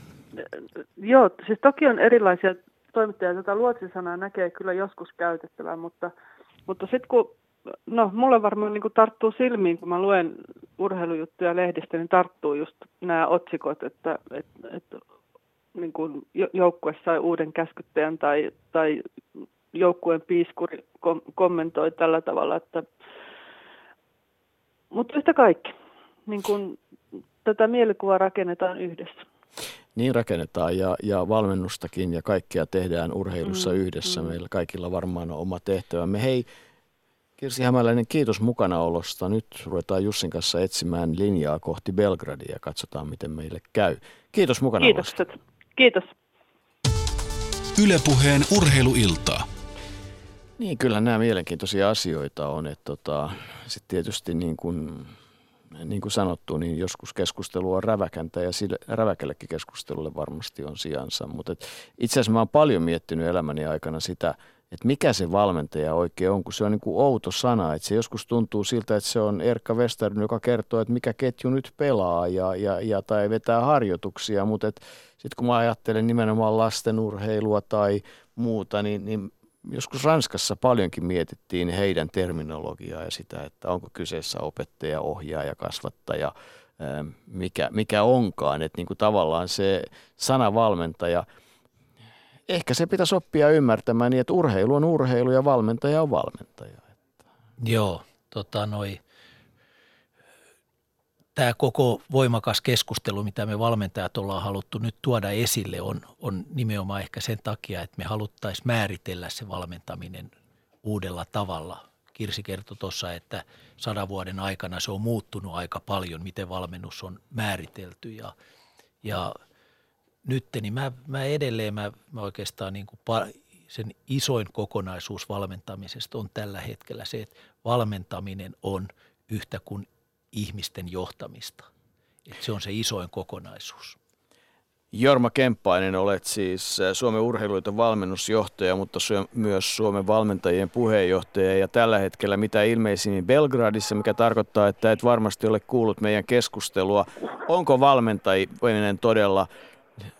Joo, siis toki on erilaisia toimittajia. Tätä luotsisanaa näkee kyllä joskus käytettävän, mutta – mutta sitten kun, no mulle varmaan niin tarttuu silmiin, kun mä luen urheilujuttuja lehdistä, niin tarttuu just nämä otsikot, että, että, että niin kuin joukkue sai uuden käskyttäjän tai, tai joukkueen piiskuri kom- kommentoi tällä tavalla, että mutta yhtä kaikki, niin kun tätä mielikuvaa rakennetaan yhdessä. Niin rakennetaan ja, ja valmennustakin ja kaikkea tehdään urheilussa mm, yhdessä. Mm. Meillä kaikilla varmaan on oma tehtävämme. Hei, Kirsi Hämäläinen, kiitos mukanaolosta. Nyt ruvetaan Jussin kanssa etsimään linjaa kohti Belgradia ja katsotaan, miten meille käy. Kiitos mukanaolosta. Kiitos. Kiitos. Ylepuheen urheiluiltaa. Niin, kyllä nämä mielenkiintoisia asioita on. Että tota, sitten tietysti niin kuin niin kuin sanottu, niin joskus keskustelu on räväkäntä ja sille, räväkällekin keskustelulle varmasti on sijansa. Mutta itse asiassa mä oon paljon miettinyt elämäni aikana sitä, että mikä se valmentaja oikein on, kun se on niin kuin outo sana. Että se joskus tuntuu siltä, että se on Erkka Westerny, joka kertoo, että mikä ketju nyt pelaa ja, ja, ja tai vetää harjoituksia. Mutta sitten kun mä ajattelen nimenomaan lastenurheilua tai muuta, niin, niin joskus Ranskassa paljonkin mietittiin heidän terminologiaa ja sitä, että onko kyseessä opettaja, ohjaaja, kasvattaja, mikä, mikä onkaan. Että niin kuin tavallaan se sanavalmentaja, ehkä se pitäisi oppia ymmärtämään niin, että urheilu on urheilu ja valmentaja on valmentaja. Joo, tota noi, tämä koko voimakas keskustelu, mitä me valmentajat ollaan haluttu nyt tuoda esille, on, on nimenomaan ehkä sen takia, että me haluttaisiin määritellä se valmentaminen uudella tavalla. Kirsi kertoi tuossa, että sadan vuoden aikana se on muuttunut aika paljon, miten valmennus on määritelty ja, ja nyt, niin mä, mä edelleen, mä, mä oikeastaan niin kuin sen isoin kokonaisuus valmentamisesta on tällä hetkellä se, että valmentaminen on yhtä kuin ihmisten johtamista. Että se on se isoin kokonaisuus. Jorma Kemppainen, olet siis Suomen urheiluiden valmennusjohtaja, mutta myös Suomen valmentajien puheenjohtaja ja tällä hetkellä mitä ilmeisimmin Belgradissa, mikä tarkoittaa, että et varmasti ole kuullut meidän keskustelua. Onko valmentajien todella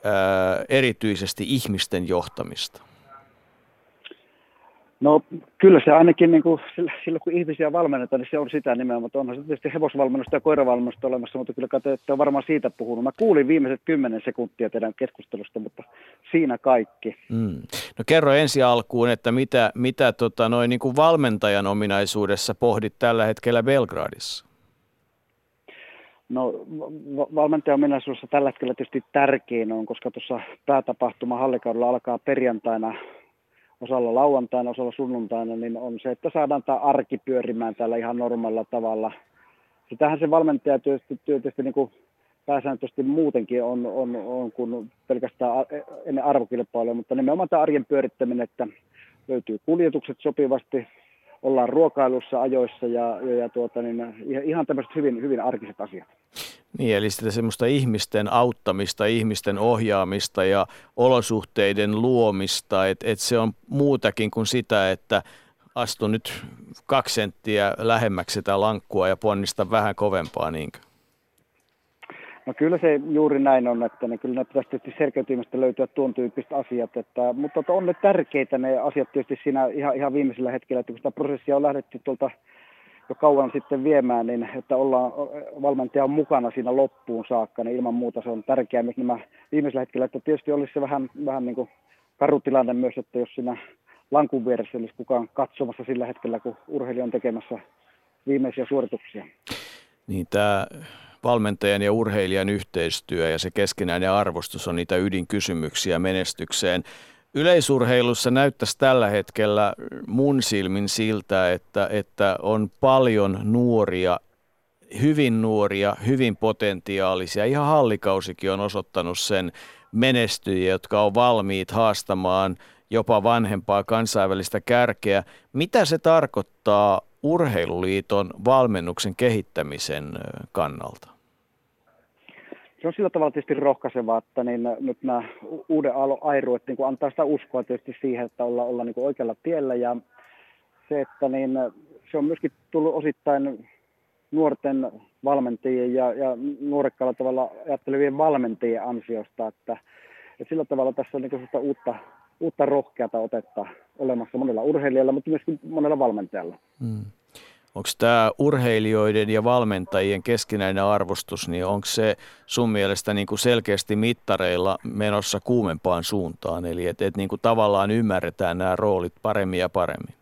ää, erityisesti ihmisten johtamista? No kyllä se ainakin niin kuin, silloin kun ihmisiä valmennetaan, niin se on sitä nimenomaan. Mutta onhan se tietysti hevosvalmennusta ja koiravalmennusta olemassa, mutta kyllä te ette ole varmaan siitä puhunut. Mä kuulin viimeiset kymmenen sekuntia teidän keskustelusta, mutta siinä kaikki. Mm. No kerro ensi alkuun, että mitä, mitä tota, noin niin kuin valmentajan ominaisuudessa pohdit tällä hetkellä Belgradissa? No valmentajan ominaisuudessa tällä hetkellä tietysti tärkein on, koska tuossa päätapahtuma hallikaudella alkaa perjantaina osalla lauantaina, osalla sunnuntaina, niin on se, että saadaan tämä arki pyörimään täällä ihan normaalilla tavalla. Sitähän se valmentaja tietysti, tietysti niin kuin pääsääntöisesti muutenkin on, on, on kuin pelkästään ennen arvokilpailuja, mutta nimenomaan tämä arjen pyörittäminen, että löytyy kuljetukset sopivasti, ollaan ruokailussa ajoissa ja, ja, ja tuota, niin ihan tämmöiset hyvin, hyvin arkiset asiat. Niin, eli sitä semmoista ihmisten auttamista, ihmisten ohjaamista ja olosuhteiden luomista, että et se on muutakin kuin sitä, että astu nyt kaksi senttiä lähemmäksi sitä lankkua ja ponnista vähän kovempaa, niinkö? No kyllä se juuri näin on, että ne, kyllä ne pitäisi tietysti selkeytymistä löytyä tuon tyyppiset asiat, että, mutta on ne tärkeitä ne asiat tietysti siinä ihan, ihan viimeisellä hetkellä, että kun sitä prosessia on lähdetty tuolta jo kauan sitten viemään, niin että ollaan, valmentaja on mukana siinä loppuun saakka, niin ilman muuta se on tärkeää myös nämä viimeisellä hetkellä, että tietysti olisi se vähän, vähän niin kuin karutilanne myös, että jos siinä lankun vieressä olisi kukaan katsomassa sillä hetkellä, kun urheilija on tekemässä viimeisiä suorituksia. Niin tämä valmentajan ja urheilijan yhteistyö ja se keskinäinen arvostus on niitä ydinkysymyksiä menestykseen. Yleisurheilussa näyttäisi tällä hetkellä mun silmin siltä, että, että on paljon nuoria, hyvin nuoria, hyvin potentiaalisia. Ihan hallikausikin on osoittanut sen menestyjiä, jotka on valmiit haastamaan jopa vanhempaa kansainvälistä kärkeä. Mitä se tarkoittaa urheiluliiton valmennuksen kehittämisen kannalta? Se on sillä tavalla tietysti rohkaisevaa, että niin nyt nämä uuden airuet niin kuin antaa sitä uskoa tietysti siihen, että ollaan, ollaan niin oikealla tiellä ja se, että niin, se on myöskin tullut osittain nuorten valmentajien ja, ja nuorekkaalla tavalla ajattelevien valmentajien ansiosta, että, että sillä tavalla tässä on niin uutta, uutta rohkeata otetta olemassa monella urheilijalla, mutta myöskin monella valmentajalla. Hmm. Onko tämä urheilijoiden ja valmentajien keskinäinen arvostus, niin onko se sun mielestä niin kuin selkeästi mittareilla menossa kuumempaan suuntaan? Eli että et niin kuin tavallaan ymmärretään nämä roolit paremmin ja paremmin?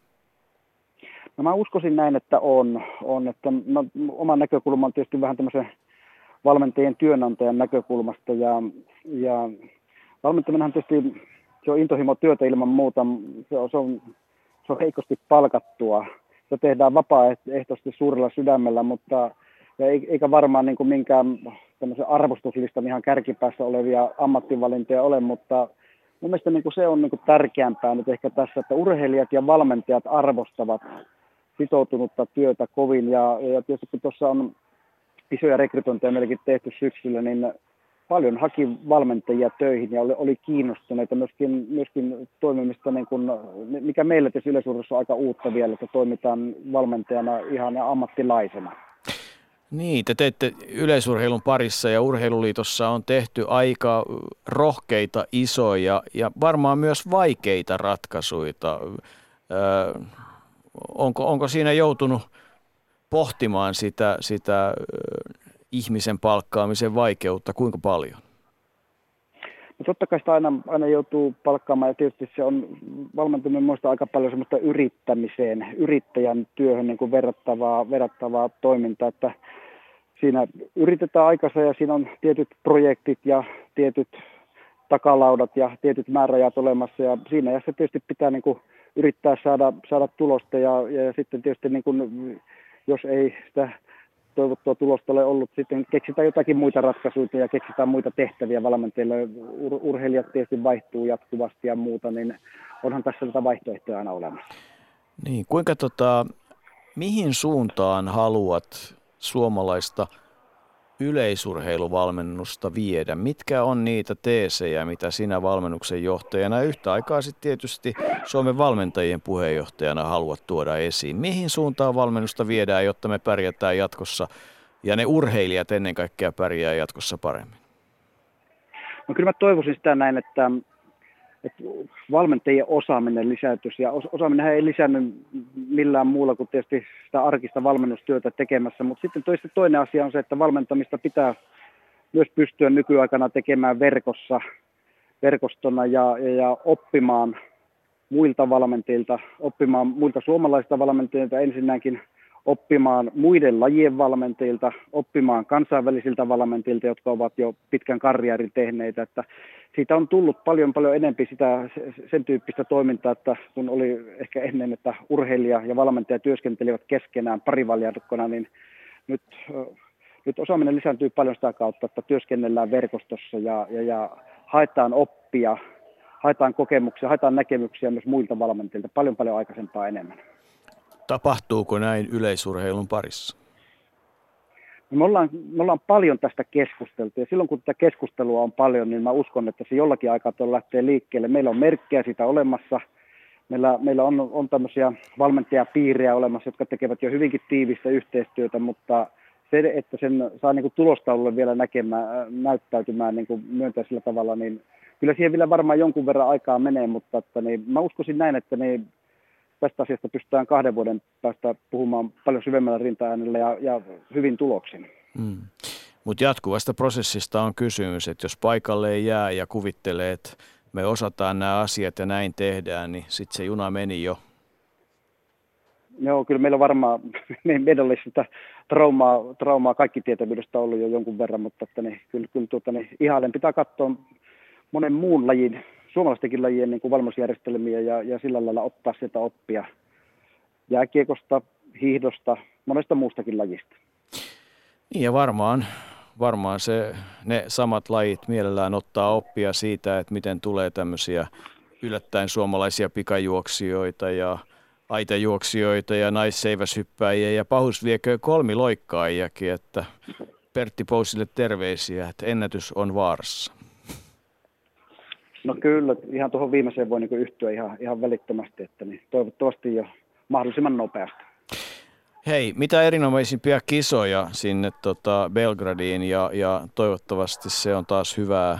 No mä uskoisin näin, että on. on että mä, oman näkökulman on tietysti vähän tämmöisen valmentajien työnantajan näkökulmasta. Ja, ja valmentaminenhan tietysti se on intohimo työtä ilman muuta. Se on, se on, se on heikosti palkattua se tehdään vapaaehtoisesti suurella sydämellä, mutta ja eikä varmaan niin kuin minkään arvostuslistan ihan kärkipäässä olevia ammattivalintoja ole, mutta mun mielestä niin kuin se on niin kuin tärkeämpää nyt ehkä tässä, että urheilijat ja valmentajat arvostavat sitoutunutta työtä kovin. Ja, ja tietysti kun tuossa on isoja rekrytointeja meilläkin tehty syksyllä, niin paljon haki valmentajia töihin ja oli, oli kiinnostuneita myöskin, myöskin toimimista, niin kuin, mikä meillä tietysti yleisurheilussa on aika uutta vielä, että toimitaan valmentajana ihan ammattilaisena. Niin, te teette yleisurheilun parissa ja urheiluliitossa on tehty aika rohkeita, isoja ja varmaan myös vaikeita ratkaisuja. Öö, onko, onko siinä joutunut pohtimaan sitä, sitä ihmisen palkkaamisen vaikeutta, kuinka paljon? No totta kai sitä aina, aina joutuu palkkaamaan ja tietysti se on valmentuminen muista aika paljon semmoista yrittämiseen, yrittäjän työhön niin kuin verrattavaa, verrattavaa toimintaa, että siinä yritetään aikansa ja siinä on tietyt projektit ja tietyt takalaudat ja tietyt määräajat olemassa ja siinä ja se tietysti pitää niin kuin yrittää saada, saada tulosta ja, ja sitten tietysti niin kuin, jos ei sitä toivottua tulosta ole ollut. Sitten keksitään jotakin muita ratkaisuja ja keksitään muita tehtäviä valmentajille. Ur- urheilijat tietysti vaihtuu jatkuvasti ja muuta, niin onhan tässä tätä vaihtoehtoja aina olemassa. Niin, kuinka tota, mihin suuntaan haluat suomalaista yleisurheiluvalmennusta viedä? Mitkä on niitä teesejä, mitä sinä valmennuksen johtajana ja yhtä aikaa sitten tietysti Suomen valmentajien puheenjohtajana haluat tuoda esiin? Mihin suuntaan valmennusta viedään, jotta me pärjätään jatkossa ja ne urheilijat ennen kaikkea pärjää jatkossa paremmin? No kyllä mä toivoisin sitä näin, että, että valmentajien osaaminen lisääntyisi. Ja osaaminen ei lisännyt millään muulla kuin tietysti sitä arkista valmennustyötä tekemässä. Mutta sitten toista toinen asia on se, että valmentamista pitää myös pystyä nykyaikana tekemään verkossa, verkostona ja, ja, ja oppimaan muilta valmentajilta, oppimaan muilta suomalaisilta valmentajilta ensinnäkin – oppimaan muiden lajien valmentajilta, oppimaan kansainvälisiltä valmentajilta, jotka ovat jo pitkän karjäärin tehneitä. Että siitä on tullut paljon paljon enempi sitä, sen tyyppistä toimintaa, että kun oli ehkä ennen, että urheilija ja valmentaja työskentelivät keskenään parivaljadukkona, niin nyt, nyt osaaminen lisääntyy paljon sitä kautta, että työskennellään verkostossa ja, ja, ja haetaan oppia, haetaan kokemuksia, haetaan näkemyksiä myös muilta valmentajilta paljon paljon aikaisempaa enemmän. Tapahtuuko näin yleisurheilun parissa? No me ollaan, me ollaan paljon tästä keskusteltu ja silloin kun tätä keskustelua on paljon, niin mä uskon, että se jollakin aikaa tuolla lähtee liikkeelle. Meillä on merkkejä sitä olemassa. Meillä, meillä on, on tämmöisiä valmentajapiirejä olemassa, jotka tekevät jo hyvinkin tiivistä yhteistyötä, mutta se, että sen saa niin kuin tulostaululle vielä näkemään, näyttäytymään niin kuin myönteisellä tavalla, niin kyllä siihen vielä varmaan jonkun verran aikaa menee, mutta että niin, mä uskoisin näin, että niin tästä asiasta pystytään kahden vuoden päästä puhumaan paljon syvemmällä rinta ja, ja hyvin tuloksin. Mm. Mutta jatkuvasta prosessista on kysymys, että jos paikalle ei jää ja kuvittelee, että me osataan nämä asiat ja näin tehdään, niin sitten se juna meni jo. Joo, kyllä meillä on varmaan, meidän olisi sitä traumaa, traumaa kaikki tietävyydestä ollut jo jonkun verran, mutta että niin, kyllä, kyllä tuota, niin, ihailen pitää katsoa monen muun lajin suomalaistenkin lajien niin kuin valmennusjärjestelmiä ja, ja sillä lailla ottaa sieltä oppia jääkiekosta, hiihdosta, monesta muustakin lajista. Niin ja varmaan, varmaan se, ne samat lajit mielellään ottaa oppia siitä, että miten tulee tämmöisiä yllättäen suomalaisia pikajuoksijoita ja aitajuoksijoita ja naisseiväshyppäjiä ja pahusviekö kolmiloikkaajiakin, että Pertti Pousille terveisiä, että ennätys on vaarassa. No kyllä, ihan tuohon viimeiseen voi niin yhtyä ihan, ihan välittömästi, että niin toivottavasti jo mahdollisimman nopeasti. Hei, mitä erinomaisimpia kisoja sinne tota Belgradiin ja, ja toivottavasti se on taas hyvää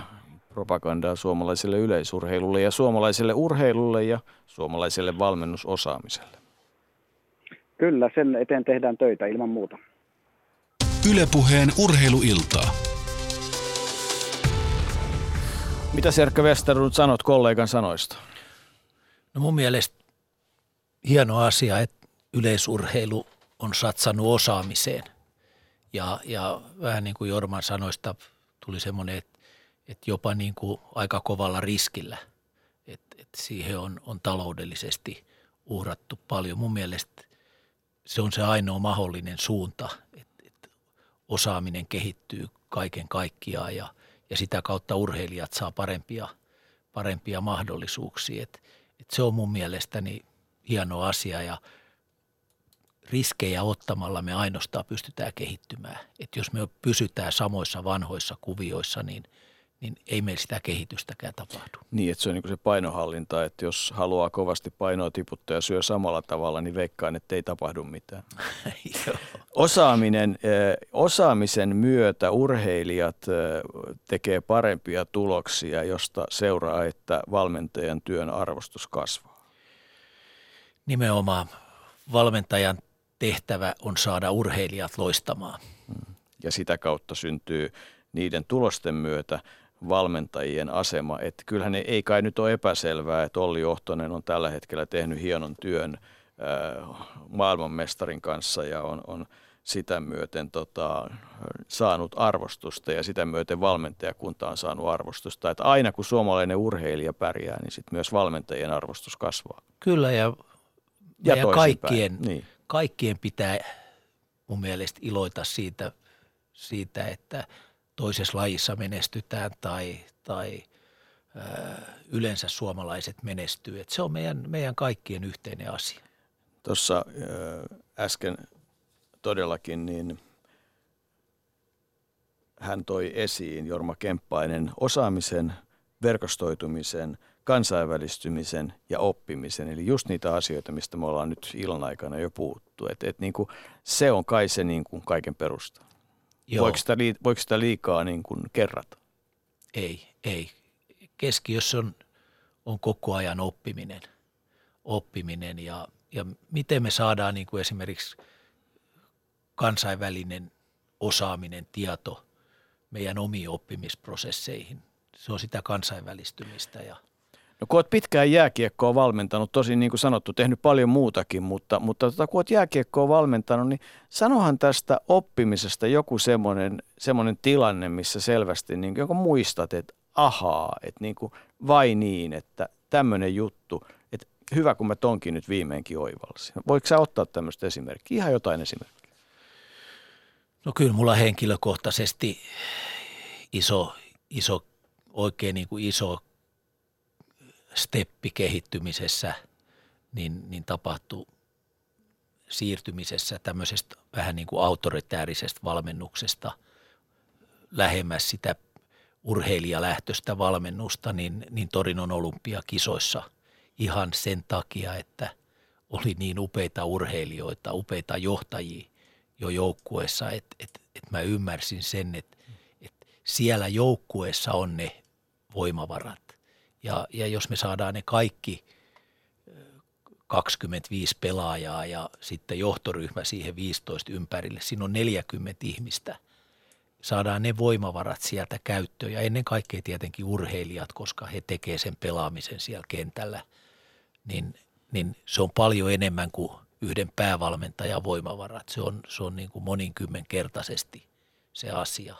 propagandaa suomalaiselle yleisurheilulle ja suomalaiselle urheilulle ja suomalaiselle valmennusosaamiselle. Kyllä, sen eteen tehdään töitä ilman muuta. Ylepuheen urheiluiltaa. Mitä Serkka Westerlund sanot kollegan sanoista? No mun mielestä hieno asia, että yleisurheilu on satsannut osaamiseen. Ja, ja vähän niin kuin Jorman sanoista tuli semmoinen, että, että jopa niin kuin aika kovalla riskillä, että, että siihen on, on taloudellisesti uhrattu paljon. Mun mielestä se on se ainoa mahdollinen suunta, että, että osaaminen kehittyy kaiken kaikkiaan ja – ja sitä kautta urheilijat saa parempia, parempia mahdollisuuksia. Et, et se on mun mielestäni hieno asia ja riskejä ottamalla me ainoastaan pystytään kehittymään. Et jos me pysytään samoissa vanhoissa kuvioissa, niin – niin ei meillä sitä kehitystäkään tapahdu. Niin, että se on niin se painohallinta, että jos haluaa kovasti painoa tiputtaa ja syö samalla tavalla, niin veikkaan, että ei tapahdu mitään. Osaaminen, eh, osaamisen myötä urheilijat eh, tekee parempia tuloksia, josta seuraa, että valmentajan työn arvostus kasvaa. Nimenomaan valmentajan tehtävä on saada urheilijat loistamaan. Hmm. Ja sitä kautta syntyy niiden tulosten myötä valmentajien asema. Että kyllähän ne, ei kai nyt ole epäselvää, että Olli Ohtonen on tällä hetkellä tehnyt hienon työn äh, maailmanmestarin kanssa ja on, on sitä myöten tota, saanut arvostusta ja sitä myöten valmentajakunta on saanut arvostusta. Että aina kun suomalainen urheilija pärjää, niin sit myös valmentajien arvostus kasvaa. Kyllä ja, ja kaikkien, niin. kaikkien pitää mun mielestä iloita siitä, siitä että – toisessa lajissa menestytään tai, tai yleensä suomalaiset menestyy. Et se on meidän, meidän kaikkien yhteinen asia. Tuossa äsken todellakin niin hän toi esiin, Jorma Kemppainen, osaamisen, verkostoitumisen, kansainvälistymisen ja oppimisen. Eli just niitä asioita, mistä me ollaan nyt illan aikana jo puhuttu. Et, et niin kuin, se on kai se niin kuin kaiken perusta. Voiko sitä, voiko sitä liikaa niin kuin kerrata? Ei, ei. Keskiössä on, on koko ajan oppiminen. oppiminen ja, ja miten me saadaan niin kuin esimerkiksi kansainvälinen osaaminen, tieto meidän omiin oppimisprosesseihin. Se on sitä kansainvälistymistä ja – No kun olet pitkään jääkiekkoa valmentanut, tosi niin kuin sanottu, tehnyt paljon muutakin, mutta, mutta tota, kun olet jääkiekkoa valmentanut, niin sanohan tästä oppimisesta joku semmoinen, semmoinen tilanne, missä selvästi niin joku muistat, että ahaa, että niin kuin vai niin, että tämmöinen juttu, että hyvä kun mä tonkin nyt viimeinkin oivalsin. Voiko sä ottaa tämmöistä esimerkkiä, ihan jotain esimerkkiä? No kyllä mulla henkilökohtaisesti iso, iso oikein niin kuin iso steppi kehittymisessä niin, niin tapahtuu siirtymisessä tämmöisestä vähän niin kuin autoritäärisestä valmennuksesta lähemmäs sitä urheilijalähtöistä valmennusta, niin, niin Torinon olympiakisoissa ihan sen takia, että oli niin upeita urheilijoita, upeita johtajia jo joukkueessa, että, että, että mä ymmärsin sen, että, että siellä joukkueessa on ne voimavarat ja, ja jos me saadaan ne kaikki 25 pelaajaa ja sitten johtoryhmä siihen 15 ympärille, siinä on 40 ihmistä, saadaan ne voimavarat sieltä käyttöön ja ennen kaikkea tietenkin urheilijat, koska he tekevät sen pelaamisen siellä kentällä, niin, niin se on paljon enemmän kuin yhden päävalmentajan voimavarat. Se on, se on niin kuin moninkymmenkertaisesti se asia.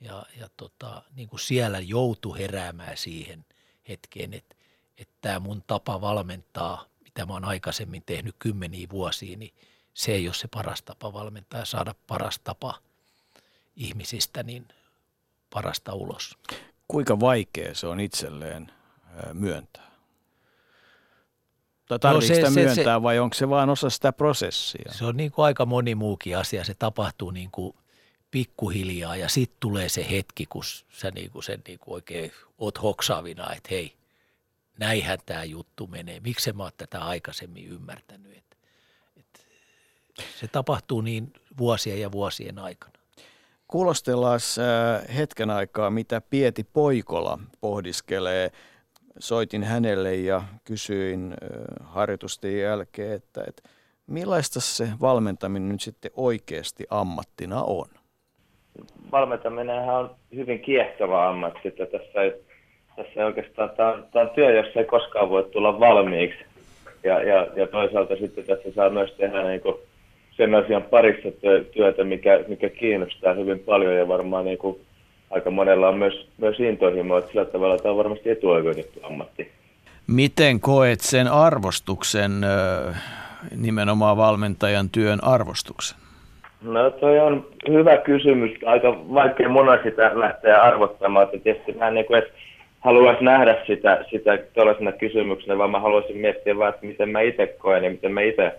Ja, ja tota, niin kuin siellä joutu heräämään siihen – hetkeen, että, että tämä mun tapa valmentaa, mitä mä oon aikaisemmin tehnyt kymmeniä vuosia, niin se ei ole se paras tapa valmentaa ja saada paras tapa ihmisistä niin parasta ulos. Kuinka vaikea se on itselleen myöntää? Tai no se, sitä myöntää se, vai onko se vain osa sitä prosessia? Se on niin kuin aika moni muukin asia. Se tapahtuu niin kuin pikkuhiljaa ja sitten tulee se hetki, kun sä niinku sen niinku oikein oot hoksaavina, että hei, näinhän tämä juttu menee. Miksi mä oon tätä aikaisemmin ymmärtänyt? Et, et, se tapahtuu niin vuosien ja vuosien aikana. Kuulostellaan äh, hetken aikaa, mitä Pieti Poikola pohdiskelee. Soitin hänelle ja kysyin äh, harjoitusten jälkeen, että, että millaista se valmentaminen nyt sitten oikeasti ammattina on? Valmentaminen on hyvin kiehtova ammatti, että tässä ei, tässä ei oikeastaan, tämä on, tämä on työ, jossa ei koskaan voi tulla valmiiksi. Ja, ja, ja toisaalta sitten tässä saa myös tehdä niin kuin sen asian parissa työtä, mikä, mikä kiinnostaa hyvin paljon ja varmaan niin kuin aika monella on myös, myös intohimo, että sillä tavalla tämä on varmasti etuoikeutettu ammatti. Miten koet sen arvostuksen, nimenomaan valmentajan työn arvostuksen? No toi on hyvä kysymys. Aika vaikea on sitä lähteä arvottamaan. Että tietysti mä en niin edes haluaisi nähdä sitä, sitä tuollaisena kysymyksenä, vaan mä haluaisin miettiä vaan, että miten mä itse koen ja miten mä itse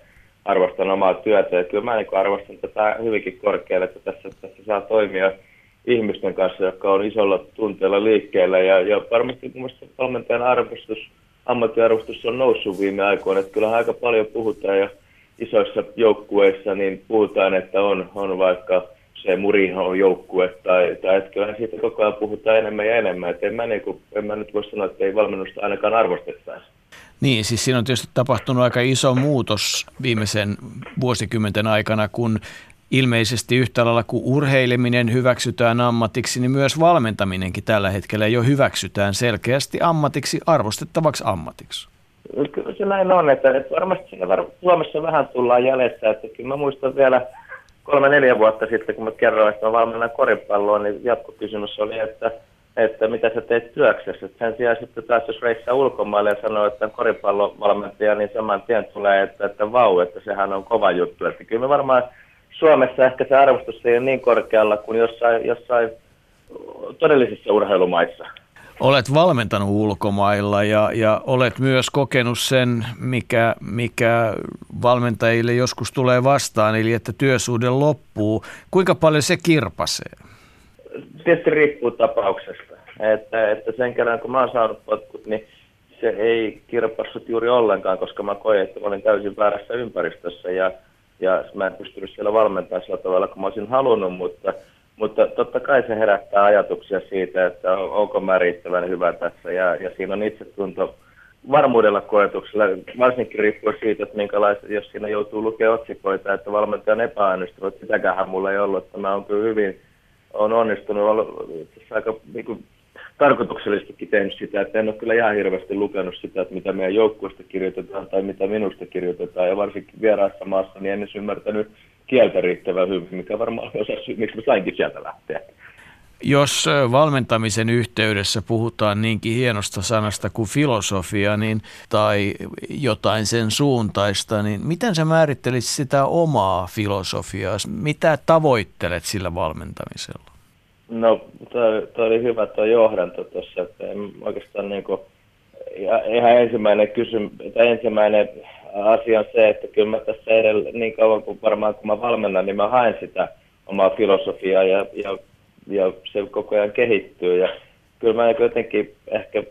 arvostan omaa työtä. Ja kyllä mä niin arvostan tätä hyvinkin korkealle, että tässä, tässä saa toimia ihmisten kanssa, jotka on isolla tunteella liikkeellä. Ja, ja varmasti mun mielestä valmentajan arvostus, ammattiarvostus on noussut viime aikoina. Että kyllähän aika paljon puhutaan ja isoissa joukkueissa niin puhutaan, että on, on vaikka se Murihan joukkue tai, tai että kyllähän siitä koko ajan puhutaan enemmän ja enemmän. Että en, mä niin kuin, en mä nyt voi sanoa, että ei valmennusta ainakaan arvostettaisi. Niin, siis siinä on tietysti tapahtunut aika iso muutos viimeisen vuosikymmenten aikana, kun ilmeisesti yhtä lailla kuin urheileminen hyväksytään ammatiksi, niin myös valmentaminenkin tällä hetkellä jo hyväksytään selkeästi ammatiksi, arvostettavaksi ammatiksi. Kyllä se näin on, että, että varmasti var, Suomessa vähän tullaan jäljessä, että kyllä mä muistan vielä kolme-neljä vuotta sitten, kun mä kerroin, että mä valmennan koripalloa, niin jatkokysymys oli, että, että mitä sä teet työksessä. Että sen sijaan sitten taas jos reissaa ulkomaille ja sanoo, että koripallovalmentaja, niin saman tien tulee, että, että vau, että sehän on kova juttu. Että kyllä me varmaan Suomessa ehkä se arvostus ei ole niin korkealla kuin jossain, jossain todellisissa urheilumaissa. Olet valmentanut ulkomailla ja, ja olet myös kokenut sen, mikä, mikä valmentajille joskus tulee vastaan, eli että työsuhde loppuu. Kuinka paljon se kirpasee? tietysti riippuu tapauksesta. Että, että sen kerran kun mä oon saanut potkut, niin se ei kirpassut juuri ollenkaan, koska mä koin, että olin täysin väärässä ympäristössä ja, ja mä en pystynyt siellä valmentamaan sillä tavalla, kun mä olisin halunnut, mutta, mutta totta kai se herättää ajatuksia siitä, että onko mä riittävän hyvä tässä. Ja, ja siinä on itsetunto varmuudella koetuksella, varsinkin riippuen siitä, että minkälaista, jos siinä joutuu lukemaan otsikoita, että valmentajan epäonnistunut, sitäkään mulla ei ollut, että mä oon kyllä hyvin, on onnistunut, ollut aika niin kuin, tarkoituksellisestikin tehnyt sitä, että en ole kyllä ihan hirveästi lukenut sitä, että mitä meidän joukkueesta kirjoitetaan tai mitä minusta kirjoitetaan. Ja varsinkin vieraassa maassa, niin en edes ymmärtänyt kieltä riittävän hyvin, mikä varmaan osa syy, miksi mä sainkin sieltä lähteä. Jos valmentamisen yhteydessä puhutaan niinkin hienosta sanasta kuin filosofia niin, tai jotain sen suuntaista, niin miten sä määrittelisit sitä omaa filosofiaa? Mitä tavoittelet sillä valmentamisella? No, toi oli hyvä tuo johdanto tuossa, että en oikeastaan niin kuin, ihan ensimmäinen kysymys, tai ensimmäinen asia on se, että kyllä mä tässä edellä, niin kauan kuin varmaan kun mä valmennan, niin mä haen sitä omaa filosofiaa ja, ja, ja se koko ajan kehittyy ja kyllä mä jotenkin ehkä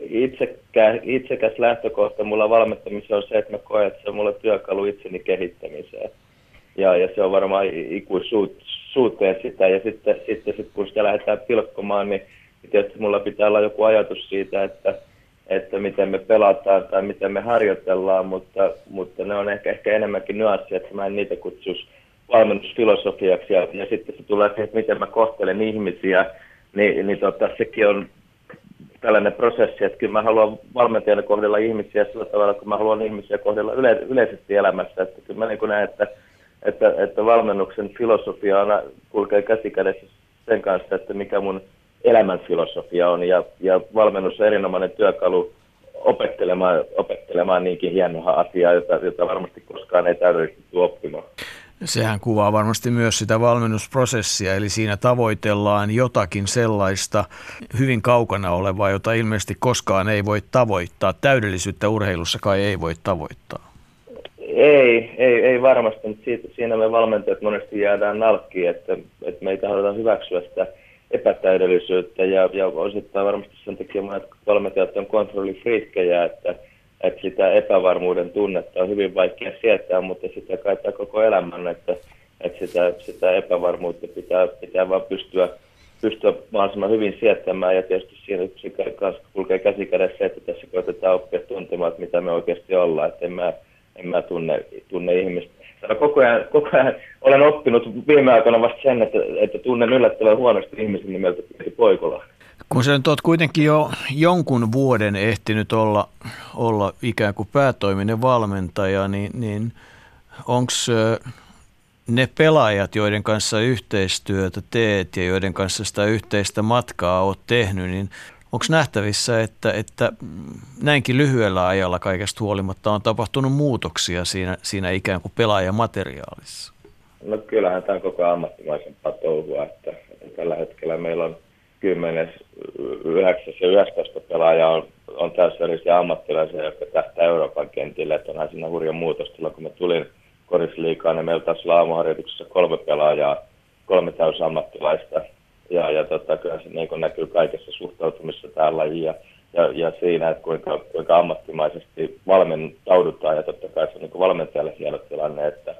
itsekä, itsekäs lähtökohta mulla valmentamisessa on se, että mä koen, että se on mulle työkalu itseni kehittämiseen. Ja, ja se on varmaan ikuisuuteen sitä. Ja sitten, sitten sit, kun sitä lähdetään pilkkomaan, niin, niin tietysti mulla pitää olla joku ajatus siitä, että, että miten me pelataan tai miten me harjoitellaan, mutta, mutta ne on ehkä, ehkä enemmänkin nyanssia, että mä en niitä kutsuisi valmennusfilosofiaksi. Ja, ja sitten se tulee siihen, että miten mä kohtelen ihmisiä, niin, niin tota, sekin on tällainen prosessi, että kyllä mä haluan valmentajana kohdella ihmisiä sillä tavalla, kun mä haluan ihmisiä kohdella yle, yleisesti elämässä. Että kyllä mä niin näen, että että, että valmennuksen filosofia on, kulkee käsikädessä sen kanssa, että mikä mun elämän filosofia on. Ja, ja valmennus on erinomainen työkalu opettelemaan, opettelemaan niinkin hienoa asiaa, jota, jota varmasti koskaan ei täydellisesti tule oppimaan. Sehän kuvaa varmasti myös sitä valmennusprosessia, eli siinä tavoitellaan jotakin sellaista hyvin kaukana olevaa, jota ilmeisesti koskaan ei voi tavoittaa. Täydellisyyttä urheilussa kai ei voi tavoittaa. Ei, ei, ei varmasti, mutta siitä, siinä me valmentajat monesti jäädään nalkkiin, että, että me ei tahdota hyväksyä sitä epätäydellisyyttä ja, ja osittain varmasti sen takia monet valmentajat on kontrollifriikkejä, että, että sitä epävarmuuden tunnetta on hyvin vaikea sietää, mutta sitä kaitaa koko elämän, että, että sitä, sitä epävarmuutta pitää, pitää vaan pystyä, pystyä mahdollisimman hyvin sietämään ja tietysti siinä se kanssa kulkee käsi kädessä, että tässä koitetaan oppia tuntemaan, että mitä me oikeasti ollaan, että en mä en mä tunne, tunne ihmistä. Koko ajan, koko ajan olen oppinut viime aikoina vasta sen, että, että tunnen yllättävän huonosti ihmisen nimeltä Pieti Poikola. Kun sä nyt oot kuitenkin jo jonkun vuoden ehtinyt olla, olla ikään kuin päätoiminen valmentaja, niin, niin onko ne pelaajat, joiden kanssa yhteistyötä teet ja joiden kanssa sitä yhteistä matkaa oot tehnyt, niin Onko nähtävissä, että, että näinkin lyhyellä ajalla kaikesta huolimatta on tapahtunut muutoksia siinä, siinä ikään kuin pelaajamateriaalissa? No kyllähän tämä on koko ammattimaisempaa touhua, että, tällä hetkellä meillä on 10, 9 ja 11 pelaajaa on, on täysverisiä ammattilaisia, jotka tähtää Euroopan kentille. Että onhan siinä hurja muutos. Silloin kun mä tulin korisliikaan, niin meillä taas aamuharjoituksessa kolme pelaajaa, kolme täysammattilaista ja, ja tota, kyllä se niin näkyy kaikessa suhtautumisessa tähän lajiin ja, ja, ja siinä, että kuinka, kuinka ammattimaisesti valmentaudutaan ja totta kai se on niin valmentajalle hieno tilanne, että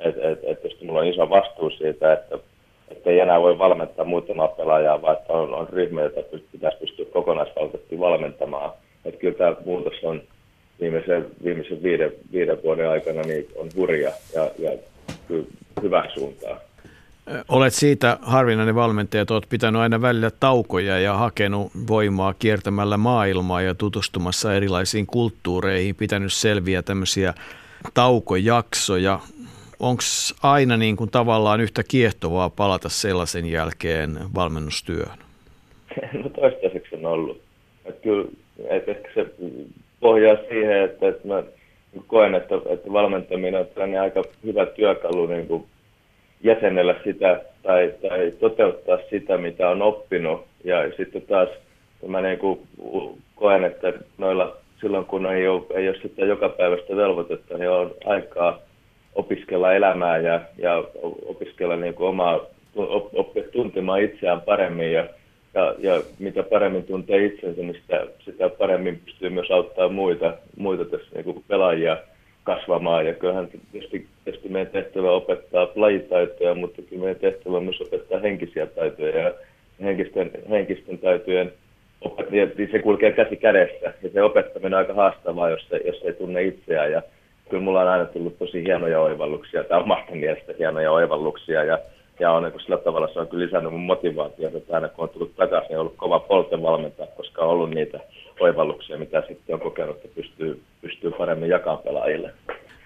et, et, et tietysti mulla on iso vastuu siitä, että että ei enää voi valmentaa muutamaa pelaajaa, vaan että on, on ryhmä, jota pitäisi pystyä kokonaisvaltaisesti valmentamaan. Että kyllä tämä muutos on viimeisen, viimeisen viiden, viiden vuoden aikana niin on hurja ja, ja hyvää suuntaan. Olet siitä harvinainen valmentaja, että olet pitänyt aina välillä taukoja ja hakenut voimaa kiertämällä maailmaa ja tutustumassa erilaisiin kulttuureihin, pitänyt selviä tämmöisiä taukojaksoja. Onko aina niin kuin tavallaan yhtä kiehtovaa palata sellaisen jälkeen valmennustyöhön? No toistaiseksi on ollut. Että kyllä, että ehkä se pohjaa siihen, että, että mä koen, että, että valmentaminen on aika hyvä työkalu niin kuin jäsenellä sitä tai, tai toteuttaa sitä, mitä on oppinut. Ja sitten taas mä niin kuin koen, että noilla silloin kun ei ole, ei ole sitä joka päivästä velvoitetta, niin on aikaa opiskella elämää ja, ja opiskella niin kuin omaa oppia tuntemaan itseään paremmin ja, ja, ja mitä paremmin tuntee itsensä, niin sitä, sitä paremmin pystyy myös auttaa muita, muita tässä niin kuin pelaajia kasvamaan. Ja kyllähän tietysti, tietysti meidän tehtävä opettaa lajitaitoja, mutta kyllä meidän tehtävä myös opettaa henkisiä taitoja. Ja henkisten, henkisten taitojen opet, niin se kulkee käsi kädessä. Ja se opettaminen on aika haastavaa, jos, se, jos ei tunne itseään. Ja kyllä mulla on aina tullut tosi hienoja oivalluksia. Tai omasta mielestä hienoja oivalluksia. Ja, ja on, niin sillä tavalla se on kyllä lisännyt mun motivaatiota, että aina kun on tullut takaisin, on ollut kova polte valmentaa, koska on ollut niitä oivalluksia, mitä sitten on kokenut, että pystyy, pystyy paremmin jakamaan pelaajille.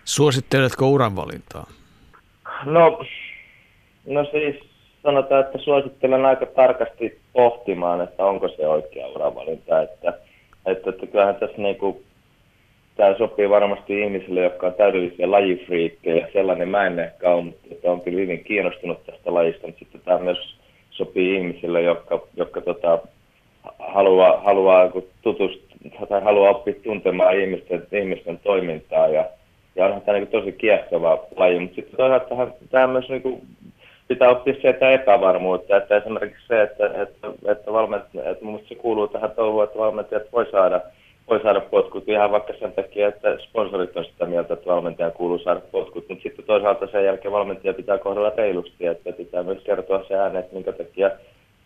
Suositteletko uranvalintaa? No, no siis sanotaan, että suosittelen aika tarkasti pohtimaan, että onko se oikea uravalinta. Että, että, että kyllähän tässä niin kuin, tämä sopii varmasti ihmisille, jotka on täydellisiä lajifriikkejä. Sellainen mä en ehkä ole, mutta että on kyllä hyvin kiinnostunut tästä lajista. Mutta sitten tämä myös sopii ihmisille, jotka, jotka tota, haluaa, haluaa tutustua tai haluaa oppia tuntemaan ihmisten, ihmisten toimintaa. Ja, ja onhan tämä niin tosi kiehtova laji, mutta sitten toisaalta tähän, tähän myös niin pitää oppia sieltä epävarmuutta, että esimerkiksi se, että, että, että, valment, että se kuuluu tähän touhuun, että valmentajat voi saada, voi saada potkut ihan vaikka sen takia, että sponsorit on sitä mieltä, että valmentajan kuuluu saada potkut, mutta sitten toisaalta sen jälkeen valmentaja pitää kohdella reilusti, että pitää myös kertoa se ääne, että minkä takia,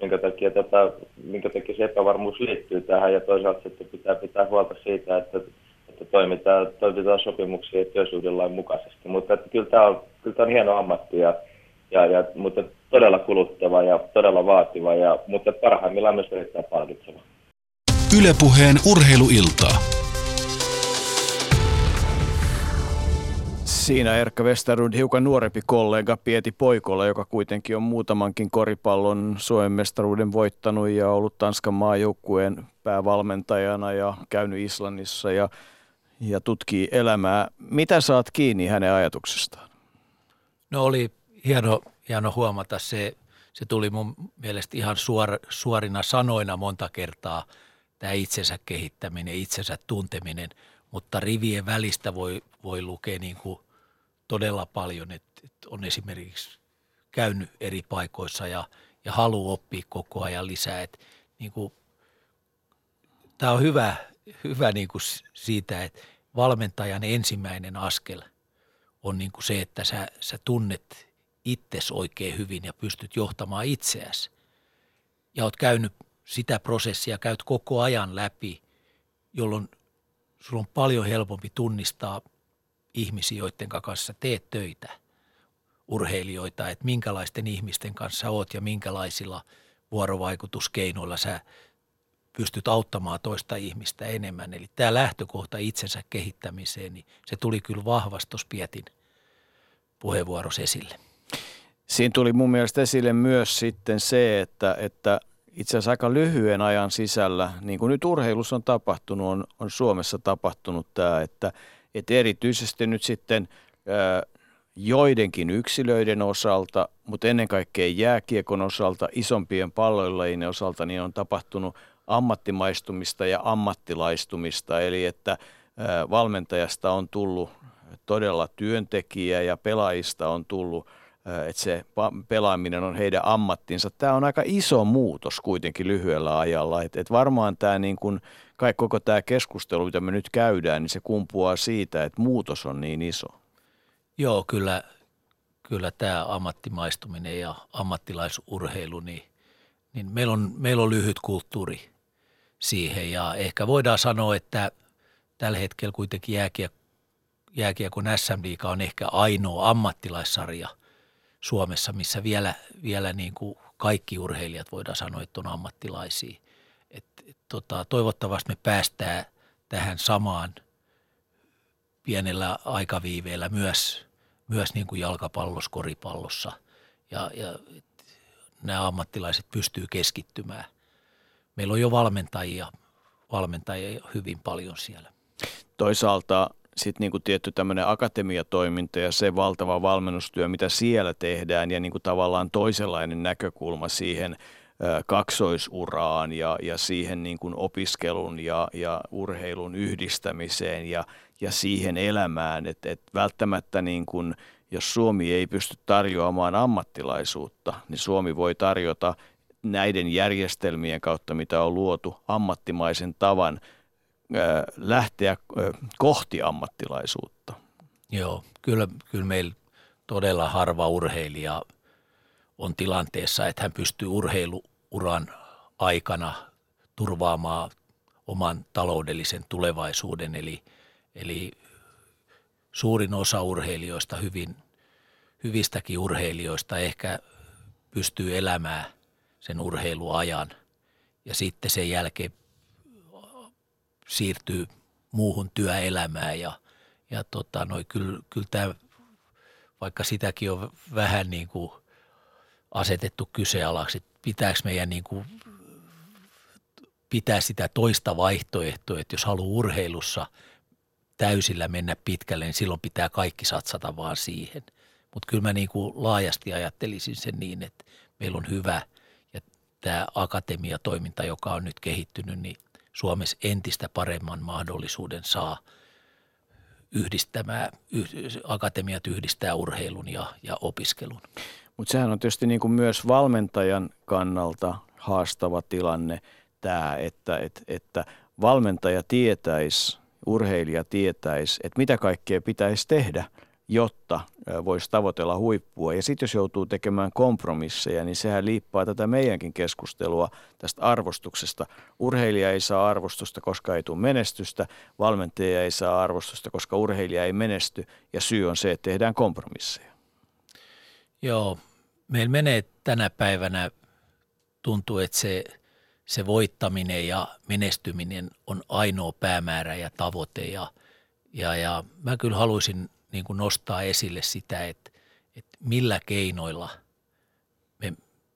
minkä takia, tota, minkä takia se epävarmuus liittyy tähän ja toisaalta sitten pitää pitää huolta siitä, että, että toimitaan, toimitaan sopimuksia työsuhdelain mukaisesti, mutta että kyllä tämä on, kyllä tämä on hieno ammatti ja ja, ja, mutta todella kuluttava ja todella vaativa, ja, mutta parhaimmillaan myös erittäin palkitseva. Ylepuheen urheiluiltaa. Siinä Erkka Westerlund hiukan nuorempi kollega Pieti Poikola, joka kuitenkin on muutamankin koripallon Suomen mestaruuden voittanut ja ollut Tanskan maajoukkueen päävalmentajana ja käynyt Islannissa ja, ja tutkii elämää. Mitä saat kiinni hänen ajatuksestaan? No oli hieno, hieno huomata se, se tuli mun mielestä ihan suor, suorina sanoina monta kertaa, tämä itsensä kehittäminen, itsensä tunteminen, mutta rivien välistä voi, voi lukea niin kuin todella paljon, että, että on esimerkiksi käynyt eri paikoissa ja, ja haluaa oppia koko ajan lisää. Niin kuin, tämä on hyvä, hyvä niin kuin siitä, että valmentajan ensimmäinen askel on niin kuin se, että sä, sä tunnet itses oikein hyvin ja pystyt johtamaan itseäsi. Ja oot käynyt sitä prosessia, käyt koko ajan läpi, jolloin sulla on paljon helpompi tunnistaa ihmisiä, joiden kanssa teet töitä, urheilijoita, että minkälaisten ihmisten kanssa oot ja minkälaisilla vuorovaikutuskeinoilla sä pystyt auttamaan toista ihmistä enemmän. Eli tämä lähtökohta itsensä kehittämiseen, niin se tuli kyllä vahvasti Pietin puheenvuorossa esille. Siinä tuli mun mielestä esille myös sitten se, että, että itse asiassa aika lyhyen ajan sisällä, niin kuin nyt urheilussa on tapahtunut, on, on Suomessa tapahtunut tämä, että, että erityisesti nyt sitten joidenkin yksilöiden osalta, mutta ennen kaikkea jääkiekon osalta, isompien palloilajien osalta, niin on tapahtunut ammattimaistumista ja ammattilaistumista, eli että valmentajasta on tullut todella työntekijä ja pelaajista on tullut – että se pelaaminen on heidän ammattinsa. Tämä on aika iso muutos kuitenkin lyhyellä ajalla. Et, et varmaan tämä niin kun, kai koko tämä keskustelu, mitä me nyt käydään, niin se kumpuaa siitä, että muutos on niin iso. Joo, kyllä, kyllä tämä ammattimaistuminen ja ammattilaisurheilu, niin, niin meillä, on, meillä on lyhyt kulttuuri siihen ja ehkä voidaan sanoa, että tällä hetkellä kuitenkin jääkiekko jääkiekon SM on ehkä ainoa ammattilaissarja – Suomessa, missä vielä, vielä niin kuin kaikki urheilijat voidaan sanoa, että on ammattilaisia. Tota, toivottavasti me päästään tähän samaan pienellä aikaviiveellä myös, myös niin kuin jalkapallossa, koripallossa ja, ja nämä ammattilaiset pystyy keskittymään. Meillä on jo valmentajia, valmentajia hyvin paljon siellä. Toisaalta sitten niinku tietty tämmöinen akatemiatoiminta ja se valtava valmennustyö, mitä siellä tehdään ja niinku tavallaan toisenlainen näkökulma siihen kaksoisuraan ja, ja siihen niin kuin opiskelun ja, ja urheilun yhdistämiseen ja, ja siihen elämään, että et välttämättä niin kuin jos Suomi ei pysty tarjoamaan ammattilaisuutta, niin Suomi voi tarjota näiden järjestelmien kautta, mitä on luotu, ammattimaisen tavan lähteä kohti ammattilaisuutta. Joo, kyllä, kyllä meillä todella harva urheilija on tilanteessa, että hän pystyy urheiluuran aikana turvaamaan oman taloudellisen tulevaisuuden. Eli, eli suurin osa urheilijoista, hyvin, hyvistäkin urheilijoista ehkä pystyy elämään sen urheiluajan ja sitten sen jälkeen siirtyy muuhun työelämään ja, ja tota, noi, kyllä, kyllä tämä, vaikka sitäkin on vähän niin kuin asetettu kyseenalaksi, pitääkö meidän niin kuin pitää sitä toista vaihtoehtoa, että jos haluaa urheilussa täysillä mennä pitkälle, niin silloin pitää kaikki satsata vaan siihen. Mutta kyllä mä niin kuin laajasti ajattelisin sen niin, että meillä on hyvä ja tämä akatemiatoiminta, joka on nyt kehittynyt, niin Suomessa entistä paremman mahdollisuuden saa yhdistämään, yh, akatemiat yhdistää urheilun ja, ja opiskelun. Mutta sehän on tietysti niin kuin myös valmentajan kannalta haastava tilanne tämä, että, että, että valmentaja tietäisi, urheilija tietäisi, että mitä kaikkea pitäisi tehdä – jotta voisi tavoitella huippua. Ja sitten jos joutuu tekemään kompromisseja, niin sehän liippaa tätä meidänkin keskustelua tästä arvostuksesta. Urheilija ei saa arvostusta, koska ei tule menestystä, valmentaja ei saa arvostusta, koska urheilija ei menesty, ja syy on se, että tehdään kompromisseja. Joo, meillä menee tänä päivänä, tuntuu, että se, se voittaminen ja menestyminen on ainoa päämäärä ja tavoite, ja, ja, ja mä kyllä haluaisin – niin kuin nostaa esille sitä, että, että millä keinoilla me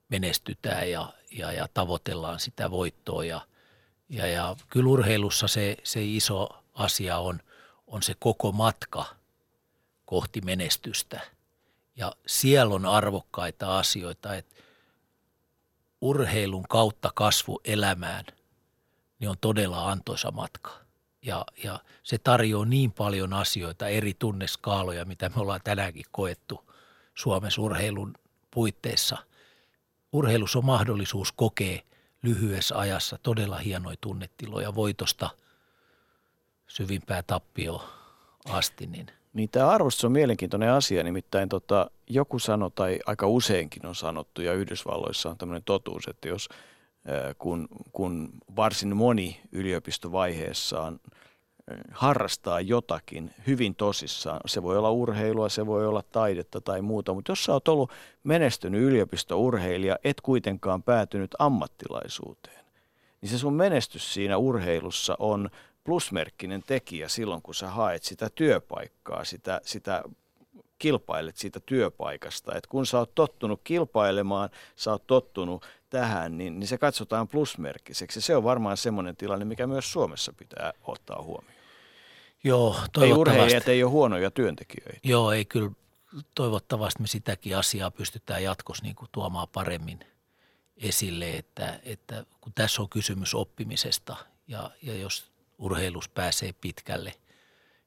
menestytään ja, ja, ja tavoitellaan sitä voittoa. Ja, ja, ja kyllä urheilussa se, se iso asia on, on se koko matka kohti menestystä. Ja siellä on arvokkaita asioita, että urheilun kautta kasvu elämään niin on todella antoisa matka ja, ja se tarjoaa niin paljon asioita, eri tunneskaaloja, mitä me ollaan tänäänkin koettu Suomessa urheilun puitteissa. Urheilussa on mahdollisuus kokea lyhyessä ajassa todella hienoja tunnetiloja voitosta syvimpää tappio asti. Niin. Niin tämä arvostus on mielenkiintoinen asia, nimittäin tota, joku sanoi tai aika useinkin on sanottu ja Yhdysvalloissa on tämmöinen totuus, että jos – kun, kun varsin moni yliopistovaiheessaan harrastaa jotakin hyvin tosissaan. Se voi olla urheilua, se voi olla taidetta tai muuta, mutta jos sä oot ollut menestynyt yliopistourheilija, et kuitenkaan päätynyt ammattilaisuuteen, niin se sun menestys siinä urheilussa on plusmerkkinen tekijä silloin, kun sä haet sitä työpaikkaa, sitä, sitä kilpailet siitä työpaikasta. Et kun sä oot tottunut kilpailemaan, sä oot tottunut tähän, niin, niin se katsotaan plusmerkkiseksi. Se on varmaan semmoinen tilanne, mikä myös Suomessa pitää ottaa huomioon. Joo, Ei urheilijat ei ole huonoja työntekijöitä. Joo, ei kyllä. Toivottavasti me sitäkin asiaa pystytään jatkossa niin kuin tuomaan paremmin esille, että, että kun tässä on kysymys oppimisesta ja, ja jos urheilus pääsee pitkälle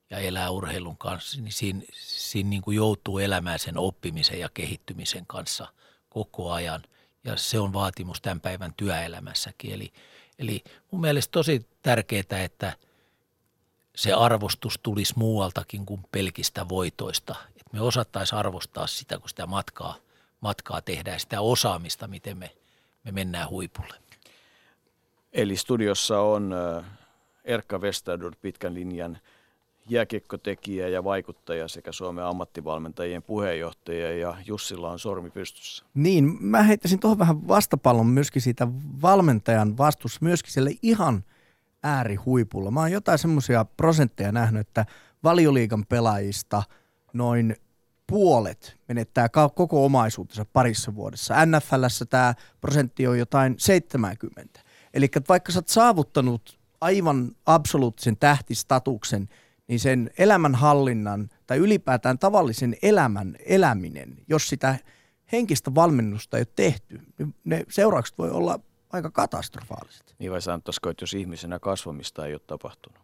ja elää urheilun kanssa, niin siinä, siinä niin kuin joutuu elämään sen oppimisen ja kehittymisen kanssa koko ajan – ja se on vaatimus tämän päivän työelämässäkin. Eli, eli mun mielestä tosi tärkeää, että se arvostus tulisi muualtakin kuin pelkistä voitoista. Että me osattaisiin arvostaa sitä, kun sitä matkaa, matkaa tehdään, sitä osaamista, miten me, me mennään huipulle. Eli studiossa on äh, Erkka Westador pitkän linjan – jääkiekkotekijä ja vaikuttaja sekä Suomen ammattivalmentajien puheenjohtaja ja Jussilla on sormi pystyssä. Niin, mä heittäisin tuohon vähän vastapallon myöskin siitä valmentajan vastus myöskin sille ihan äärihuipulla. Mä oon jotain semmoisia prosentteja nähnyt, että valioliikan pelaajista noin puolet menettää koko omaisuutensa parissa vuodessa. NFLssä tämä prosentti on jotain 70. Eli vaikka sä oot saavuttanut aivan absoluuttisen tähtistatuksen – niin sen elämänhallinnan tai ylipäätään tavallisen elämän eläminen, jos sitä henkistä valmennusta ei ole tehty, niin ne seuraukset voi olla aika katastrofaaliset. Niin vai sanottaisiko, että jos ihmisenä kasvamista ei ole tapahtunut?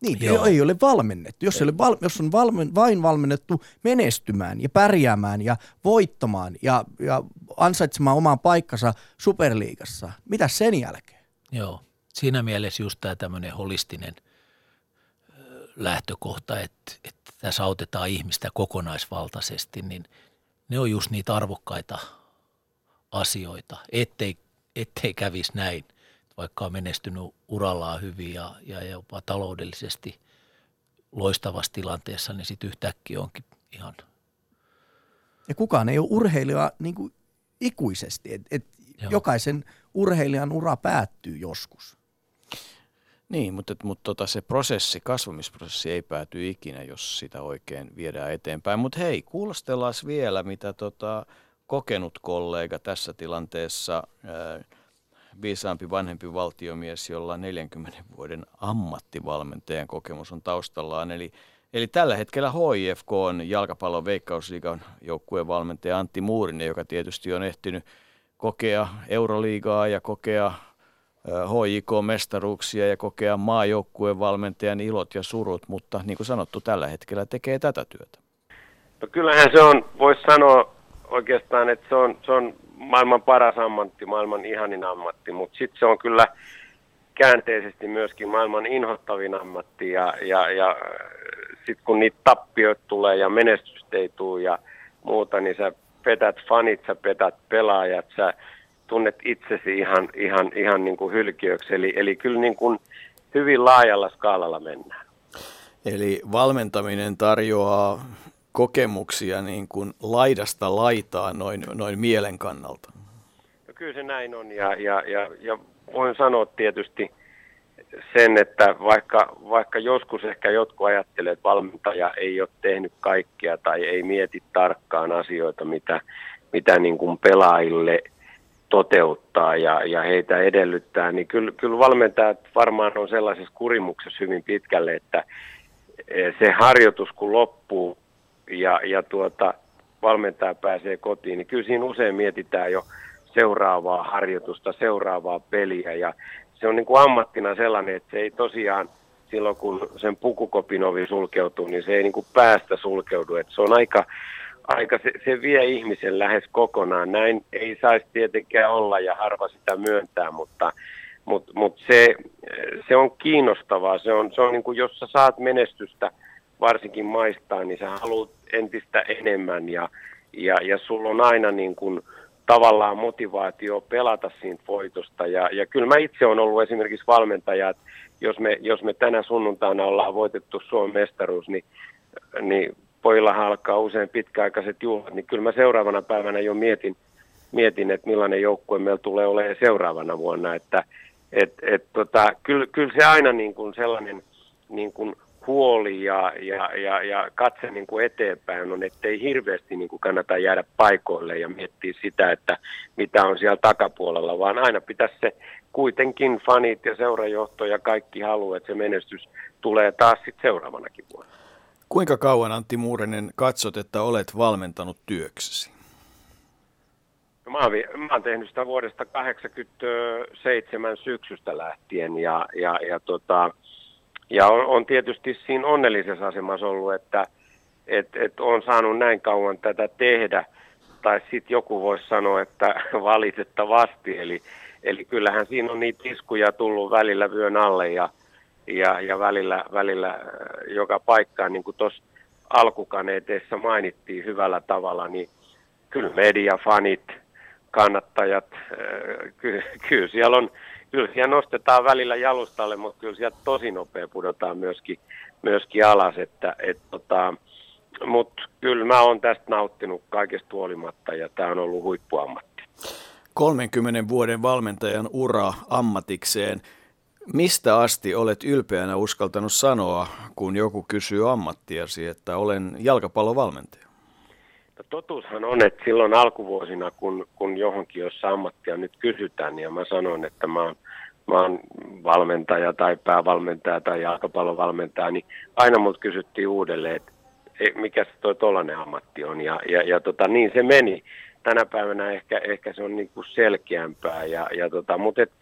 Niin, Joo. ei ole valmennettu. Jos, ei ole val, jos on valmen, vain valmennettu menestymään ja pärjäämään ja voittamaan ja, ja ansaitsemaan oman paikkansa superliigassa, mitä sen jälkeen? Joo. Siinä mielessä just tämä tämmöinen holistinen lähtökohta, että, että tässä autetaan ihmistä kokonaisvaltaisesti, niin ne on just niitä arvokkaita asioita, ettei, ettei kävisi näin, vaikka on menestynyt urallaan hyvin ja, ja jopa taloudellisesti loistavassa tilanteessa, niin sitten yhtäkkiä onkin ihan Ja kukaan ei ole urheilija niin kuin ikuisesti. Et, et Joo. jokaisen urheilijan ura päättyy joskus. Niin, mutta, mutta tota, se prosessi, kasvamisprosessi ei pääty ikinä, jos sitä oikein viedään eteenpäin. Mutta hei, kuulostellaan vielä, mitä tota, kokenut kollega tässä tilanteessa, ää, viisaampi vanhempi valtiomies, jolla 40 vuoden ammattivalmentajan kokemus on taustallaan. Eli, eli tällä hetkellä HIFK on jalkapallon veikkausliigan joukkueen valmentaja Antti Muurinen, joka tietysti on ehtinyt kokea Euroliigaa ja kokea HJK-mestaruuksia ja kokea maajoukkueen valmentajan ilot ja surut, mutta niin kuin sanottu, tällä hetkellä tekee tätä työtä. No kyllähän se on, voisi sanoa oikeastaan, että se on, se on maailman paras ammatti, maailman ihanin ammatti, mutta sitten se on kyllä käänteisesti myöskin maailman inhottavin ammatti ja, ja, ja sitten kun niitä tappioita tulee ja menestystä ei tule ja muuta, niin sä petät fanit, sä petät pelaajat, sä tunnet itsesi ihan, ihan, ihan niin kuin hylkiöksi. Eli, eli kyllä niin kuin hyvin laajalla skaalalla mennään. Eli valmentaminen tarjoaa kokemuksia niin kuin laidasta laitaa noin, noin mielen kannalta. No kyllä se näin on ja, ja, ja, ja voin sanoa tietysti sen, että vaikka, vaikka joskus ehkä jotkut ajattelee, että valmentaja ei ole tehnyt kaikkea tai ei mieti tarkkaan asioita, mitä, mitä niin kuin pelaajille toteuttaa ja, ja heitä edellyttää, niin kyllä, kyllä valmentajat varmaan on sellaisessa kurimuksessa hyvin pitkälle, että eh, se harjoitus kun loppuu ja, ja tuota, valmentaja pääsee kotiin, niin kyllä siinä usein mietitään jo seuraavaa harjoitusta, seuraavaa peliä ja se on niin kuin ammattina sellainen, että se ei tosiaan silloin kun sen pukukopin ovi sulkeutuu, niin se ei niin kuin päästä sulkeudu. Että se on aika, aika se, se vie ihmisen lähes kokonaan. Näin ei saisi tietenkään olla ja harva sitä myöntää, mutta, mutta, mutta se, se on kiinnostavaa. Se on, se on niin kuin, jos sä saat menestystä varsinkin maistaa, niin sä haluat entistä enemmän ja, ja, ja sulla on aina niin kuin, tavallaan motivaatio pelata siitä voitosta. Ja, ja kyllä mä itse olen ollut esimerkiksi valmentaja, että jos me, jos me tänä sunnuntaina ollaan voitettu Suomen mestaruus, niin, niin pojillahan alkaa usein pitkäaikaiset juhlat, niin kyllä mä seuraavana päivänä jo mietin, mietin että millainen joukkue meillä tulee olemaan seuraavana vuonna. Että et, et, tota, kyllä, kyllä se aina niin kuin sellainen niin kuin huoli ja, ja, ja, ja katse niin kuin eteenpäin on, ettei hirveästi niin kuin kannata jäädä paikoille ja miettiä sitä, että mitä on siellä takapuolella, vaan aina pitäisi se kuitenkin fanit ja seurajohto ja kaikki haluaa, että se menestys tulee taas sitten seuraavanakin vuonna. Kuinka kauan Antti Muurinen katsot, että olet valmentanut työksesi? No, mä, oon, mä oon tehnyt sitä vuodesta 87 syksystä lähtien ja, ja, ja, tota, ja on, on tietysti siinä onnellisessa asemassa ollut, että et, et on saanut näin kauan tätä tehdä. Tai sitten joku voisi sanoa, että valitettavasti. Eli, eli kyllähän siinä on niitä iskuja tullut välillä vyön alle ja, ja, ja välillä, välillä äh, joka paikkaan, niin kuin tuossa alkukaneeteissa mainittiin hyvällä tavalla, niin kyllä mediafanit, kannattajat, äh, ky, kyllä siellä on, kyllä siellä nostetaan välillä jalustalle, mutta kyllä sieltä tosi nopea pudotaan myöskin, myöskin alas, että et, tota, mutta kyllä mä oon tästä nauttinut kaikesta huolimatta ja tämä on ollut huippuammatti. 30 vuoden valmentajan ura ammatikseen. Mistä asti olet ylpeänä uskaltanut sanoa, kun joku kysyy ammattiasi, että olen jalkapallovalmentaja? No, totuushan on, että silloin alkuvuosina, kun, kun johonkin jossa ammattia nyt kysytään, niin mä sanon, että mä oon, mä oon valmentaja tai päävalmentaja tai jalkapallovalmentaja, niin aina mut kysyttiin uudelleen, että mikä se toi tollainen ammatti on. Ja, ja, ja tota, niin se meni. Tänä päivänä ehkä, ehkä se on niinku selkeämpää. Ja, ja tota, mutta et,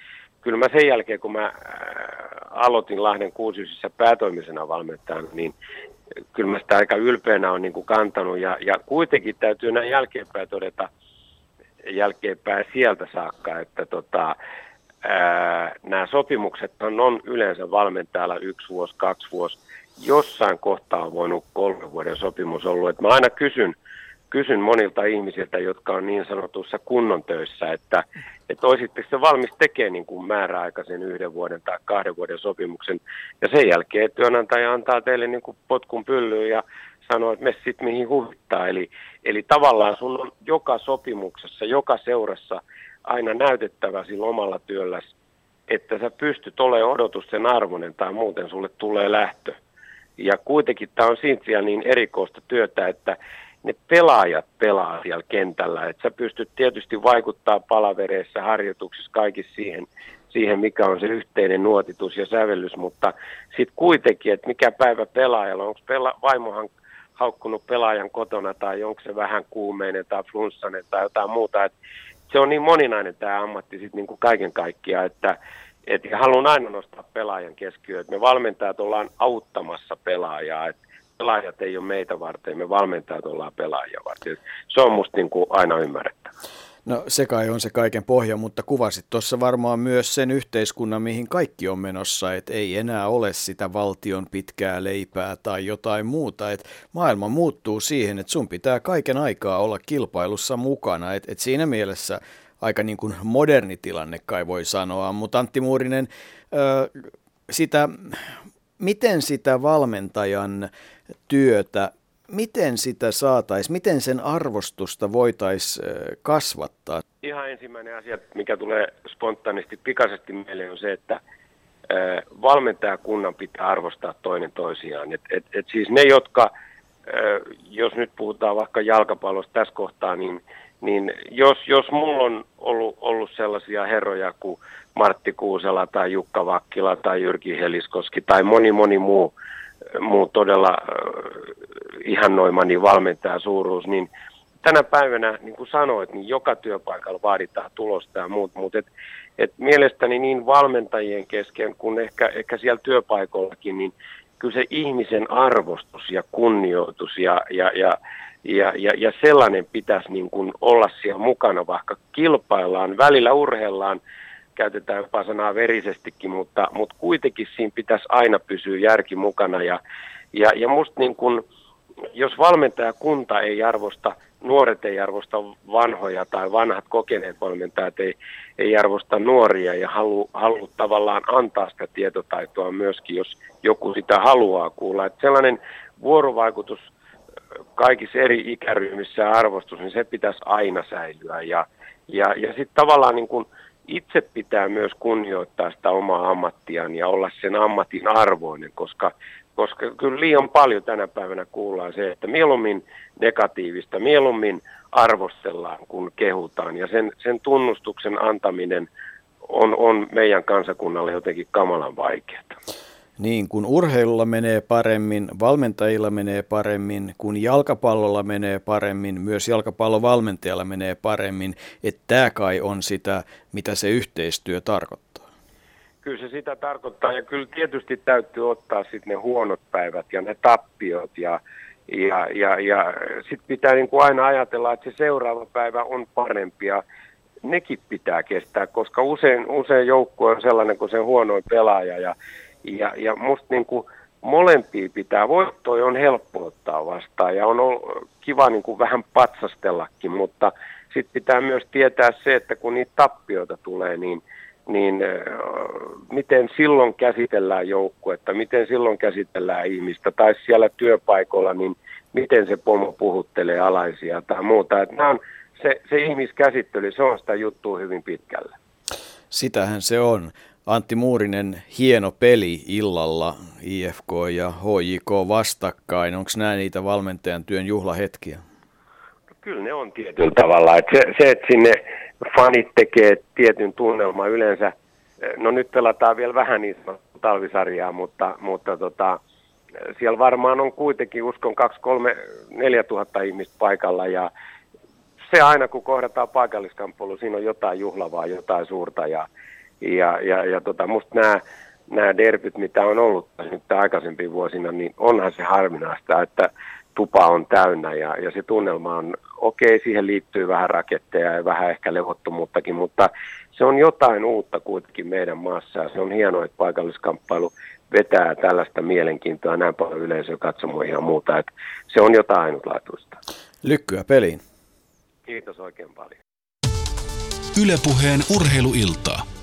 kyllä mä sen jälkeen, kun mä ää, aloitin Lahden kuusisissa päätoimisena valmentajana, niin kyllä mä sitä aika ylpeänä on niin kuin kantanut. Ja, ja kuitenkin täytyy näin jälkeenpäin todeta, jälkeenpäin sieltä saakka, että tota, ää, nämä sopimukset on, yleensä valmentajalla yksi vuosi, kaksi vuosi. Jossain kohtaa on voinut kolme vuoden sopimus ollut. Et mä aina kysyn, kysyn monilta ihmisiltä, jotka on niin sanotussa kunnon töissä, että, että olisitteko se valmis tekemään niin kuin määräaikaisen yhden vuoden tai kahden vuoden sopimuksen. Ja sen jälkeen työnantaja antaa teille niin kuin potkun pyllyyn ja sanoo, että me sitten mihin huvittaa. Eli, eli tavallaan sun on joka sopimuksessa, joka seurassa aina näytettävä sillä omalla työlläsi, että sä pystyt olemaan odotusten arvoinen tai muuten sulle tulee lähtö. Ja kuitenkin tämä on siitä niin erikoista työtä, että ne pelaajat pelaa siellä kentällä. Että sä pystyt tietysti vaikuttaa palavereissa, harjoituksissa, kaikissa siihen, siihen, mikä on se yhteinen nuotitus ja sävellys, mutta sitten kuitenkin, että mikä päivä pelaajalla, onko pela, vaimohan haukkunut pelaajan kotona tai onko se vähän kuumeinen tai flunssainen tai jotain muuta. Et se on niin moninainen tämä ammatti sitten niin kaiken kaikkiaan, että et haluan aina nostaa pelaajan keskiöön, me valmentajat ollaan auttamassa pelaajaa, että pelaajat ei ole meitä varten, me valmentajat ollaan pelaajia varten. Se on musta niin kuin aina ymmärrettävä. No se kai on se kaiken pohja, mutta kuvasit tuossa varmaan myös sen yhteiskunnan, mihin kaikki on menossa, että ei enää ole sitä valtion pitkää leipää tai jotain muuta. Että maailma muuttuu siihen, että sun pitää kaiken aikaa olla kilpailussa mukana. Että et siinä mielessä aika niin kuin moderni tilanne kai voi sanoa, mutta Antti Muurinen, sitä, miten sitä valmentajan työtä miten sitä saataisiin, miten sen arvostusta voitaisiin kasvattaa? Ihan ensimmäinen asia, mikä tulee spontaanisti pikaisesti meille on se, että valmentajakunnan pitää arvostaa toinen toisiaan. Et, et, et siis ne, jotka, jos nyt puhutaan vaikka jalkapallosta tässä kohtaa, niin, niin jos, jos mulla on ollut, ollut sellaisia herroja kuin Martti Kuusela tai Jukka Vakkila tai Jyrki Heliskoski tai moni moni muu, muu todella ihannoimani valmentaja suuruus, niin tänä päivänä, niin kuin sanoit, niin joka työpaikalla vaaditaan tulosta ja muut, mutta et, et mielestäni niin valmentajien kesken kuin ehkä, ehkä siellä työpaikollakin, niin kyllä se ihmisen arvostus ja kunnioitus ja, ja, ja, ja, ja, ja sellainen pitäisi niin kuin olla siellä mukana, vaikka kilpaillaan, välillä urheillaan, käytetään jopa sanaa verisestikin, mutta, mutta kuitenkin siinä pitäisi aina pysyä järki mukana. Ja, ja, ja musta niin kuin, jos valmentajakunta ei arvosta, nuoret ei arvosta vanhoja tai vanhat kokeneet valmentajat ei, ei arvosta nuoria ja halu, halu tavallaan antaa sitä tietotaitoa myöskin, jos joku sitä haluaa kuulla. Että sellainen vuorovaikutus kaikissa eri ikäryhmissä ja arvostus, niin se pitäisi aina säilyä. Ja, ja, ja sitten tavallaan niin kuin itse pitää myös kunnioittaa sitä omaa ammattiaan ja olla sen ammatin arvoinen, koska, koska kyllä liian paljon tänä päivänä kuullaan se, että mieluummin negatiivista, mieluummin arvostellaan, kun kehutaan. Ja sen, sen tunnustuksen antaminen on, on meidän kansakunnalle jotenkin kamalan vaikeaa. Niin, kun urheilulla menee paremmin, valmentajilla menee paremmin, kun jalkapallolla menee paremmin, myös jalkapallovalmentajalla menee paremmin, että tämä kai on sitä, mitä se yhteistyö tarkoittaa. Kyllä se sitä tarkoittaa ja kyllä tietysti täytyy ottaa sitten ne huonot päivät ja ne tappiot ja, ja, ja, ja sitten pitää niin kuin aina ajatella, että se seuraava päivä on parempi ja nekin pitää kestää, koska usein, usein joukkue on sellainen kuin se huonoin pelaaja ja ja, ja musta niin kuin molempia pitää, voittoja on helppo ottaa vastaan ja on kiva niin kuin vähän patsastellakin, mutta sitten pitää myös tietää se, että kun niitä tappioita tulee, niin, niin miten silloin käsitellään joukkuetta, miten silloin käsitellään ihmistä, tai siellä työpaikoilla, niin miten se pomo puhuttelee alaisia tai muuta. Että nämä on, se, se ihmiskäsittely, se on sitä juttua hyvin pitkälle. Sitähän se on. Antti Muurinen, hieno peli illalla, IFK ja HJK vastakkain. Onko nämä niitä valmentajan työn juhlahetkiä? No, kyllä ne on tietyllä tavalla. Et se, se, että sinne fanit tekee tietyn tunnelman yleensä, no nyt pelataan vielä vähän niin talvisarjaa, mutta, mutta tota, siellä varmaan on kuitenkin, uskon, 2, 3, 4 tuhatta ihmistä paikalla ja se aina kun kohdataan paikalliskamppailu, siinä on jotain juhlavaa, jotain suurta ja ja, ja, ja tota, musta nämä nämä derbyt, mitä on ollut nyt aikaisempina vuosina, niin onhan se harvinaista, että tupa on täynnä ja, ja se tunnelma on, okei, okay, siihen liittyy vähän raketteja ja vähän ehkä levottomuuttakin, mutta se on jotain uutta kuitenkin meidän maassa ja se on hienoa, että paikalliskamppailu vetää tällaista mielenkiintoa näin paljon yleisöä katsomoihin ja muuta, että se on jotain ainutlaatuista. Lykkyä peliin. Kiitos oikein paljon. Ylepuheen urheiluiltaa.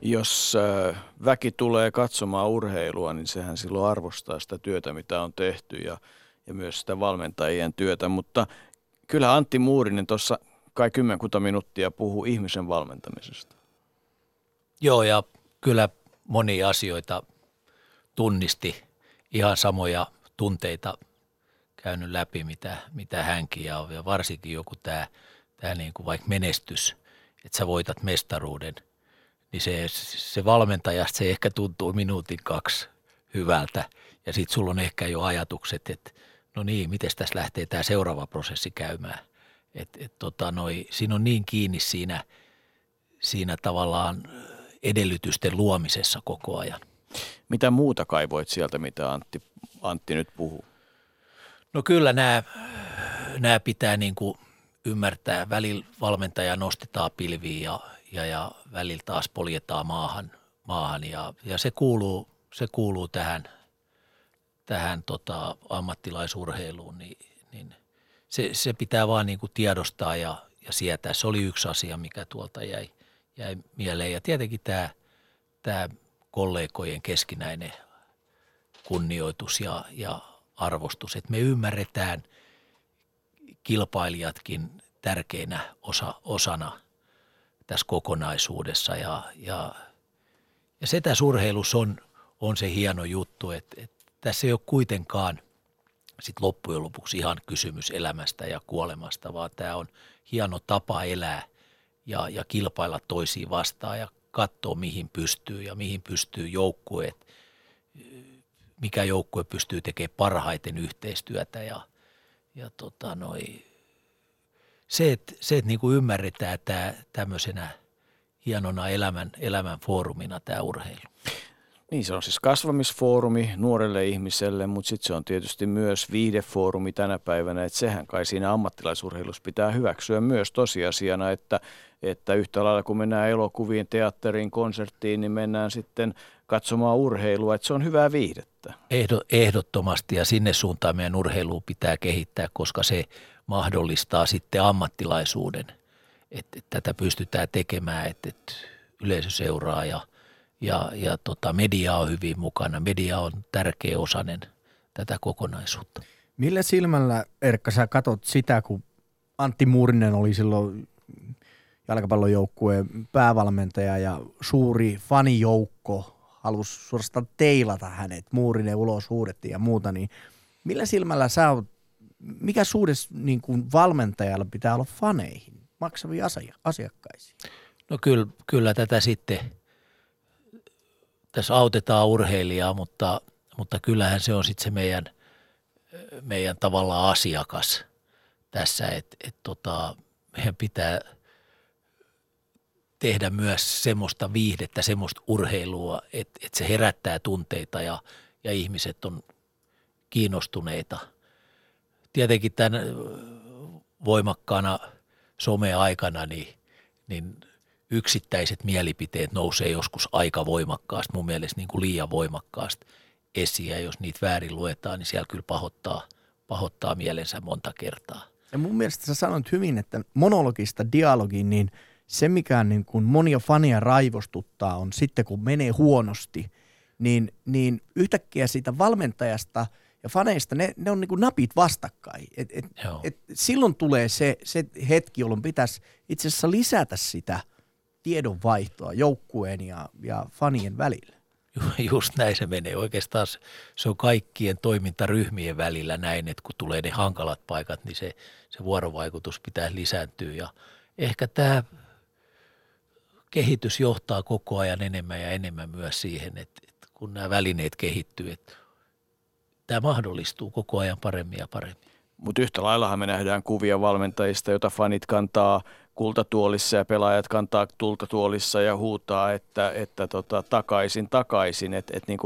Jos äh, väki tulee katsomaan urheilua, niin sehän silloin arvostaa sitä työtä, mitä on tehty ja, ja myös sitä valmentajien työtä. Mutta kyllä Antti Muurinen tuossa kai kymmenkunta minuuttia puhuu ihmisen valmentamisesta. Joo, ja kyllä monia asioita tunnisti ihan samoja tunteita käynyt läpi, mitä, mitä hänkin ja, ja varsinkin joku tämä, tämä niin kuin vaikka menestys, että sä voitat mestaruuden, niin se, se valmentajasta se ehkä tuntuu minuutin kaksi hyvältä ja sitten sulla on ehkä jo ajatukset, että no niin, miten tässä lähtee tämä seuraava prosessi käymään. Et, et tota noi, siinä on niin kiinni siinä, siinä tavallaan edellytysten luomisessa koko ajan. Mitä muuta kaivoit sieltä, mitä Antti, Antti nyt puhuu? No kyllä nämä, nämä pitää niin kuin ymmärtää. Välillä valmentaja nostetaan pilviin ja, ja, ja välillä taas poljetaan maahan, maahan ja, ja se kuuluu, se kuuluu tähän, tähän tota, ammattilaisurheiluun, niin, niin se, se pitää vaan niin kuin tiedostaa ja, ja sietää. Se oli yksi asia, mikä tuolta jäi, jäi mieleen. Ja tietenkin tämä, tämä kollegojen keskinäinen kunnioitus ja, ja arvostus, että me ymmärretään kilpailijatkin tärkeinä osa, osana tässä kokonaisuudessa. Ja, ja, ja se tässä urheilussa on, on se hieno juttu, että, että tässä ei ole kuitenkaan sit loppujen lopuksi ihan kysymys elämästä ja kuolemasta, vaan tämä on hieno tapa elää ja, ja kilpailla toisiin vastaan ja katsoa mihin pystyy ja mihin pystyy joukkueet mikä joukkue pystyy tekemään parhaiten yhteistyötä ja, ja tota noi, se, että, se, että niin kuin ymmärretään tämä tämmöisenä hienona elämän, elämän foorumina tämä urheilu. Niin se on siis kasvamisfoorumi nuorelle ihmiselle, mutta sitten se on tietysti myös viihdefoorumi tänä päivänä, että sehän kai siinä ammattilaisurheilussa pitää hyväksyä myös tosiasiana, että, että yhtä lailla kun mennään elokuviin, teatteriin, konserttiin, niin mennään sitten katsomaan urheilua, että se on hyvää viihdettä. Ehdottomasti ja sinne suuntaan meidän urheilua pitää kehittää, koska se mahdollistaa sitten ammattilaisuuden, että, tätä pystytään tekemään, että, yleisö seuraa ja, ja, ja tota, media on hyvin mukana. Media on tärkeä osainen tätä kokonaisuutta. Millä silmällä, Erkka, sä katot sitä, kun Antti Muurinen oli silloin jalkapallojoukkueen päävalmentaja ja suuri fanijoukko halusi suorastaan teilata hänet, muurinen ulos huudettiin ja muuta, niin millä silmällä sä oot, mikä suhdes niin kuin valmentajalla pitää olla faneihin, maksaviin asiakkaisiin? No kyllä, kyllä tätä sitten, tässä autetaan urheilijaa, mutta, mutta kyllähän se on sitten se meidän, meidän tavallaan asiakas tässä, että et tota, meidän pitää – tehdä myös semmoista viihdettä, semmoista urheilua, että, että se herättää tunteita ja, ja ihmiset on kiinnostuneita. Tietenkin tämän voimakkaana someaikana niin, niin yksittäiset mielipiteet nousee joskus aika voimakkaasti, mun mielestä niin kuin liian voimakkaasti esiin. Ja jos niitä väärin luetaan, niin siellä kyllä pahoittaa, pahoittaa mielensä monta kertaa. Ja mun mielestä sä sanoit hyvin, että monologista dialogiin, niin – se, mikä niin kuin monia fania raivostuttaa, on sitten kun menee huonosti, niin, niin yhtäkkiä siitä valmentajasta ja faneista, ne, ne on niin kuin napit vastakkain. Et, et, et silloin tulee se, se hetki, jolloin pitäisi itse asiassa lisätä sitä tiedonvaihtoa joukkueen ja, ja fanien välillä. Just näin se menee. Oikeastaan se on kaikkien toimintaryhmien välillä näin, että kun tulee ne hankalat paikat, niin se, se vuorovaikutus pitää lisääntyä. Ja ehkä tämä kehitys johtaa koko ajan enemmän ja enemmän myös siihen, että, että kun nämä välineet kehittyy, että tämä mahdollistuu koko ajan paremmin ja paremmin. Mutta yhtä laillahan me nähdään kuvia valmentajista, joita fanit kantaa kultatuolissa ja pelaajat kantaa tultatuolissa ja huutaa, että, että tota, takaisin, takaisin. Että et niin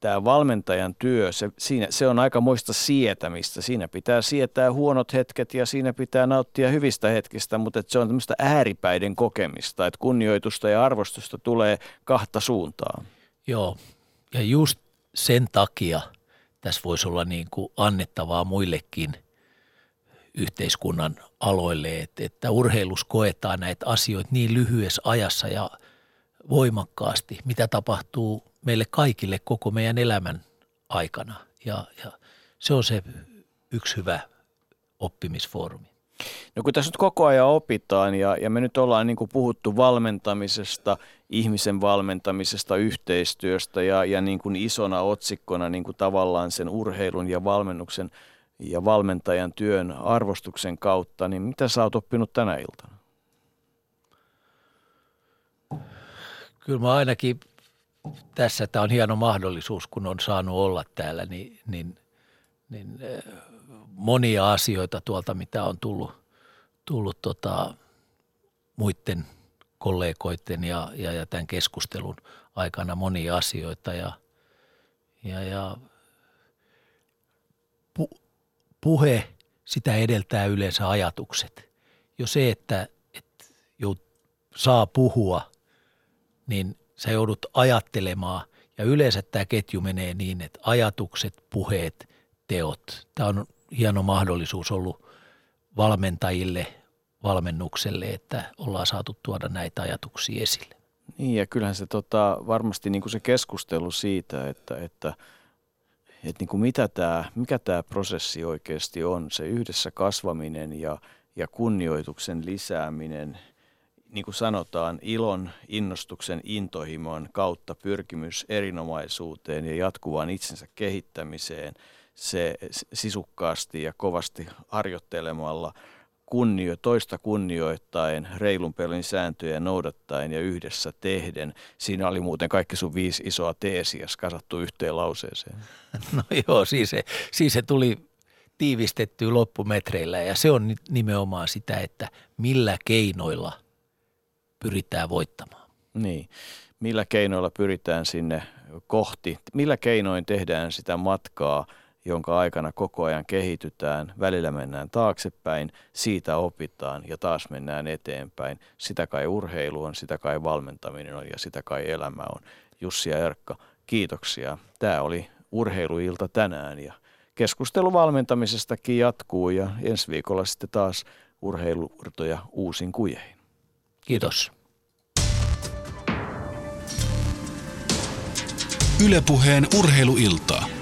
tämä valmentajan työ, se, siinä, se on aika moista sietämistä. Siinä pitää sietää huonot hetket ja siinä pitää nauttia hyvistä hetkistä, mutta se on tämmöistä ääripäiden kokemista, että kunnioitusta ja arvostusta tulee kahta suuntaan. Joo, ja just sen takia tässä voisi olla niin kuin annettavaa muillekin yhteiskunnan aloille, että, että urheilus koetaan näitä asioita niin lyhyessä ajassa ja voimakkaasti, mitä tapahtuu meille kaikille koko meidän elämän aikana. Ja, ja se on se yksi hyvä oppimisfoorumi. No kun tässä nyt koko ajan opitaan ja, ja me nyt ollaan niin kuin puhuttu valmentamisesta, ihmisen valmentamisesta, yhteistyöstä ja, ja niin kuin isona otsikkona niin kuin tavallaan sen urheilun ja valmennuksen ja valmentajan työn arvostuksen kautta, niin mitä sä oot oppinut tänä iltana? Kyllä mä ainakin tässä, tämä on hieno mahdollisuus, kun on saanut olla täällä, niin, niin, niin monia asioita tuolta, mitä on tullut, tullut tota, muiden kollegoiden ja, ja, ja tämän keskustelun aikana monia asioita ja, ja, ja pu, puhe, sitä edeltää yleensä ajatukset. Jo se, että, että jout, saa puhua, niin sä joudut ajattelemaan ja yleensä tämä ketju menee niin, että ajatukset, puheet, teot. Tämä on hieno mahdollisuus ollut valmentajille, valmennukselle, että ollaan saatu tuoda näitä ajatuksia esille. Niin ja kyllähän se tota, varmasti niin kuin se keskustelu siitä, että, että, että niin kuin mitä tämä, mikä tämä prosessi oikeasti on, se yhdessä kasvaminen ja, ja kunnioituksen lisääminen, niin kuin sanotaan, ilon, innostuksen, intohimon kautta pyrkimys erinomaisuuteen ja jatkuvaan itsensä kehittämiseen – se sisukkaasti ja kovasti harjoittelemalla kunnio, toista kunnioittain, reilun pelin sääntöjä noudattaen ja yhdessä tehden. Siinä oli muuten kaikki sun viisi isoa teesiä kasattu yhteen lauseeseen. No joo, siis se, siis se tuli tiivistetty loppumetreillä ja se on nimenomaan sitä, että millä keinoilla pyritään voittamaan. Niin, millä keinoilla pyritään sinne kohti, millä keinoin tehdään sitä matkaa – jonka aikana koko ajan kehitytään, välillä mennään taaksepäin, siitä opitaan ja taas mennään eteenpäin. Sitä kai urheilu on, sitä kai valmentaminen on ja sitä kai elämä on. Jussi ja Erkka, kiitoksia. Tämä oli urheiluilta tänään ja keskustelu valmentamisestakin jatkuu ja ensi viikolla sitten taas urheiluurtoja uusin kujein. Kiitos. Ylepuheen urheiluiltaa.